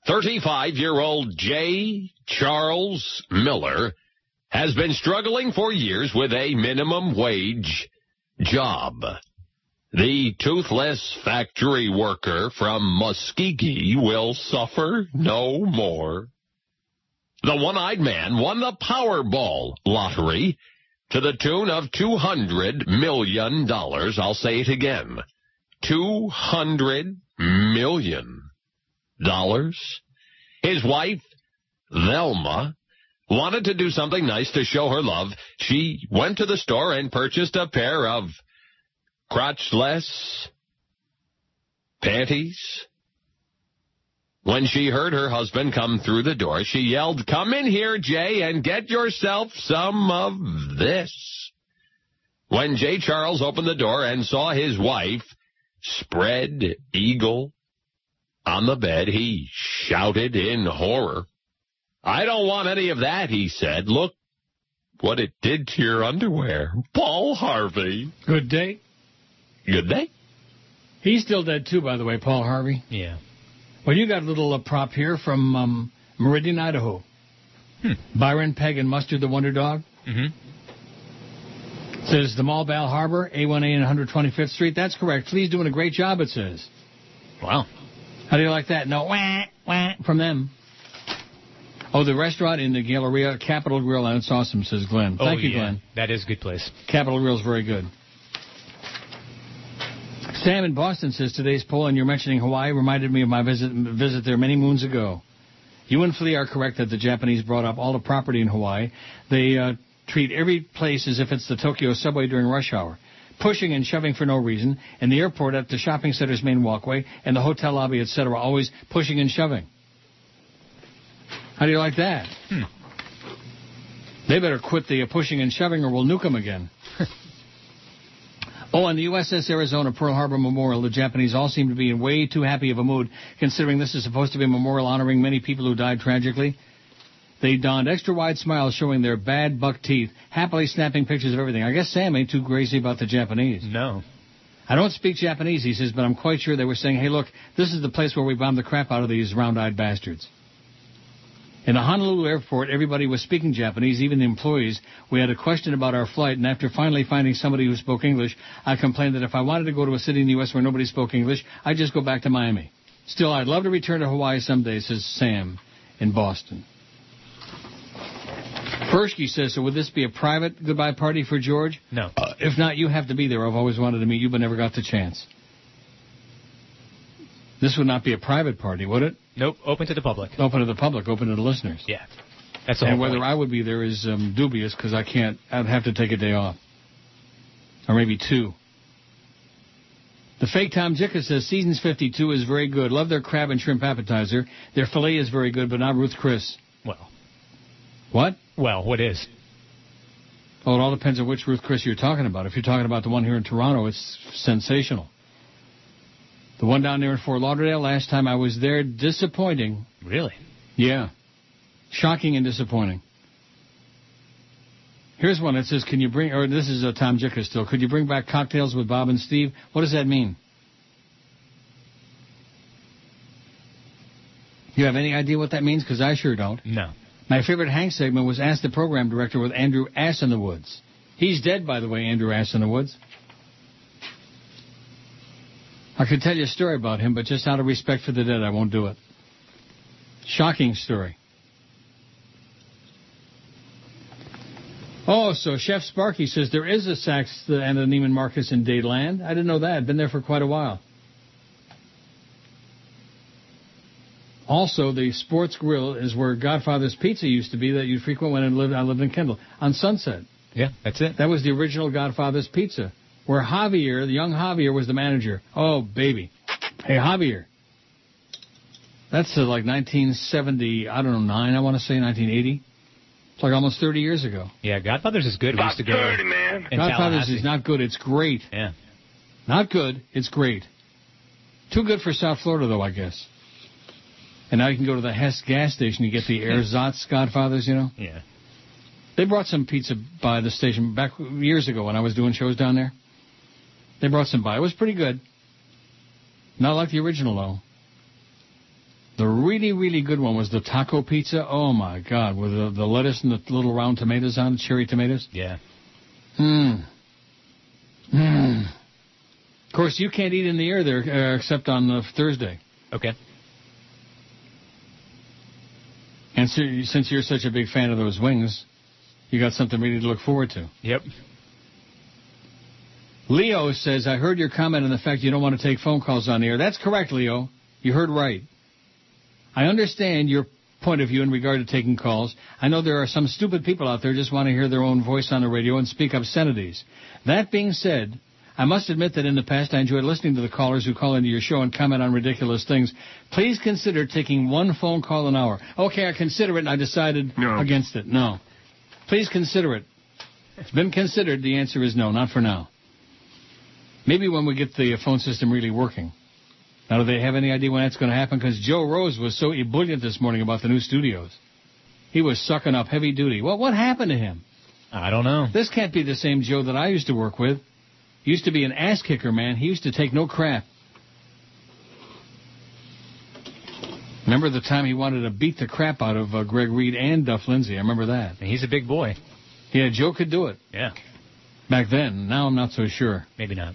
35-year-old J. Charles Miller has been struggling for years with a minimum wage job. The toothless factory worker from Muskogee will suffer no more. The one-eyed man won the Powerball lottery to the tune of $200 million. I'll say it again. $200 million. His wife, Velma, wanted to do something nice to show her love. She went to the store and purchased a pair of crotchless panties. When she heard her husband come through the door, she yelled, Come in here, Jay, and get yourself some of this. When Jay Charles opened the door and saw his wife spread eagle on the bed, he shouted in horror. I don't want any of that, he said. Look what it did to your underwear. Paul Harvey. Good day. Good day. He's still dead too, by the way, Paul Harvey. Yeah. Well, you got a little uh, prop here from um, Meridian, Idaho. Hmm. Byron Peg and Mustard the Wonder Dog. Mm-hmm. Says the Mall Bal Harbour, A1A and 125th Street. That's correct. Flea's doing a great job, it says. Wow. How do you like that? No, wah, wah, from them. Oh, the restaurant in the Galleria, Capital Grille, and it's awesome, says Glenn. Oh, Thank you, yeah. Glenn. That is a good place. Capital Grille's very good. Sam in Boston says today's poll, and you're mentioning Hawaii, reminded me of my visit visit there many moons ago. You and Flea are correct that the Japanese brought up all the property in Hawaii. They uh, treat every place as if it's the Tokyo subway during rush hour. Pushing and shoving for no reason, and the airport at the shopping center's main walkway, and the hotel lobby, etc., always pushing and shoving. How do you like that? Hmm. They better quit the pushing and shoving or we'll nuke them again. oh, and the USS Arizona Pearl Harbor Memorial, the Japanese all seem to be in way too happy of a mood, considering this is supposed to be a memorial honoring many people who died tragically. They donned extra wide smiles showing their bad buck teeth, happily snapping pictures of everything. I guess Sam ain't too crazy about the Japanese. No. I don't speak Japanese, he says, but I'm quite sure they were saying, hey, look, this is the place where we bombed the crap out of these round-eyed bastards. In the Honolulu airport, everybody was speaking Japanese, even the employees. We had a question about our flight, and after finally finding somebody who spoke English, I complained that if I wanted to go to a city in the U.S. where nobody spoke English, I'd just go back to Miami. Still, I'd love to return to Hawaii someday, says Sam in Boston. Persky says, so would this be a private goodbye party for George? No. Uh, if not, you have to be there. I've always wanted to meet you, but never got the chance. This would not be a private party, would it? Nope. Open to the public. Open to the public, open to the listeners. Yeah. That's and whether point. I would be there is um, dubious because I can't. I'd have to take a day off, or maybe two. The fake Tom Jicka says seasons 52 is very good. Love their crab and shrimp appetizer. Their fillet is very good, but not Ruth Chris. What? Well, what is? Well, it all depends on which Ruth Chris you're talking about. If you're talking about the one here in Toronto, it's sensational. The one down there in Fort Lauderdale, last time I was there, disappointing. Really? Yeah. Shocking and disappointing. Here's one that says, can you bring, or this is a Tom Jicka still, could you bring back cocktails with Bob and Steve? What does that mean? You have any idea what that means? Because I sure don't. No. My favorite Hank segment was Ask the Program Director with Andrew Ass in the Woods. He's dead, by the way, Andrew Ass in the Woods. I could tell you a story about him, but just out of respect for the dead, I won't do it. Shocking story. Oh, so Chef Sparky says there is a Saks and a Neiman Marcus in Dadeland. I didn't know that. Been there for quite a while. Also, the Sports Grill is where Godfather's Pizza used to be that you frequent when I lived, I lived in Kendall. On Sunset. Yeah, that's it. That was the original Godfather's Pizza, where Javier, the young Javier, was the manager. Oh, baby. Hey, Javier. That's uh, like 1970, I don't know, 9, I want to say, 1980. It's like almost 30 years ago. Yeah, Godfather's is good. we used to go. man. Godfather's is not good. It's great. Yeah. Not good. It's great. Too good for South Florida, though, I guess. And now you can go to the Hess gas station. You get the Ersatz Godfathers, you know. Yeah. They brought some pizza by the station back years ago when I was doing shows down there. They brought some by. It was pretty good. Not like the original, though. The really, really good one was the taco pizza. Oh, my God. With the, the lettuce and the little round tomatoes on it, cherry tomatoes. Yeah. Hmm. Hmm. Of course, you can't eat in the air there uh, except on uh, Thursday. Okay. And so, since you're such a big fan of those wings, you got something really to look forward to. Yep. Leo says, I heard your comment on the fact you don't want to take phone calls on the air. That's correct, Leo. You heard right. I understand your point of view in regard to taking calls. I know there are some stupid people out there just want to hear their own voice on the radio and speak obscenities. That being said, I must admit that in the past I enjoyed listening to the callers who call into your show and comment on ridiculous things. Please consider taking one phone call an hour. Okay, I consider it and I decided no. against it. No. Please consider it. It's been considered. The answer is no, not for now. Maybe when we get the phone system really working. Now, do they have any idea when that's going to happen? Because Joe Rose was so ebullient this morning about the new studios. He was sucking up heavy duty. Well, what happened to him? I don't know. This can't be the same Joe that I used to work with. Used to be an ass kicker, man. He used to take no crap. Remember the time he wanted to beat the crap out of uh, Greg Reed and Duff Lindsay? I remember that. He's a big boy. Yeah, Joe could do it Yeah. back then. Now I'm not so sure. Maybe not.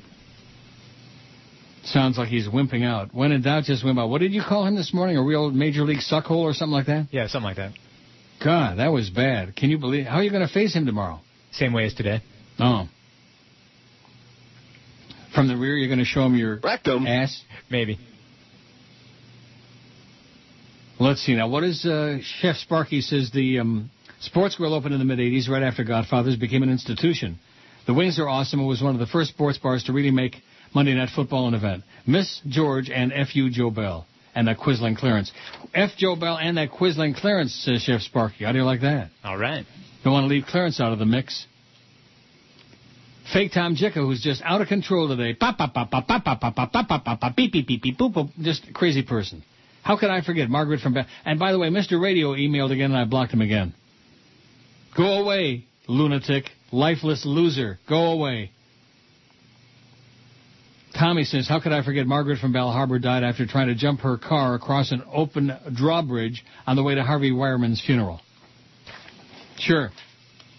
Sounds like he's wimping out. When in doubt, just wimp out. What did you call him this morning? A real major league suckhole or something like that? Yeah, something like that. God, that was bad. Can you believe? How are you going to face him tomorrow? Same way as today. Oh. From the rear, you're going to show them your Rectum. ass? Maybe. Let's see now. What is uh, Chef Sparky says the um, Sports Grill opened in the mid '80s, right after Godfathers became an institution. The wings are awesome. It was one of the first sports bars to really make Monday Night Football an event. Miss George and F.U. Joe Bell and that Quisling clearance. F. Joe Bell and that Quisling clearance, says Chef Sparky. How do you like that? All right. Don't want to leave clearance out of the mix. Fake Tom Jicka, who's just out of control today. Pop, pop, pop, pop, pop, pop, pop, pop, pop, pop, pop, pop, beep, beep, beep, beep, boop. Just a crazy person. How could I forget Margaret from... Ba- and by the way, Mr. Radio emailed again and I blocked him again. Go away, lunatic, lifeless loser. Go away. Tommy says, how could I forget Margaret from Bal Harbour died after trying to jump her car across an open drawbridge on the way to Harvey Wireman's funeral? Sure.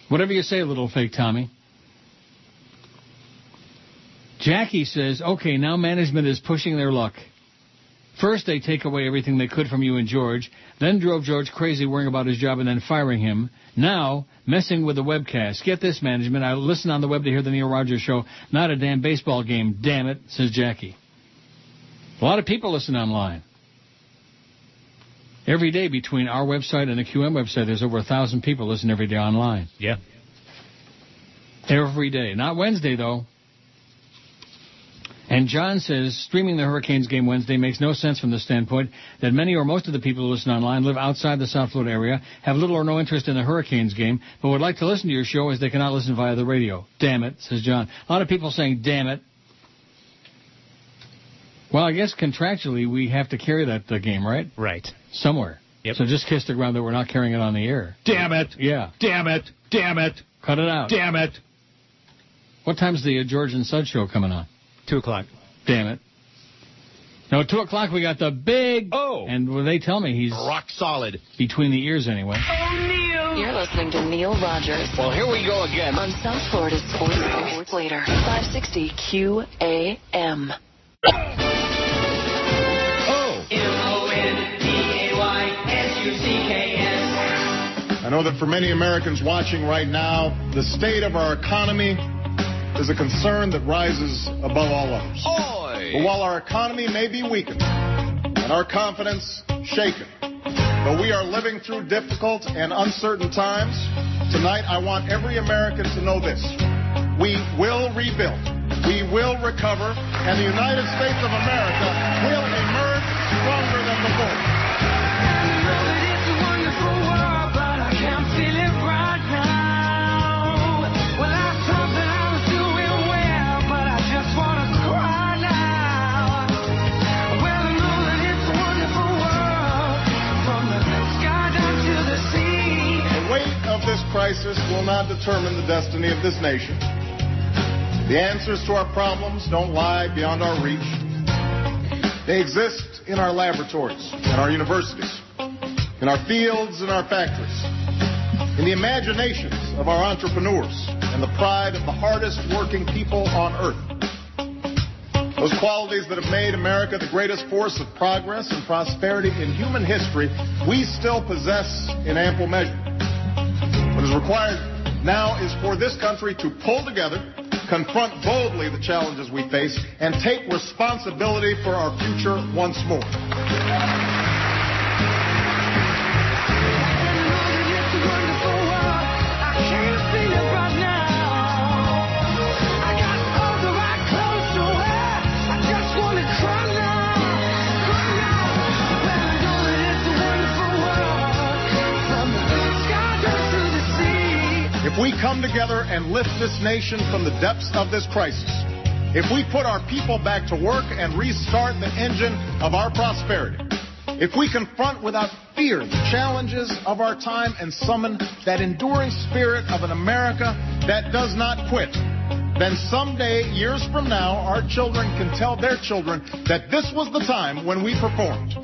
Whatever you say, little fake Tommy. Jackie says, okay, now management is pushing their luck. First, they take away everything they could from you and George, then drove George crazy worrying about his job and then firing him. Now, messing with the webcast. Get this, management. I listen on the web to hear the Neil Rogers show. Not a damn baseball game, damn it, says Jackie. A lot of people listen online. Every day between our website and the QM website, there's over a thousand people listen every day online. Yeah. Every day. Not Wednesday, though. And John says streaming the Hurricanes game Wednesday makes no sense from the standpoint that many or most of the people who listen online live outside the South Florida area, have little or no interest in the Hurricanes game, but would like to listen to your show as they cannot listen via the radio. Damn it, says John. A lot of people saying damn it. Well, I guess contractually we have to carry that uh, game, right? Right. Somewhere. Yep. So just kiss the ground that we're not carrying it on the air. Damn it! Yeah. Damn it! Damn it! Cut it out. Damn it! What time's the uh, George and Sud show coming on? 2 o'clock. Damn it. No, 2 o'clock we got the big... Oh! And well, they tell me he's... Rock solid. Between the ears, anyway. Oh, Neil! You're listening to Neil Rogers. Well, here we go again. On South Florida Sports, Sports Later, 560 QAM. Oh! M-O-N-D-A-Y-S-U-C-K-S. I know that for many Americans watching right now, the state of our economy is a concern that rises above all others. But while our economy may be weakened and our confidence shaken, but we are living through difficult and uncertain times, tonight I want every American to know this. We will rebuild. We will recover, and the United States of America will emerge stronger than before. Crisis will not determine the destiny of this nation. The answers to our problems don't lie beyond our reach. They exist in our laboratories, in our universities, in our fields, in our factories, in the imaginations of our entrepreneurs, and the pride of the hardest working people on earth. Those qualities that have made America the greatest force of progress and prosperity in human history, we still possess in ample measure. What is required now is for this country to pull together, confront boldly the challenges we face, and take responsibility for our future once more. If we come together and lift this nation from the depths of this crisis, if we put our people back to work and restart the engine of our prosperity, if we confront without fear the challenges of our time and summon that enduring spirit of an America that does not quit, then someday, years from now, our children can tell their children that this was the time when we performed.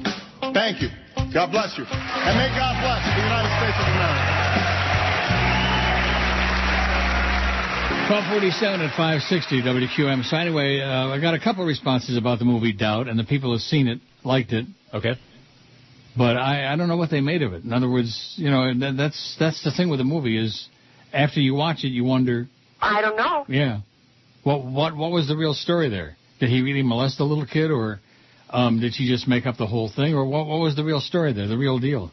Thank you. God bless you. And may God bless the United States of America. 1247 at 560 WQAM. So anyway, uh, I got a couple of responses about the movie Doubt, and the people have seen it, liked it. Okay. But I, I don't know what they made of it. In other words, you know, that, that's that's the thing with a movie is after you watch it, you wonder, I don't know. yeah, what what what was the real story there? Did he really molest the little kid, or um, did she just make up the whole thing, or what what was the real story there, the real deal?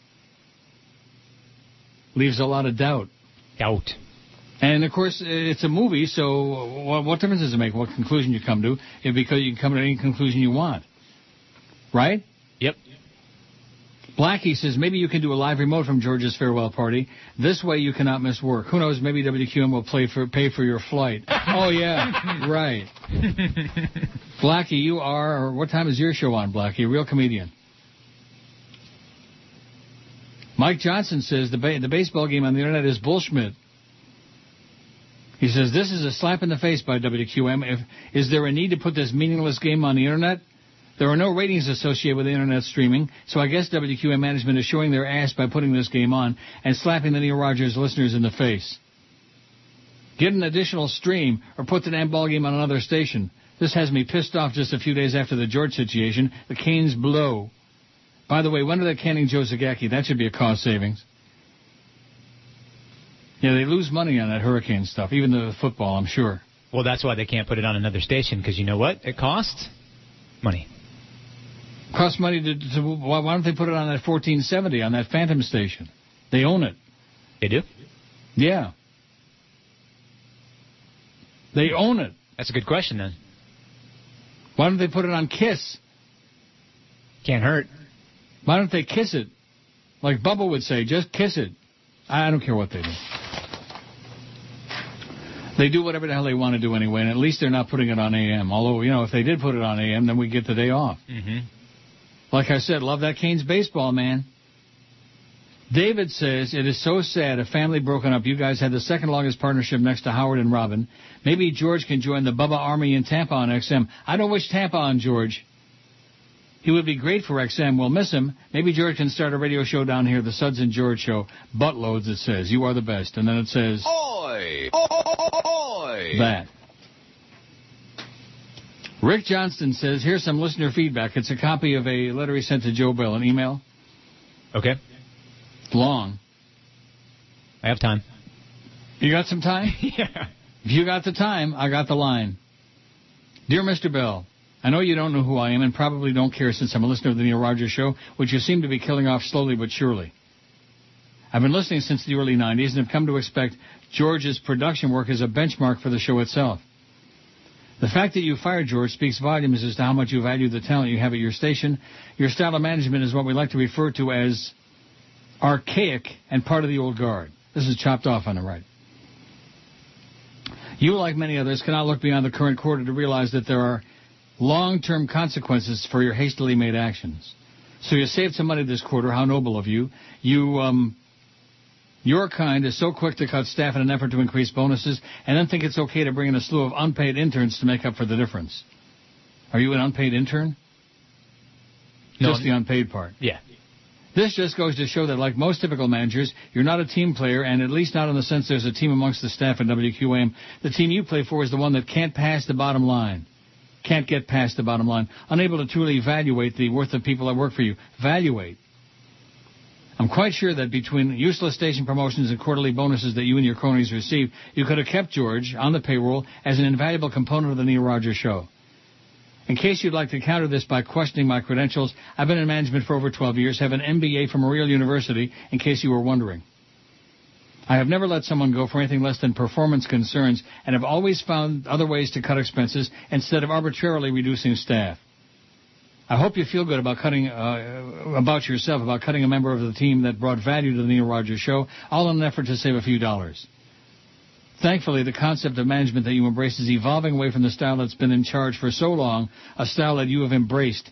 Leaves a lot of doubt. Doubt. And of course, uh, it's a movie, so what, what difference does it make what conclusion you come to? If because you can come to any conclusion you want, right? Yep. Blackie says maybe you can do a live remote from George's farewell party. This way you cannot miss work. Who knows? Maybe WQAM will play for pay for your flight. oh yeah, right. Blackie, you are. Or what time is your show on, Blackie? Real comedian. Mike Johnson says the ba- the baseball game on the internet is bullshit. He says this is a slap in the face by WQAM. If is there a need to put this meaningless game on the internet? There are no ratings associated with internet streaming, so I guess WQAM management is showing their ass by putting this game on and slapping the Neil Rogers listeners in the face. Get an additional stream or put the damn ball game on another station. This has me pissed off just a few days after the George situation. The Canes blow. By the way, when are they canning Joe Zagacki? That should be a cost savings. Yeah, they lose money on that hurricane stuff, even the football, I'm sure. Well, that's why they can't put it on another station because you know what? It costs money. Costs money to, to why why don't they put it on that 1470 on that Phantom station? They own it. They do? Yeah. They own it. That's a good question then. Why don't they put it on Kiss? Can't hurt. Why don't they kiss it? Like Bubba would say, just kiss it. I don't care what they do. They do whatever the hell they want to do anyway, and at least they're not putting it on AM. Although, you know, if they did put it on AM, then we get the day off. Mm-hmm. Like I said, love that Canes baseball, man. David says, it is so sad, a family broken up. You guys had the second longest partnership next to Howard and Robin. Maybe George can join the Bubba Army in Tampa on XM. I don't wish Tampa on George. He would be great for XM. We'll miss him. Maybe George can start a radio show down here, the Suds and George Show. Buttloads, it says. You are the best. And then it says Oi! Oi! that. Rick Johnston says, here's some listener feedback. It's a copy of a letter he sent to Joe Bell, an email. Okay. Long. I have time. You got some time? yeah. If you got the time, I got the line. Dear Mr. Bell, I know you don't know who I am and probably don't care since I'm a listener of the Neil Rogers Show, which you seem to be killing off slowly but surely. I've been listening since the early 90s and have come to expect George's production work as a benchmark for the show itself. The fact that you fired George speaks volumes as to how much you value the talent you have at your station. Your style of management is what we like to refer to as archaic and part of the old guard. This is chopped off on the right. You, like many others, cannot look beyond the current quarter to realize that there are long-term consequences for your hastily made actions. So you saved some money this quarter. How noble of you. You, um, your kind is so quick to cut staff in an effort to increase bonuses and then think it's okay to bring in a slew of unpaid interns to make up for the difference. Are you an unpaid intern? No, Just the unpaid part. Yeah. This just goes to show that, like most typical managers, you're not a team player, and at least not in the sense there's a team amongst the staff at WQAM. The team you play for is the one that can't pass the bottom line. Can't get past the bottom line. Unable to truly evaluate the worth of people that work for you. Evaluate. I'm quite sure that between useless station promotions and quarterly bonuses that you and your cronies receive, you could have kept George on the payroll as an invaluable component of the Neil Rogers Show. In case you'd like to counter this by questioning my credentials, I've been in management for over 12 years, have an MBA from a real university, in case you were wondering. I have never let someone go for anything less than performance concerns and have always found other ways to cut expenses instead of arbitrarily reducing staff. I hope you feel good about cutting uh, about yourself about cutting a member of the team that brought value to the Neil Rogers show, all in an effort to save a few dollars. Thankfully, the concept of management that you embrace is evolving away from the style that's been in charge for so long, a style that you have embraced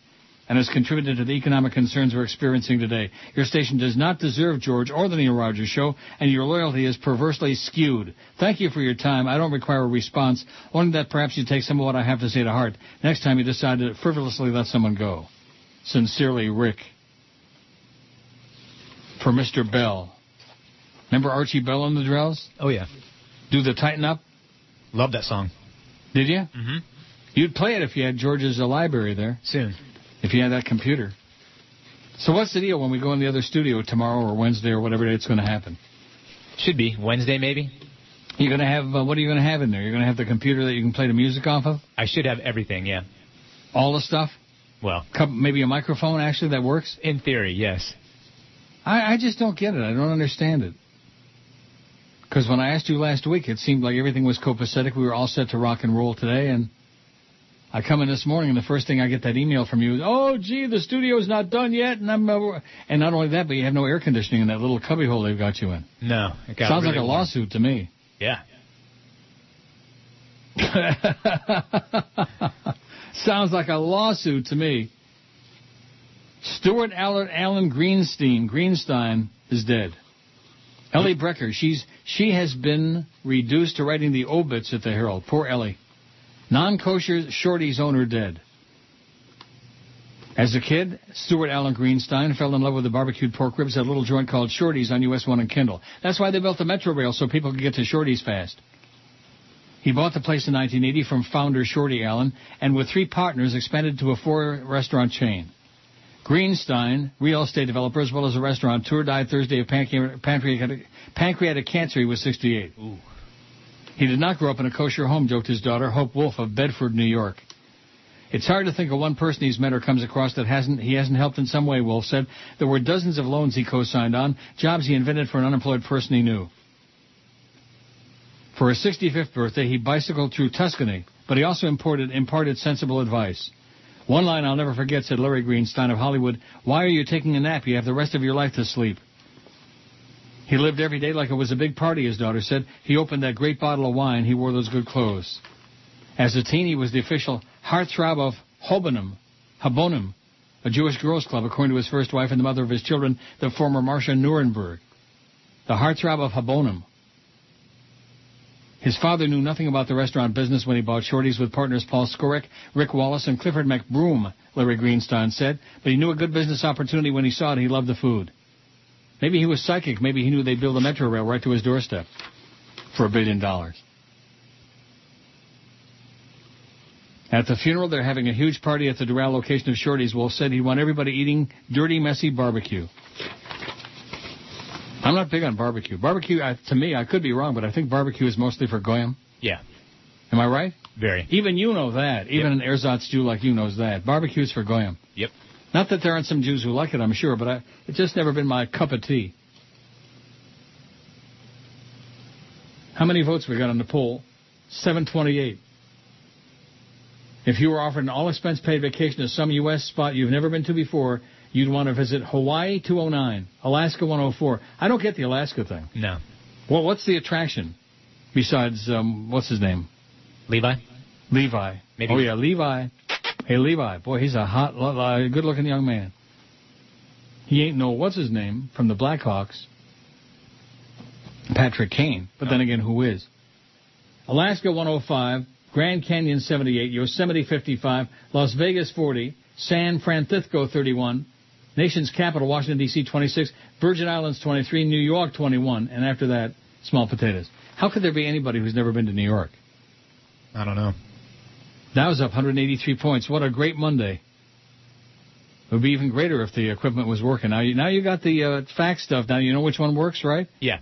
and has contributed to the economic concerns we're experiencing today. Your station does not deserve George or the Neil Rogers Show, and your loyalty is perversely skewed. Thank you for your time. I don't require a response, only that perhaps you take some of what I have to say to heart next time you decide to frivolously let someone go. Sincerely, Rick. For Mr. Bell. Remember Archie Bell and the Drells? Oh, yeah. Do the Tighten Up? Love that song. Did you? Mm-hmm. You'd play it if you had George's library there. Soon. If you had that computer. So what's the deal when we go in the other studio tomorrow or Wednesday or whatever day it's going to happen? Should be Wednesday, maybe. You're going to have uh, what are you going to have in there? You're going to have the computer that you can play the music off of. I should have everything. Yeah. All the stuff. Well, maybe a microphone actually that works. in theory, yes. I, I just don't get it. I don't understand it. Because when I asked you last week, it seemed like everything was copacetic. We were all set to rock and roll today, and I come in this morning, and the first thing I get that email from you is, "Oh, gee, the studio's not done yet," and I'm, uh, and not only that, but you have no air conditioning in that little cubbyhole they've got you in. No. It Sounds really like a warm. lawsuit to me. Yeah. Sounds like a lawsuit to me. Stuart Allen, Allen Greenstein, Greenstein is dead. Ellie Brecher, she's she has been reduced to writing the obits at the Herald. Poor Ellie. Non-kosher Shorty's owner dead. As a kid, Stuart Allen Greenstein fell in love with the barbecued pork ribs at a little joint called Shorty's on US 1 and Kendall. That's why they built the Metro Rail so people could get to Shorty's fast. He bought the place in 1980 from founder Shorty Allen and with three partners expanded to a four-restaurant chain. Greenstein, real estate developer as well as a restaurateur, died Thursday of pancreatic, pancreatic, pancreatic cancer. He was 68. He did not grow up in a kosher home, joked his daughter, Hope Wolf of Bedford, New York. It's hard to think of one person he's met or comes across that hasn't he hasn't helped in some way, Wolf said. There were dozens of loans he co-signed on, jobs he invented for an unemployed person he knew. For his 65th birthday, he bicycled through Tuscany, but he also imported, imparted sensible advice. One line I'll never forget said Larry Greenstein of Hollywood, Why are you taking a nap? You have the rest of your life to sleep. He lived every day like it was a big party, his daughter said. He opened that great bottle of wine. He wore those good clothes. As a teen, he was the official heartthrob of Hobonim, Habonim, a Jewish girls' club, according to his first wife and the mother of his children, the former Marcia Nuremberg. The heartthrob of Habonim. His father knew nothing about the restaurant business when he bought Shorty's with partners Paul Skorick, Rick Wallace, and Clifford McBroom, Larry Greenstein said, but he knew a good business opportunity when he saw it. He loved the food. Maybe he was psychic. Maybe he knew they'd build a metro rail right to his doorstep for a billion dollars. At the funeral, they're having a huge party at the Doral location of Shorty's. Wolf said he'd want everybody eating dirty, messy barbecue. I'm not big on barbecue. Barbecue, uh, to me, I could be wrong, but I think barbecue is mostly for goyim. Yeah. Am I right? Very. Even you know that. Even an ersatz Jew like you knows that. Barbecue is for goyim. Yep. Not that there aren't some Jews who like it, I'm sure, but I, it's just never been my cup of tea. How many votes we got on the poll? 728. If you were offered an all-expense paid vacation to some U.S. spot you've never been to before, you'd want to visit Hawaii 209, Alaska 104. I don't get the Alaska thing. No. Well, what's the attraction besides um, what's his name? Levi. Levi. Maybe- Oh yeah, Levi. Hey Levi, boy, he's a hot, good-looking young man. He ain't no what's his name from the Blackhawks. Patrick Kane. But then again, who is? Alaska 105, Grand Canyon 78, Yosemite 55, Las Vegas 40, San Francisco 31, nation's capital Washington D.C. 26, Virgin Islands 23, New York 21, and after that, small potatoes. How could there be anybody who's never been to New York? I don't know. That was up 183 points. What a great Monday. It would be even greater if the equipment was working. Now you, now you got the uh, fax stuff. Now you know which one works, right? Yeah.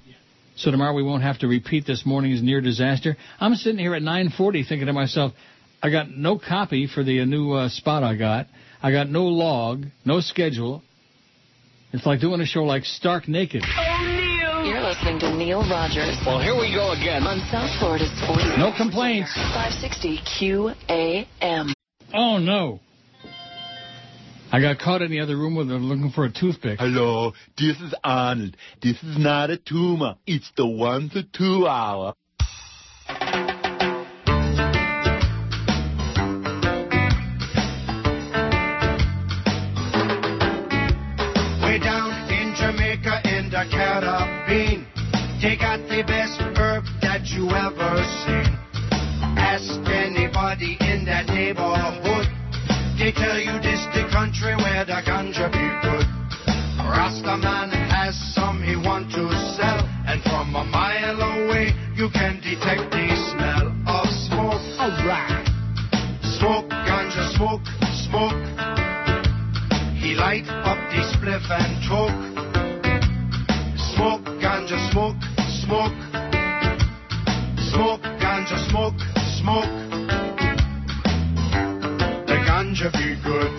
So tomorrow we won't have to repeat this morning's near disaster. I'm sitting here at 9:40 thinking to myself, I got no copy for the uh, new uh, spot I got. I got no log, no schedule. It's like doing a show like Stark Naked. You're listening to Neil Rogers. Well, here we go again. On South Florida's 40. No complaints. 560 QAM. Oh no. I got caught in the other room with uh, looking for a toothpick. Hello, this is Arnold. This is not a tumor. It's the one to two hour. They got the best herb that you ever seen. Ask anybody in that neighborhood, they tell you this the country where the ganja be good. Rastaman has some he want to sell, and from a mile away you can detect the smell of smoke. Alright. Smoke, ganja, smoke, smoke. He light up the spliff and choke. Smoke, ganja, smoke, smoke. Smoke, ganja, smoke, smoke. The ganja be good.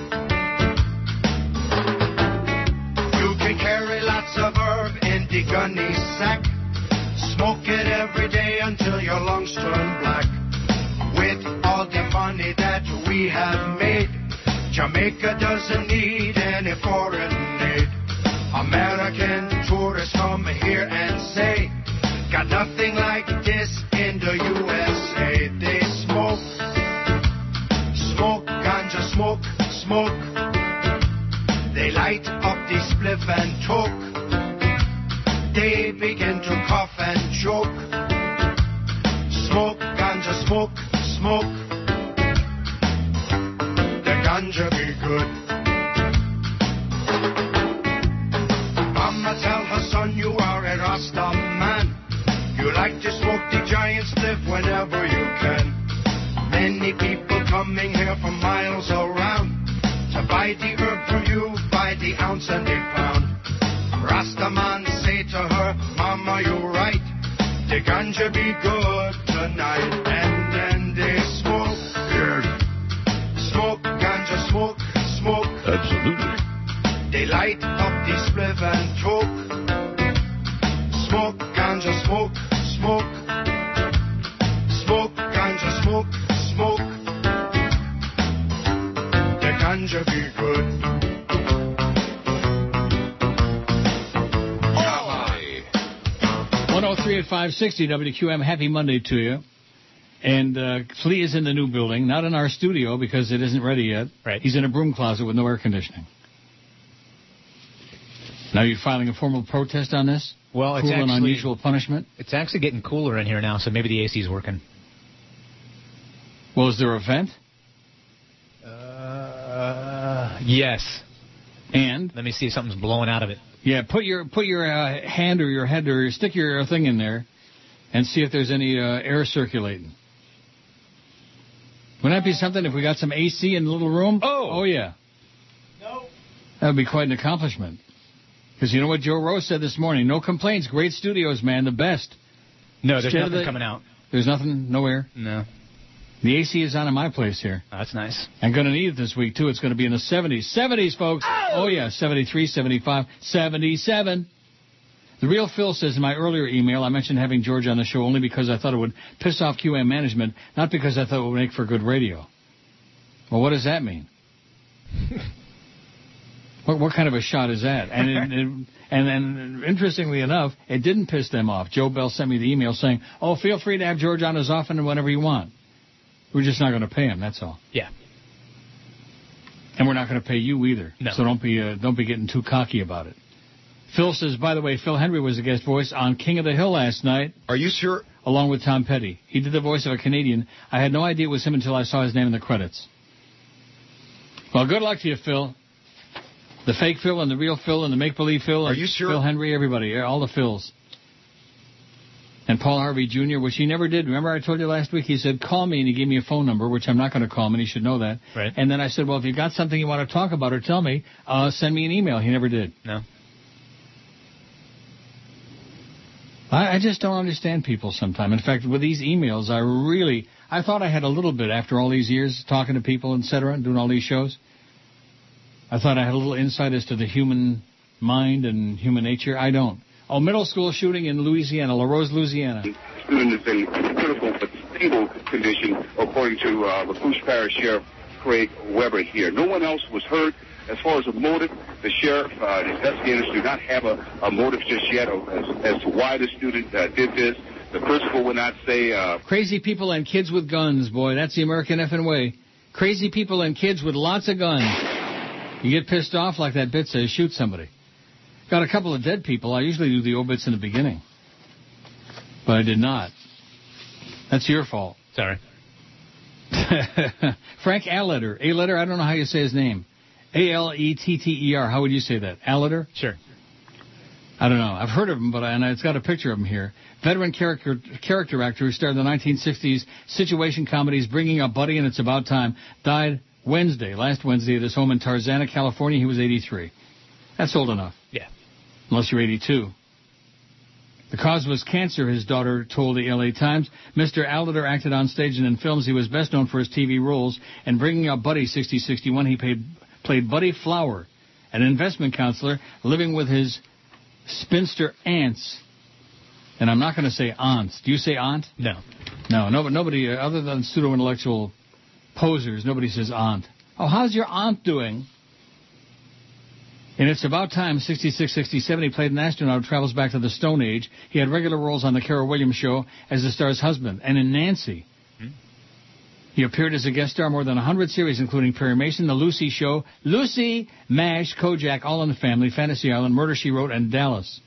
You can carry lots of herb in the gunny sack. Smoke it every day until your lungs turn black. With all the money that we have made, Jamaica doesn't need any foreign aid. American tourists come here and say, got nothing like this in the USA. They smoke, smoke, ganja, smoke, smoke. They light up the spliff and talk. They begin to cough and choke. Smoke, ganja, smoke, smoke. The ganja be good. Like to smoke the giant spliff whenever you can. Many people coming here from miles around to buy the herb from you by the ounce and the pound. Rasta man say to her, Mama, you're right. The ganja be good tonight. And then they smoke. Smoke, ganja, smoke, smoke. Absolutely. They light up the spliff and choke. Smoke, ganja, smoke, smoke. Smoke, ganja, smoke, smoke. The ganja be good. 103 at 560 WQAM. Happy Monday to you. And uh, Flea is in the new building, not in our studio because it isn't ready yet. Right. He's in a broom closet with no air conditioning. Now you're filing a formal protest on this? Well, it's Cruel and actually- unusual punishment? It's actually getting cooler in here now, so maybe the AC is working. Well, is there a vent? Uh, yes. And? Let me see if something's blowing out of it. Yeah, put your put your uh, hand or your head or stick your thing in there, and see if there's any uh, air circulating. Wouldn't that be something if we got some AC in the little room? Oh, oh yeah. No. That would be quite an accomplishment. Because you know what Joe Rose said this morning? No complaints. Great studios, man. The best. No, there's Instead nothing the- coming out. There's nothing, nowhere. No. The AC is on in my place here. Oh, that's nice. I'm going to need it this week, too. It's going to be in the 70s. 70s, folks. Oh! oh, yeah. 73, 75, 77. The real Phil says in my earlier email, I mentioned having George on the show only because I thought it would piss off QM management, not because I thought it would make for good radio. Well, what does that mean? what, what kind of a shot is that? And it, it, and then, interestingly enough, it didn't piss them off. Joe Bell sent me the email saying, "Oh, feel free to have George on as often and whenever you want. We're just not going to pay him. That's all." Yeah. And we're not going to pay you either. No. So don't be uh, don't be getting too cocky about it. Phil says, by the way, Phil Hendrie was a guest voice on King of the Hill last night. Are you sure? Along with Tom Petty. He did the voice of a Canadian. I had no idea it was him until I saw his name in the credits. Well, good luck to you, Phil. The fake Phil and the real Phil and the make-believe Phil. Are you sure? Phil Hendrie, everybody, all the Phils. And Paul Harvey Jr., which he never did. Remember I told you last week? He said, call me, and he gave me a phone number, which I'm not going to call him, and he should know that. Right. And then I said, well, if you've got something you want to talk about or tell me, uh, send me an email. He never did. No. I, I just don't understand people sometimes. In fact, with these emails, I really, I thought I had a little bit after all these years talking to people, et cetera, and doing all these shows. I thought I had a little insight as to the human mind and human nature. I don't. Oh, middle school shooting in Louisiana, La Rose, Louisiana. student is in critical but stable condition, according to uh, Lafourche Parish Sheriff Craig Weber here. No one else was hurt. As far as a motive, the sheriff, uh, the investigators do not have a, a motive just yet as, as to why the student uh, did this. The principal would not say uh, Crazy people and kids with guns, boy. That's the American effing way. Crazy people and kids with lots of guns. You get pissed off like that bit says, shoot somebody. Got a couple of dead people. I usually do the obits in the beginning. But I did not. That's your fault. Sorry. Frank Aletter. A-letter, I don't know how you say his name. A L E T T E R. How would you say that? Alletter? Sure. I don't know. I've heard of him, but I, and it's got a picture of him here. Veteran character character actor who starred in the 1960s situation comedies Bringing Up Buddy and It's About Time died Wednesday, last Wednesday, at his home in Tarzana, California. He was 83. That's old enough. Yeah. Unless you're 82. The cause was cancer, his daughter told the LA Times. Mr. Aletter acted on stage and in films. He was best known for his TV roles. And Bringing Up Buddy 6061, he paid, played Buddy Flower, an investment counselor living with his spinster aunts. And I'm not going to say aunts. Do you say aunt? No. No, no, nobody, uh, other than pseudo-intellectual posers, nobody says aunt. Oh, how's your aunt doing? And it's about time, 66, 67, he played an astronaut who travels back to the Stone Age. He had regular roles on The Cara Williams Show as the star's husband, and in Nancy. Hmm? He appeared as a guest star more than 100 series, including Perry Mason, The Lucy Show, Lucy, MASH, Kojak, All in the Family, Fantasy Island, Murder, She Wrote, and Dallas.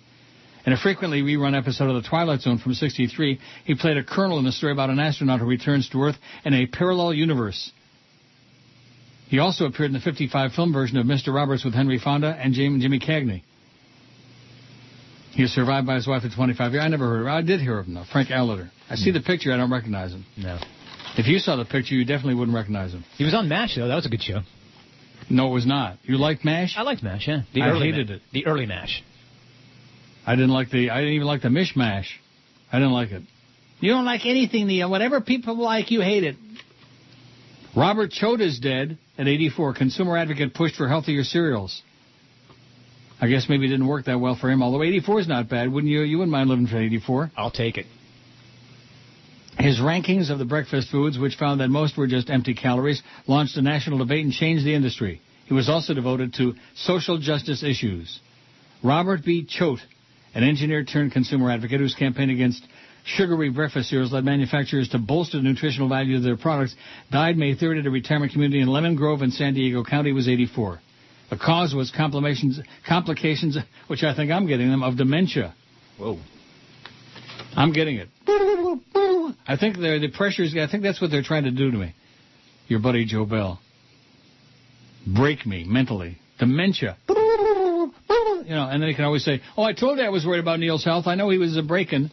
In a frequently rerun episode of The Twilight Zone from 63, he played a colonel in a story about an astronaut who returns to Earth in a parallel universe. He also appeared in the 55 film version of Mr. Roberts with Henry Fonda and Jimmy Cagney. He is survived by his wife at 25 years. I never heard of him. I did hear of him, though. Frank Aletter. I see hmm. the picture. I don't recognize him. No. If you saw the picture, you definitely wouldn't recognize him. He was on MASH, though. That was a good show. No, it was not. You liked MASH? I liked MASH, yeah. The I early hated Ma- it. The early MASH. I didn't like the. I didn't even like the mishmash. I didn't like it. You don't like anything, Neil. Whatever people like, you hate it. Robert Choate is dead at 84. Consumer advocate pushed for healthier cereals. I guess maybe it didn't work that well for him. Although 84 is not bad, wouldn't you? You wouldn't mind living for 84. I'll take it. His rankings of the breakfast foods, which found that most were just empty calories, launched a national debate and changed the industry. He was also devoted to social justice issues. Robert B. Choate, an engineer turned consumer advocate whose campaign against sugary breakfast cereals led manufacturers to bolster the nutritional value of their products, died May 3rd at a retirement community in Lemon Grove in San Diego County, was 84. The cause was complications, complications, which I think I'm getting them, of dementia. Whoa. I'm getting it. I think they're, the pressures, I think that's what they're trying to do to me. Your buddy Joe Bell. Break me mentally. Dementia. You know, and then he can always say, oh, I told you I was worried about Neil's health. I know he was a breaking.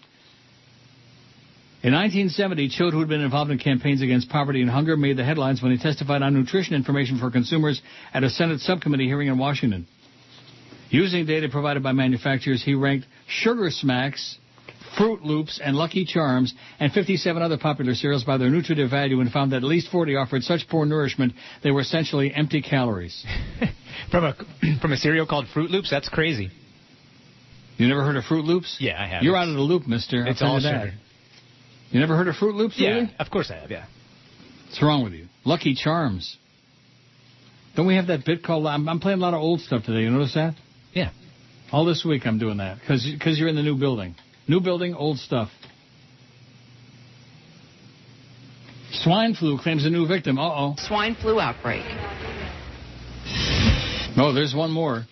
In 1970, Choate, who had been involved in campaigns against poverty and hunger, made the headlines when he testified on nutrition information for consumers at a Senate subcommittee hearing in Washington. Using data provided by manufacturers, he ranked Sugar Smacks, Froot Loops, and Lucky Charms, and 57 other popular cereals by their nutritive value and found that at least 40 offered such poor nourishment they were essentially empty calories. from a from a cereal called Froot Loops, that's crazy. You never heard of Froot Loops? Yeah, I have. You're out of the loop, mister. It's all sugar. You never heard of Froot Loops, Yeah, really? of course I have. Yeah. What's wrong with you? Lucky Charms. Don't we have that bit called? I'm, I'm playing a lot of old stuff today. You notice that? Yeah. All this week I'm doing that because you're in the new building. New building, old stuff. Swine flu claims a new victim. Uh oh. Swine flu outbreak. No, there's one more.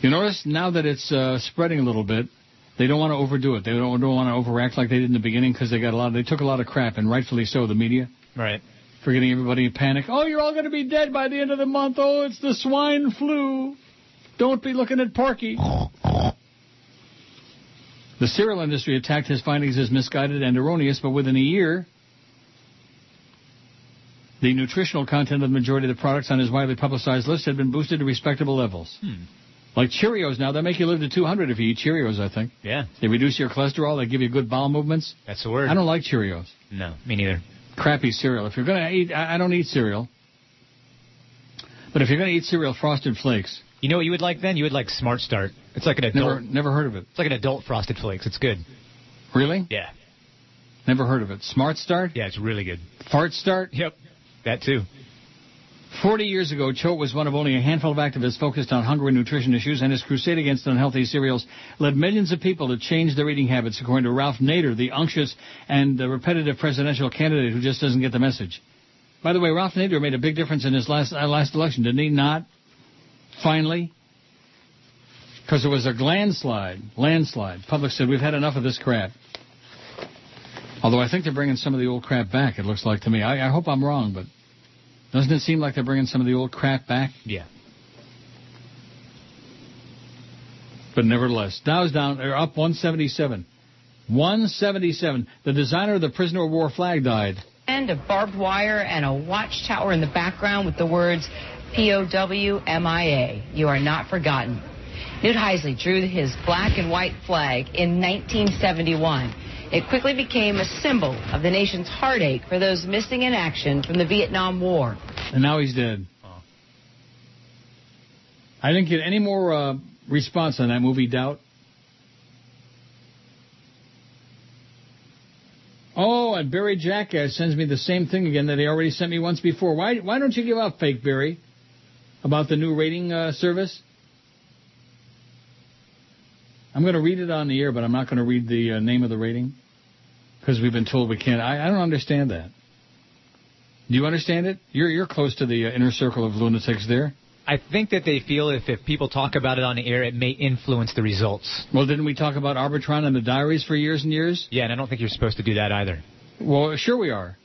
You notice now that it's uh, spreading a little bit, they don't want to overdo it. They don't, don't want to overact like they did in the beginning because they got a lot. They took a lot of crap, and rightfully so. The media. Right. For getting everybody in panic. Oh, you're all going to be dead by the end of the month. Oh, it's the swine flu. Don't be looking at Porky. The cereal industry attacked his findings as misguided and erroneous, but within a year, the nutritional content of the majority of the products on his widely publicized list had been boosted to respectable levels. Hmm. Like Cheerios now, they make you live to 200 if you eat Cheerios, I think. Yeah. They reduce your cholesterol, they give you good bowel movements. That's the word. I don't like Cheerios. No, me neither. Crappy cereal. If you're going to eat, I I don't eat cereal. But if you're going to eat cereal, Frosted Flakes. You know what you would like then? You would like Smart Start. It's like an adult. Never, never heard of it. It's like an adult Frosted Flakes. It's good. Really? Yeah. Never heard of it. Smart Start? Yeah, it's really good. Fart Start? Yep. That too. Forty years ago, Choate was one of only a handful of activists focused on hunger and nutrition issues, and his crusade against unhealthy cereals led millions of people to change their eating habits, according to Ralph Nader, the unctuous and uh, repetitive presidential candidate who just doesn't get the message. By the way, Ralph Nader made a big difference in his last uh, last election, didn't he? Not finally, because it was a landslide. Landslide. Public said we've had enough of this crap. Although I think they're bringing some of the old crap back. It looks like to me. I, I hope I'm wrong, but doesn't it seem like they're bringing some of the old crap back? Yeah. But nevertheless, Dow's down, or up 177. 177. The designer of the prisoner of war flag died. And a barbed wire and a watchtower in the background with the words POW-MIA. You are not forgotten. Newt Heisley drew his black and white flag in 1971. It quickly became a symbol of the nation's heartache for those missing in action from the Vietnam War. And now he's dead. I didn't get any more uh, response on that movie, Doubt. Oh, and Barry Jackass sends me the same thing again that he already sent me once before. Why, why don't you give up, fake Barry, about the new rating uh, service? I'm going to read it on the air, but I'm not going to read the uh, name of the rating because we've been told we can't. I, I don't understand that. Do you understand it? You're you're close to the uh, inner circle of lunatics there. I think that they feel if, if people talk about it on the air, it may influence the results. Well, didn't we talk about Arbitron and the diaries for years and years? Yeah, and I don't think you're supposed to do that either. Well, sure we are.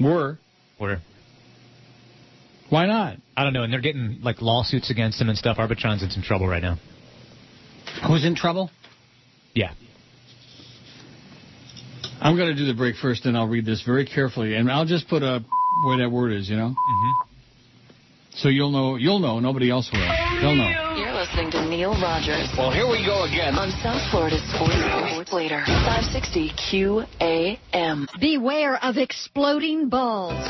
Were. Or Why not? I don't know, and they're getting like lawsuits against them and stuff. Arbitron's in some trouble right now. Who's in trouble? Yeah. I'm going to do the break first, and I'll read this very carefully, and I'll just put a where that word is, you know. Mm-hmm. So you'll know. You'll know. Nobody else will. They'll know. You're listening to Neil Rogers. Well, here we go again. On South Florida's Sports, Sports Later, 560 QAM. Beware of exploding balls.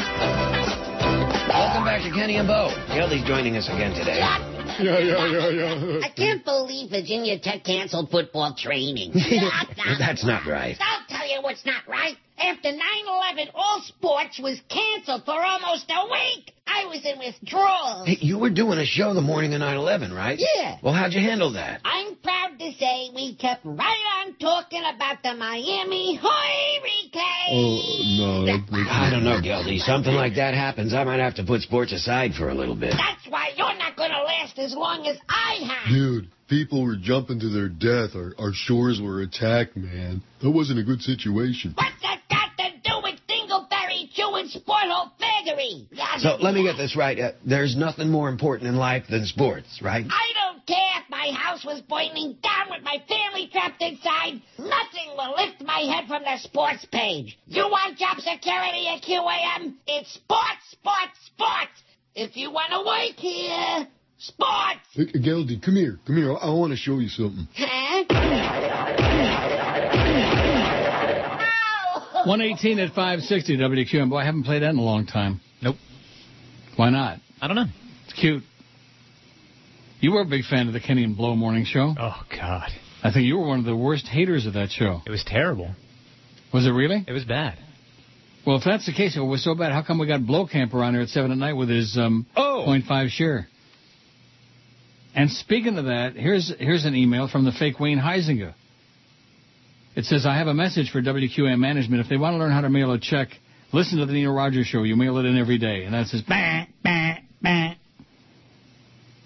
Welcome back to Kenny and Bo. Kelly's joining us again today. Yeah, yeah, yeah, yeah. I can't believe Virginia Tech canceled football training. That's not right. I'll tell you what's not right. After 9-11, all sports was canceled for almost a week. I was in withdrawal. Hey, you were doing a show the morning of 9/11, right? Yeah. Well, how'd you handle that? I'm proud to say we kept right on talking about the Miami Hurricane. Oh, no. I don't know, Geldy. Something like that happens. I might have to put sports aside for a little bit. That's why you're not going to last as long as I have. Dude, people were jumping to their death. Our, our shores were attacked, man. That wasn't a good situation. What's that Dingleberry chewing sporthole faggery? So let me get this right. Uh, there's nothing more important in life than sports, right? I don't care if my house was burning down with my family trapped inside. Nothing will lift my head from the sports page. You want job security at QAM? It's sports, sports, sports. If you want to work here, Sports! Hey, Geldy, come here. Come here. I, I want to show you something. Huh? 118 at 560 WQAM. Boy, I haven't played that in a long time. Nope. Why not? I don't know. It's cute. You were a big fan of the Kenny and Blow morning show. Oh, God. I think you were one of the worst haters of that show. It was terrible. Was it really? It was bad. Well, if that's the case, it was so bad. How come we got Blowcamp around here at 7 at night with his um, oh. 0.5 share? And speaking of that, here's here's an email from the fake Wayne Huizenga. It says, I have a message for WQAM management. If they want to learn how to mail a check, listen to the Neil Rogers show. You mail it in every day. And that says, bah, bah, bah,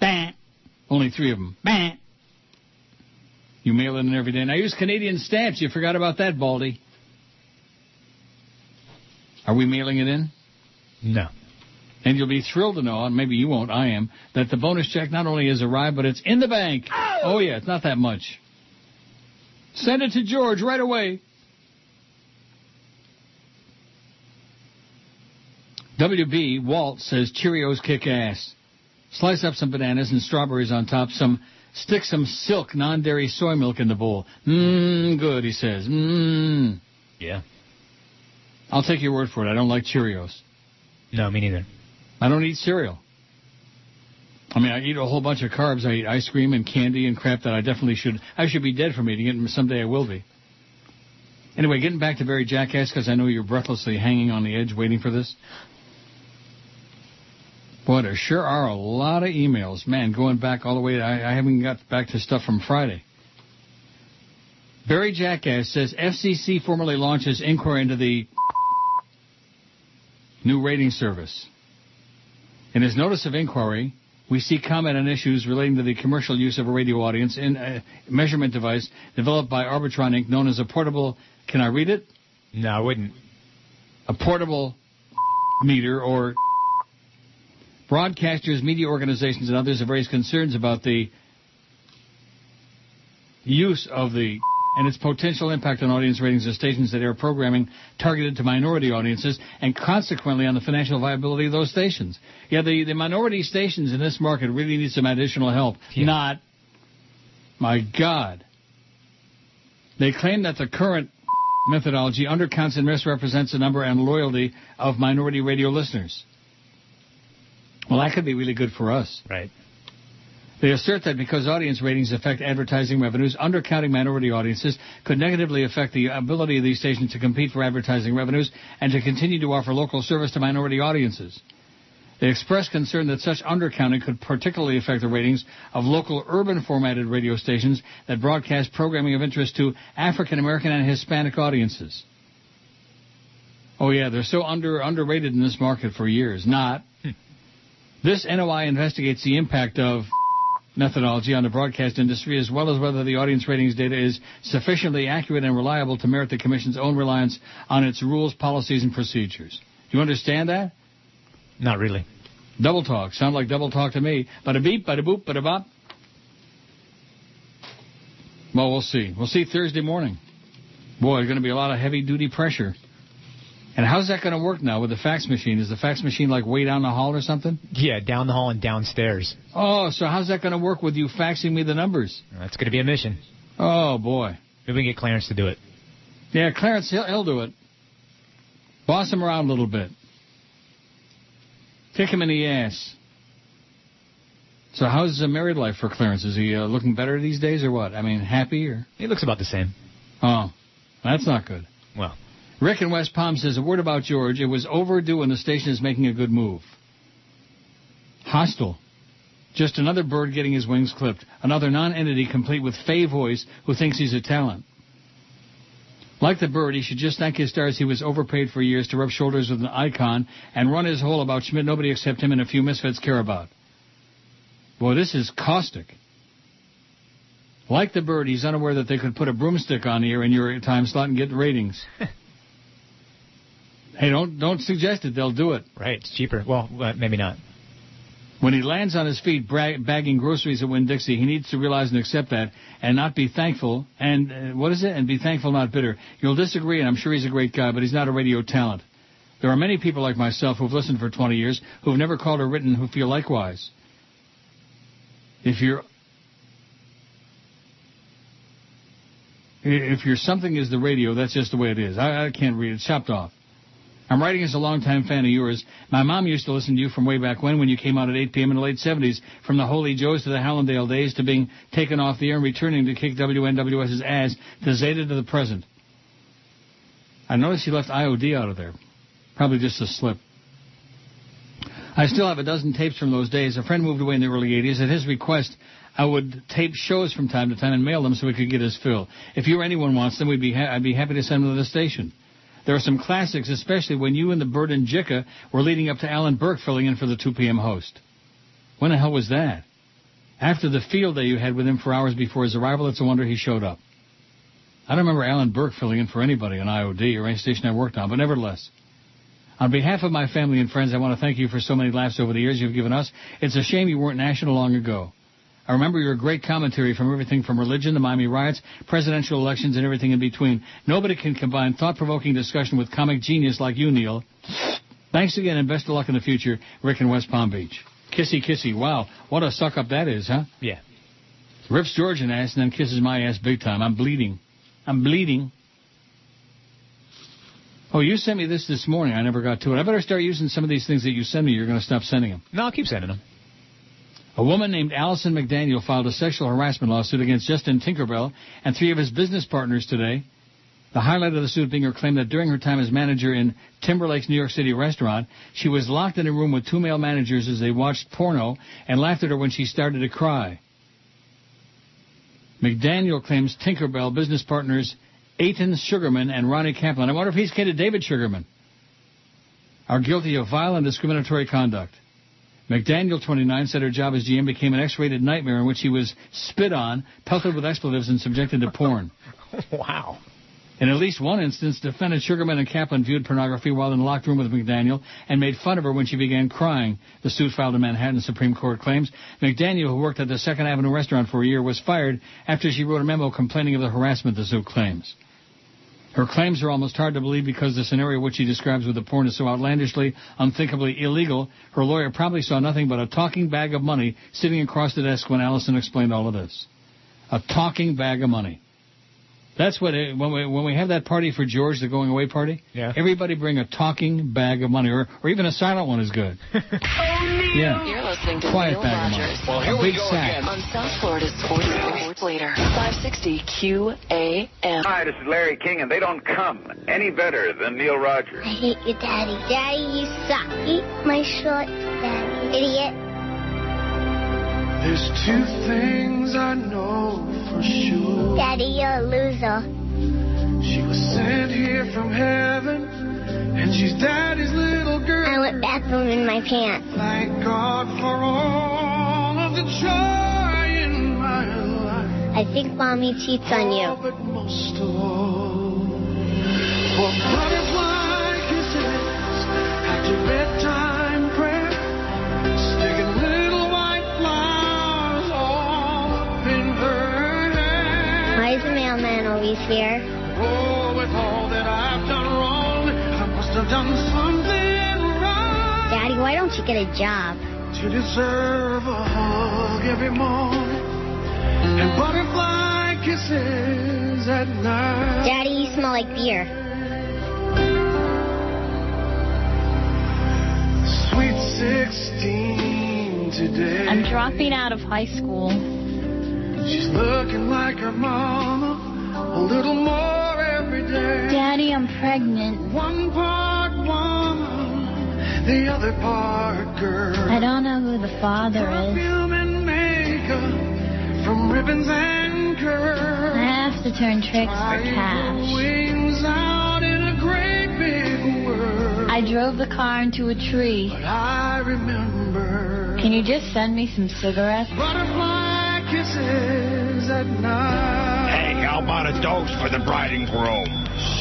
bah. Only three of them. Bah. You mail it in every day. And I use Canadian stamps. You forgot about that, Baldy. Are we mailing it in? No. And you'll be thrilled to know, and maybe you won't, I am, that the bonus check not only has arrived, but it's in the bank. Oh, oh yeah, it's not that much. Send it to George right away. WB Walt says Cheerios kick ass. Slice up some bananas and strawberries on top. Some stick some silk non-dairy soy milk in the bowl. Mmm, good. He says. Mmm. Yeah. I'll take your word for it. I don't like Cheerios. No, me neither. I don't eat cereal. I mean, I eat a whole bunch of carbs. I eat ice cream and candy and crap that I definitely should. I should be dead from eating it, and someday I will be. Anyway, getting back to Barry Jackass, because I know you're breathlessly hanging on the edge waiting for this. Boy, there sure are a lot of emails. Man, going back all the way, I, I haven't got back to stuff from Friday. Barry Jackass says FCC formally launches inquiry into the new rating service. In his notice of inquiry, we see comment on issues relating to the commercial use of a radio audience in a measurement device developed by Arbitron Inc., known as a portable. Can I read it? No, I wouldn't. A portable meter or broadcasters, media organizations, and others have raised concerns about the use of the and its potential impact on audience ratings of stations that air programming targeted to minority audiences and consequently on the financial viability of those stations. Yeah, the, the minority stations in this market really need some additional help. Yeah. Not, my God. They claim that the current methodology undercounts and misrepresents the number and loyalty of minority radio listeners. Well, that could be really good for us. Right. They assert that because audience ratings affect advertising revenues, undercounting minority audiences could negatively affect the ability of these stations to compete for advertising revenues and to continue to offer local service to minority audiences. They express concern that such undercounting could particularly affect the ratings of local urban formatted radio stations that broadcast programming of interest to African American and Hispanic audiences. Oh yeah, they're so under underrated in this market for years. Not. Hmm. This NOI investigates the impact of methodology on the broadcast industry as well as whether the audience ratings data is sufficiently accurate and reliable to merit the Commission's own reliance on its rules, policies, and procedures. Do you understand that? Not really. Double talk. Sound like double talk to me. Bada beep, bada boop, bada bop. Well, we'll see. We'll see Thursday morning. Boy, there's going to be a lot of heavy duty pressure. And how's that going to work now with the fax machine? Is the fax machine like way down the hall or something? Yeah, down the hall and downstairs. Oh, so how's that going to work with you faxing me the numbers? That's going to be a mission. Oh, boy. Maybe we can get Clarence to do it. Yeah, Clarence, he'll, he'll do it. Boss him around a little bit. Kick him in the ass. So how's the married life for Clarence? Is he uh, looking better these days or what? I mean, happy or? He looks about the same. Oh, that's not good. Well, Rick in West Palm says a word about George. It was overdue and the station is making a good move. Hostile. Just another bird getting his wings clipped. Another non-entity complete with fey voice who thinks he's a talent. Like the bird, he should just thank his stars he was overpaid for years to rub shoulders with an icon and run his hole about Schmidt nobody except him and a few misfits care about. Boy, this is caustic. Like the bird, he's unaware that they could put a broomstick on here in your time slot and get ratings. hey, don't don't suggest it. They'll do it. right, it's cheaper. Well, uh, maybe not. When he lands on his feet bra- bagging groceries at Winn-Dixie, he needs to realize and accept that and not be thankful. And uh, what is it? And be thankful, not bitter. You'll disagree, and I'm sure he's a great guy, but he's not a radio talent. There are many people like myself who've listened for 20 years who've never called or written who feel likewise. If you're if you're something is the radio, that's just the way it is. I, I can't read it. It's chopped off. I'm writing as a longtime fan of yours. My mom used to listen to you from way back when, when you came out at 8 p.m. in the late 70s, from the Holy Joes to the Hallandale days to being taken off the air and returning to kick WNWS's ass to Zeta to the present. I noticed you left IOD out of there. Probably just a slip. I still have a dozen tapes from those days. A friend moved away in the early 80s. At his request, I would tape shows from time to time and mail them so we could get his fill. If you or anyone wants them, we'd be ha- I'd be happy to send them to the station. There are some classics, especially when you and the Bird and Jicka were leading up to Alan Burke filling in for the 2 p.m. host. When the hell was that? After the field day you had with him for hours before his arrival, it's a wonder he showed up. I don't remember Alan Burke filling in for anybody on IOD or any station I worked on, but nevertheless. On behalf of my family and friends, I want to thank you for so many laughs over the years you've given us. It's a shame you weren't national long ago. I remember your great commentary from everything from religion, the Miami riots, presidential elections, and everything in between. Nobody can combine thought-provoking discussion with comic genius like you, Neil. Thanks again, and best of luck in the future, Rick in West Palm Beach. Kissy, kissy. Wow, what a suck-up that is, huh? Yeah. Rips George an ass and then kisses my ass big time. I'm bleeding. I'm bleeding. Oh, you sent me this this morning. I never got to it. I better start using some of these things that you send me. You're going to stop sending them. No, I'll keep sending them. A woman named Allison McDaniel filed a sexual harassment lawsuit against Justin Tinkerbell and three of his business partners today. The highlight of the suit being her claim that during her time as manager in Timberlake's New York City restaurant, she was locked in a room with two male managers as they watched porno and laughed at her when she started to cry. McDaniel claims Tinkerbell business partners Eytan Sugarman and Ronnie Kaplan. I wonder if he's kid of David Sugarman. Are guilty of violent discriminatory conduct. McDaniel, 29, said her job as GM became an X-rated nightmare in which he was spit on, pelted with expletives, and subjected to porn. wow. In at least one instance, defendant Sugarman and Kaplan viewed pornography while in the locked room with McDaniel and made fun of her when she began crying. The suit filed in Manhattan Supreme Court claims McDaniel, who worked at the Second Avenue restaurant for a year, was fired after she wrote a memo complaining of the harassment the suit claims. Her claims are almost hard to believe because the scenario which she describes with the porn is so outlandishly, unthinkably illegal. Her lawyer probably saw nothing but a talking bag of money sitting across the desk when Allison explained all of this. A talking bag of money. That's what it, when we when we have that party for George, the going away party. Yeah. Everybody bring a talking bag of money, or or even a silent one is good. Oh, yeah. You're listening to Quiet Neil bag of money. Rogers. Well, here A we big go sack. again. On South Florida's Sports Sports Later. 560 QAM. Hi, this is Larry King, and they don't come any better than Neil Rogers. I hate your daddy. Daddy, you suck. Eat my shorts, daddy. Idiot. There's two things I know for sure. Daddy, you're a loser. She was sent here from heaven, and she's daddy's little girl. I went bathroom in my pants. Thank God for all of the joy in my life. I think mommy cheats on you. But most of all, for butterfly kisses mailman always here? Oh, with all that I've done wrong, I must have done something right Daddy, why don't you get a job? to deserve a hug every morning and butterfly kisses at night. Daddy, you smell like beer. Sweet 16 today. I'm dropping out of high school. She's looking like her mama a little more every day. Daddy, I'm pregnant. One part woman, the other part girl. I don't know who the father is. Perfume and makeup from ribbons and curls. I have to turn tricks for cash. Wings out in a great big world. I drove the car into a tree. But I remember Can you just send me some cigarettes? butterfly kisses at night. Hey, how about a dose for the bride and groom?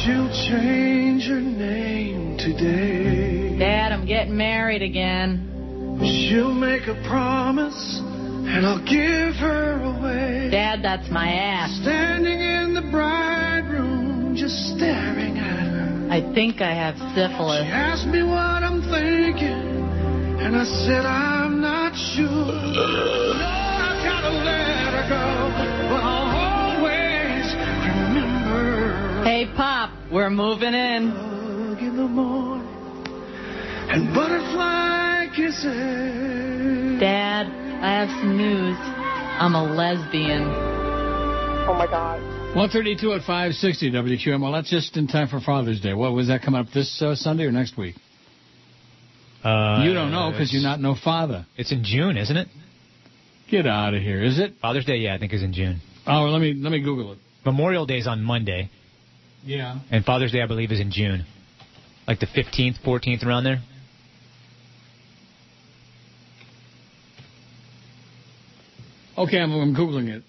She'll change her name today. Dad, I'm getting married again. She'll make a promise, and I'll give her away. Dad, that's my ass. Standing in the bride room, just staring at her. I think I have syphilis. She asked me what I'm thinking, and I said I'm not sure. No, I've got to let her go, Hey, Pop, we're moving in. Hug in the morning and butterfly kisses. Dad, I have some news. I'm a lesbian. Oh my God. 132 at 560 WQM. Well, that's just in time for Father's Day. What was that coming up this uh, Sunday or next week? Uh, you don't know because you're not no father. It's in June, isn't it? Get out of here. Is it? Father's Day, yeah, I think is in June. Oh, let me let me Google it. Memorial Day is on Monday, Yeah. and Father's Day, I believe, is in June. Like the 15th, 14th, around there. Okay, I'm, I'm googling it.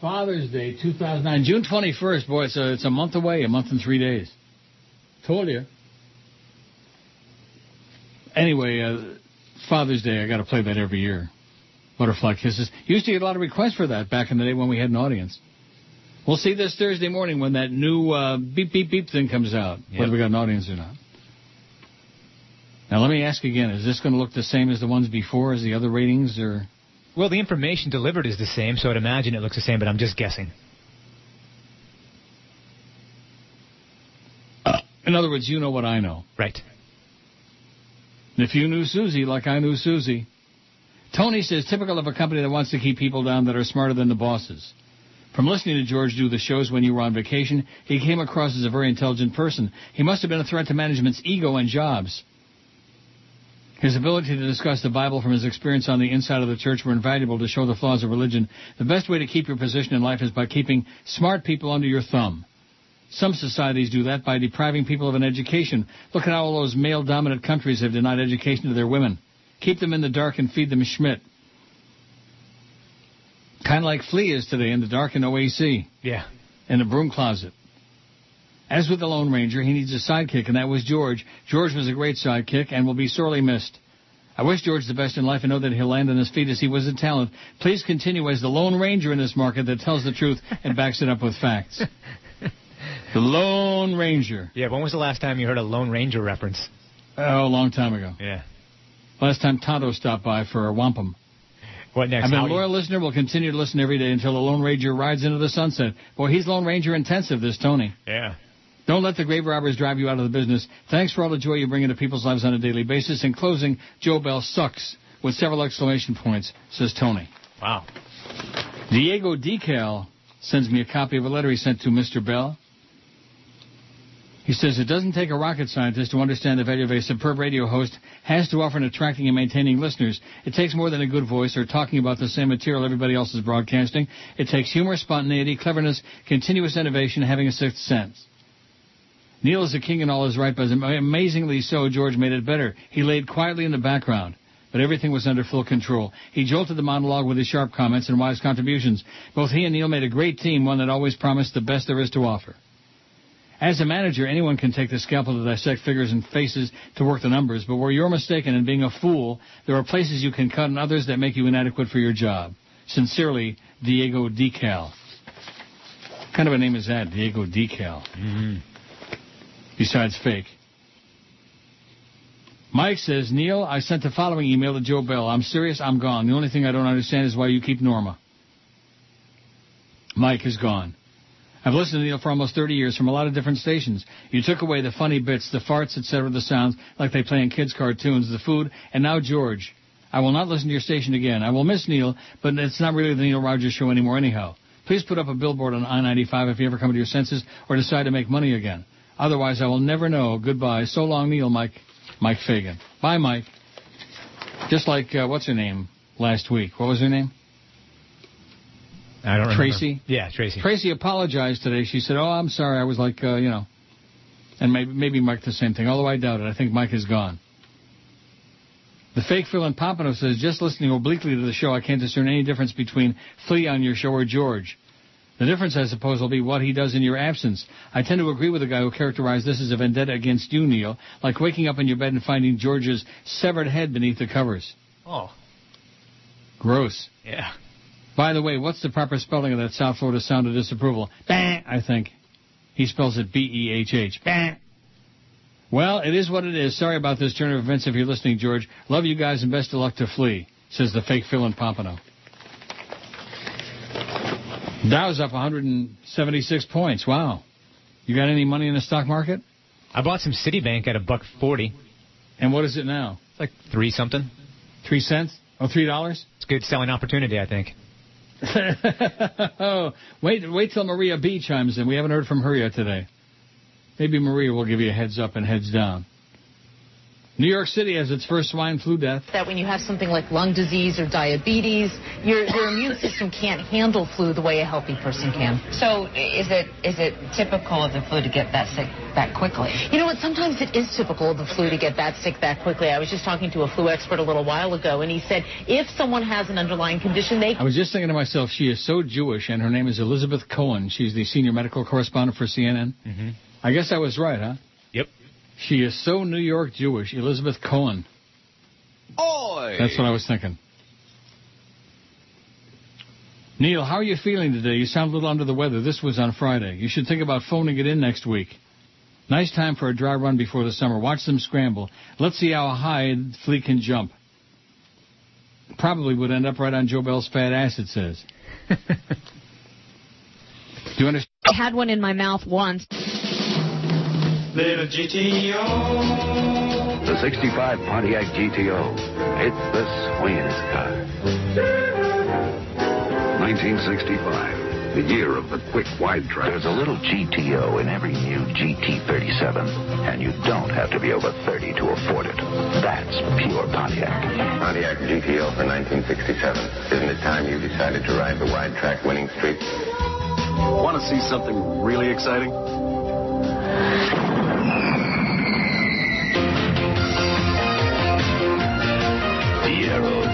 Father's Day, 2009, June 21st. Boy, it's a it's a month away, a month and three days. Told you. Anyway, uh, Father's Day, I got to play that every year. Butterfly Kisses. Used to get a lot of requests for that back in the day when we had an audience. We'll see this Thursday morning when that new uh, beep beep beep thing comes out, whether we got an audience or not. Now let me ask again: Is this going to look the same as the ones before, as the other ratings, or? Well, the information delivered is the same, so I'd imagine it looks the same, but I'm just guessing. In other words, you know what I know. Right. And if you knew Susie like I knew Susie. Tony says, typical of a company that wants to keep people down that are smarter than the bosses. From listening to George do the shows when you were on vacation, he came across as a very intelligent person. He must have been a threat to management's ego and jobs. His ability to discuss the Bible from his experience on the inside of the church were invaluable to show the flaws of religion. The best way to keep your position in life is by keeping smart people under your thumb. Some societies do that by depriving people of an education. Look at how all those male-dominant countries have denied education to their women. Keep them in the dark and feed them Schmidt. Kind of like Flea is today in the dark and no AC. Yeah. In the broom closet. As with the Lone Ranger, he needs a sidekick, and that was George. George was a great sidekick and will be sorely missed. I wish George the best in life and know that he'll land on his feet as he was a talent. Please continue as the Lone Ranger in this market that tells the truth and backs it up with facts. the Lone Ranger. Yeah, when was the last time you heard a Lone Ranger reference? Oh, a long time ago. Yeah. Last time Tonto stopped by for a wampum. What next? I've been a loyal listener. Will continue to listen every day until the Lone Ranger rides into the sunset. Boy, he's Lone Ranger intensive, this Tony. Yeah. Don't let the grave robbers drive you out of the business. Thanks for all the joy you bring into people's lives on a daily basis. In closing, Joe Bell sucks with several exclamation points, says Tony. Wow. Diego Decal sends me a copy of a letter he sent to Mr. Bell. He says it doesn't take a rocket scientist to understand the value of a superb radio host has to offer in attracting and maintaining listeners. It takes more than a good voice or talking about the same material everybody else is broadcasting. It takes humor, spontaneity, cleverness, continuous innovation, and having a sixth sense. Neil is a king in all his right, but amazingly so, George made it better. He laid quietly in the background, but everything was under full control. He jolted the monologue with his sharp comments and wise contributions. Both he and Neil made a great team, one that always promised the best there is to offer. As a manager, anyone can take the scalpel to dissect figures and faces to work the numbers, but where you're mistaken in being a fool, there are places you can cut and others that make you inadequate for your job. Sincerely, Diego Decal. What kind of a name is that, Diego Decal? Mm-hmm. Besides fake. Mike says, Neil, I sent the following email to Joe Bell. I'm serious, I'm gone. The only thing I don't understand is why you keep Norma. Mike is gone. I've listened to Neil for almost 30 years from a lot of different stations. You took away the funny bits, the farts, etc., the sounds, like they play in kids' cartoons, the food, and now George. I will not listen to your station again. I will miss Neil, but it's not really the Neil Rogers show anymore anyhow. Please put up a billboard on I-95 if you ever come to your senses or decide to make money again. Otherwise, I will never know. Goodbye. So long, Neil, Mike. Mike Fagan. Bye, Mike. Just like, uh, what's her name last week? What was her name? I don't remember. Tracy? Yeah, Tracy. Tracy apologized today. She said, "Oh, I'm sorry. I was like, uh, you know." And maybe maybe Mike the same thing. Although I doubt it. I think Mike is gone. The fake Phil and Pompano says, "Just listening obliquely to the show, I can't discern any difference between Flea on your show or George. The difference, I suppose, will be what he does in your absence. I tend to agree with the guy who characterized this as a vendetta against you, Neil, like waking up in your bed and finding George's severed head beneath the covers. Oh. Gross." Yeah. By the way, what's the proper spelling of that South Florida sound of disapproval? Bah, I think. He spells it B-E-H-H. Bah. Well, it is what it is. Sorry about this turn of events if you're listening, George. Love you guys and best of luck to Flea, says the fake Phil in Pompano. Dow's up 176 points. Wow. You got any money in the stock market? I bought some Citibank at a buck forty. And what is it now? It's like three something. Three cents? Oh, three dollars? It's a good selling opportunity, I think. Oh, wait, wait till Maria B chimes in. We haven't heard from her yet today. Maybe Maria will give you a heads up and heads down. New York City has its first swine flu death. That when you have something like lung disease or diabetes, your your immune system can't handle flu the way a healthy person can. So is it is it typical of the flu to get that sick that quickly? You know what? Sometimes it is typical of the flu to get that sick that quickly. I was just talking to a flu expert a little while ago, and he said if someone has an underlying condition, they I was just thinking to myself, she is so Jewish, and her name is Elizabeth Cohen. She's the senior medical correspondent for CNN. Mm-hmm. I guess I was right, huh? Yep. She is so New York Jewish, Elizabeth Cohen. Oi! That's what I was thinking. Neil, how are you feeling today? You sound a little under the weather. This was on Friday. You should think about phoning it in next week. Nice time for a dry run before the summer. Watch them scramble. Let's see how high Flea can jump. Probably would end up right on Joe Bell's fat ass, it says. Do you understand? I had one in my mouth once. Little GTO. The 65 Pontiac GTO. It's the swingingest car. 1965. The year of the quick wide track. There's a little GTO in every new GT37, and you don't have to be over 30 to afford it. That's pure Pontiac. Pontiac GTO for 1967. Isn't it time you decided to ride the wide track winning streak? Want to see something really exciting?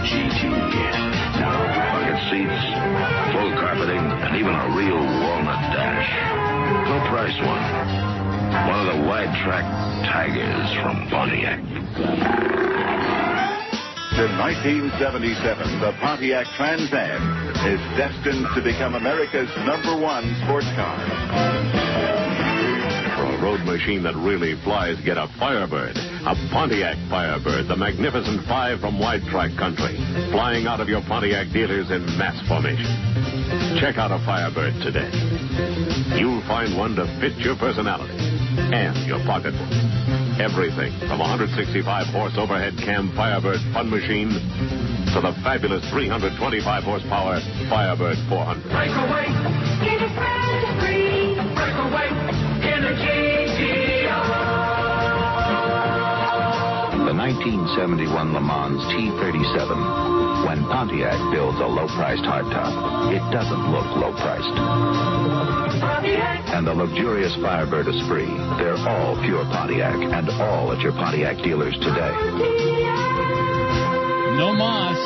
GT. Seats, full carpeting, and even a real walnut dash. No price one. One of the wide track Tigers from Pontiac. In 1977, the Pontiac Trans Am is destined to become America's number one sports car. Machine that really flies, get a Firebird. A Pontiac Firebird, the magnificent five from wide track country. Flying out of your Pontiac dealers in mass formation. Check out a Firebird today. You'll find one to fit your personality and your pocketbook. Everything from 165 horse overhead cam Firebird fun machine to the fabulous 325 horsepower Firebird 400. Breakaway. 1971 Le Mans T37. When Pontiac builds a low-priced hardtop, it doesn't look low-priced. And the luxurious Firebird Esprit, they're all pure Pontiac and all at your Pontiac dealers today. No Moss.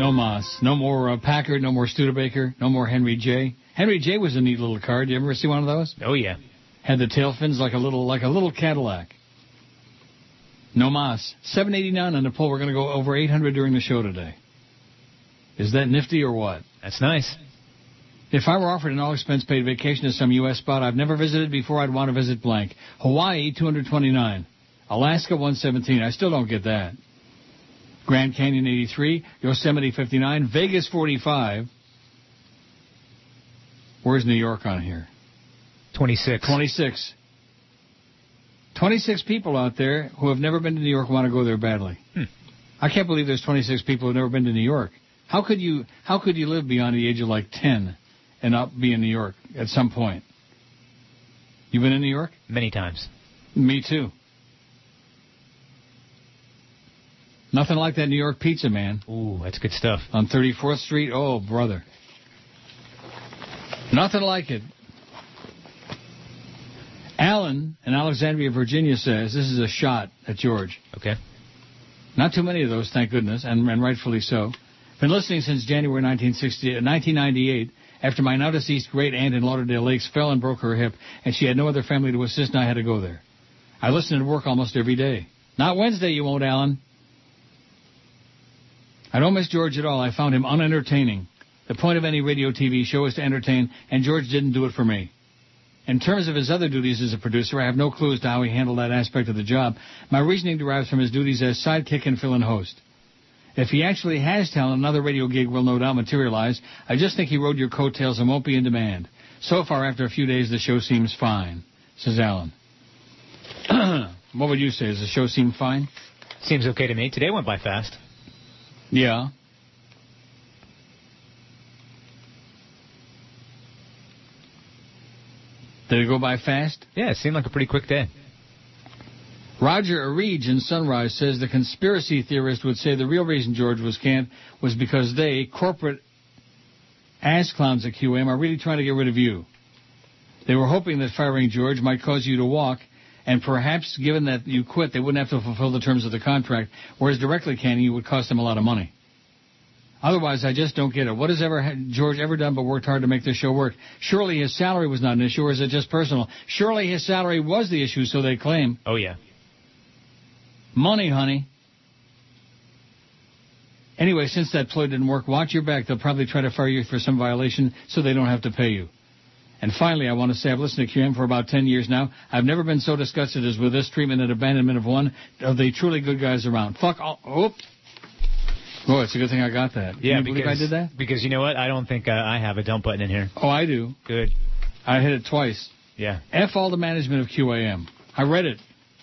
No Moss. No more uh, Packard. No more Studebaker. No more Henry J. Henry J was a neat little car. Did you ever see one of those? Oh yeah. Had the tail fins like a little like a little Cadillac. No mas. 789 on the poll. We're going to go over 800 during the show today. Is that nifty or what? That's nice. If I were offered an all-expense paid vacation to some U.S. spot I've never visited before, I'd want to visit blank. Hawaii, 229. Alaska, 117. I still don't get that. Grand Canyon, 83. Yosemite, 59. Vegas, 45. Where's New York on here? 26. 26. 26 people out there who have never been to New York want to go there badly. Hmm. I can't believe there's 26 people who've never been to New York. How could you how could you live beyond the age of like 10 and not be in New York at some point? You've been in New York? Many times. Me too. Nothing like that New York pizza, man. Ooh, that's good stuff. On 34th Street, oh brother. Nothing like it. Alan in Alexandria, Virginia says this is a shot at George. Okay. Not too many of those, thank goodness, and, and rightfully so. Been listening since January 1960, 1998 uh, after my now deceased great aunt in Lauderdale Lakes fell and broke her hip, and she had no other family to assist, and I had to go there. I listen to work almost every day. Not Wednesday, you won't, Alan. I don't miss George at all. I found him unentertaining. The point of any radio TV show is to entertain, and George didn't do it for me. In terms of his other duties as a producer, I have no clue as to how he handled that aspect of the job. My reasoning derives from his duties as sidekick and fill-in host. If he actually has talent, another radio gig will no doubt materialize. I just think he rode your coattails and won't be in demand. So far, after a few days, the show seems fine, says Alan. what would you say? Does the show seem fine? Seems okay to me. Today went by fast. Yeah. Did it go by fast? Yeah, it seemed like a pretty quick day. Roger Arige in Sunrise says the conspiracy theorist would say the real reason George was canned was because they, corporate ass clowns at QM, are really trying to get rid of you. They were hoping that firing George might cause you to walk, and perhaps given that you quit, they wouldn't have to fulfill the terms of the contract, whereas directly canning you would cost them a lot of money. Otherwise, I just don't get it. What has ever George ever done but worked hard to make this show work? Surely his salary was not an issue, or is it just personal? Surely his salary was the issue, so they claim. Oh, yeah. Money, honey. Anyway, since that ploy didn't work, watch your back. They'll probably try to fire you for some violation so they don't have to pay you. And finally, I want to say I've listened to QM for about 10 years now. I've never been so disgusted as with this treatment and abandonment of one of the truly good guys around. Fuck all. Oh. Oh, it's a good thing I got that. Can Yeah, you believe because, I did that? Because you know what? I don't think uh, I have a dump button in here. Oh, I do. Good. I hit it twice. Yeah. F all the management of QAM. I read it.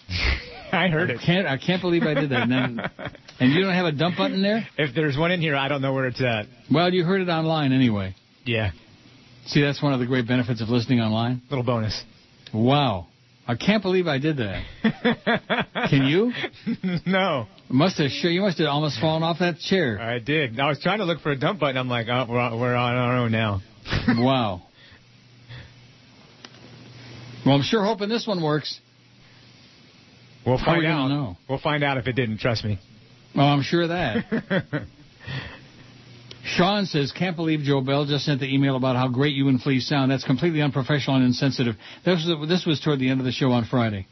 I heard I it. Can't, I can't believe I did that. And, then, and you don't have a dump button there? If there's one in here, I don't know where it's at. Well, you heard it online anyway. Yeah. See, that's one of the great benefits of listening online. Little bonus. Wow. I can't believe I did that. Can you? no. Must have sure you must have almost fallen off that chair. I did. I was trying to look for a dump button. I'm like, oh, we're on, we're on our own now. wow. Well, I'm sure hoping this one works. We'll How are we find out. know? We'll find out if it didn't. Trust me. Oh, I'm sure of that. Sean says, can't believe Joe Bell just sent the email about how great you and Flea sound. That's completely unprofessional and insensitive. This was, this was toward the end of the show on Friday.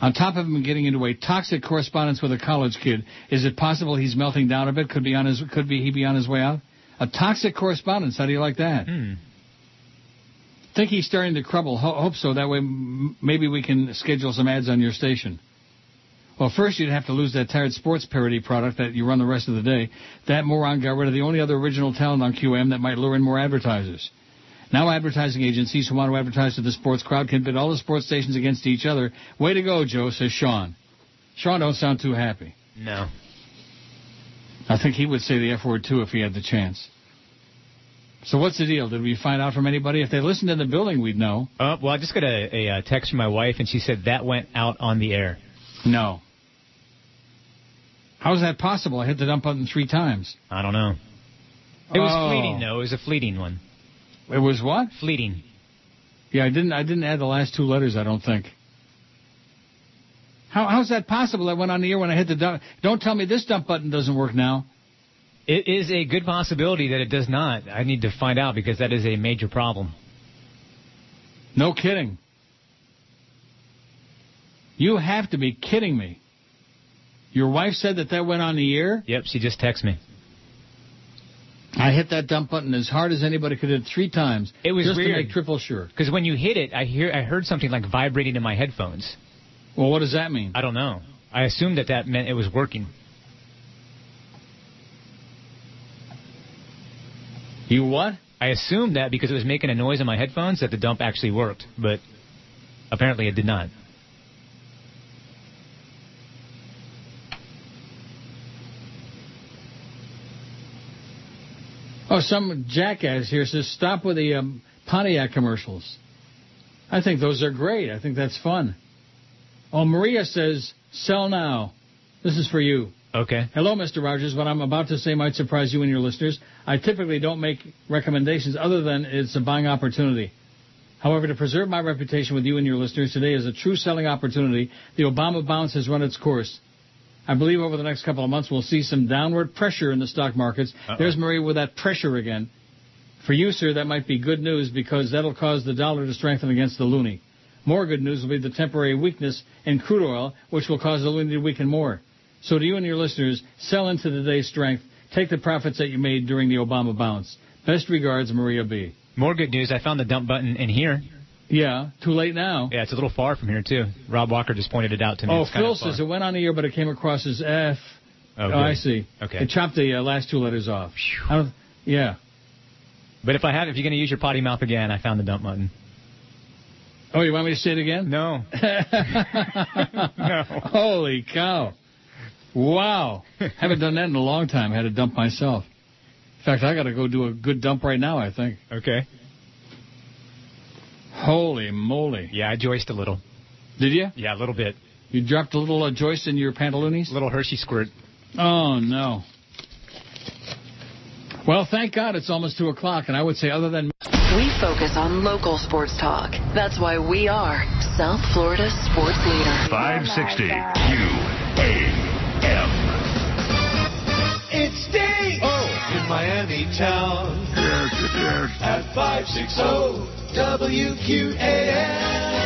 On top of him getting into a toxic correspondence with a college kid, is it possible he's melting down a bit? Could be on his, could be he be on his way out? A toxic correspondence. How do you like that? Hmm. Think he's starting to crumble. Ho- hope so. That way, m- maybe we can schedule some ads on your station. Well, first you'd have to lose that tired sports parody product that you run the rest of the day. That moron got rid of the only other original talent on QM that might lure in more advertisers. Now advertising agencies who want to advertise to the sports crowd can bid all the sports stations against each other. Way to go, Joe, says Sean. Sean don't sound too happy. No. I think he would say the F word too if he had the chance. So what's the deal? Did we find out from anybody? If they listened in the building, we'd know. Uh, well, I just got a, a, uh text from my wife, and she said that went out on the air. No. How is that possible? I hit the dump button three times. I don't know. It was Oh. fleeting, though. It was a fleeting one. It was what? Fleeting. Yeah, I didn't. I didn't add the last two letters. I don't think. How how's that possible? I went on the air when I hit the dump. Don't tell me this dump button doesn't work now. It is a good possibility that it does not. I need to find out because that is a major problem. No kidding. You have to be kidding me. Your wife said that that went on the air. Yep, she just texted me. I hit that dump button as hard as anybody could hit three times. It was just weird. to make triple sure. Because when you hit it, I hear I heard something like vibrating in my headphones. Well, what does that mean? I don't know. I assumed that that meant it was working. You what? I assumed that because it was making a noise in my headphones that the dump actually worked, but apparently it did not. Oh, some jackass here says stop with the um, Pontiac commercials. I think those are great. I think that's fun. Oh, Maria says sell now. This is for you. Okay. Hello, Mr. Rogers. What I'm about to say might surprise you and your listeners. I typically don't make recommendations other than it's a buying opportunity. However, to preserve my reputation with you and your listeners, today is a true selling opportunity. The Obama bounce has run its course. I believe over the next couple of months we'll see some downward pressure in the stock markets. Uh-oh. There's Maria with that pressure again. For you, sir, that might be good news because that'll cause the dollar to strengthen against the loonie. More good news will be the temporary weakness in crude oil, which will cause the loonie to weaken more. So to you and your listeners, sell into today's strength. Take the profits that you made during the Obama bounce. Best regards, Maria B. More good news. I found the dump button in here. Yeah, too late now. Yeah, it's a little far from here too. Rob Walker just pointed it out to me. Oh, It's Phil says it went on the air, but it came across as F. Oh, Oh. I see. Okay. It chopped the uh, last two letters off. I don't, yeah. But if I have, if you're going to use your potty mouth again, I found the dump button. Oh, you want me to say it again? No. no. Holy cow. Wow. Haven't done that in a long time. had to dump myself. In fact, I got to go do a good dump right now, I think. Okay. Holy moly. Yeah, I joiced a little. Did you? Yeah, a little bit. You dropped a little uh, joist in your pantaloonies? Little Hershey squirt. Oh, no. Well, thank God it's almost 2 o'clock, and I would say other than... We focus on local sports talk. That's why we are South Florida Sports Leader. 560 QAM. It's Dave oh. in Miami town. Yes, yes. At 560 WQAM.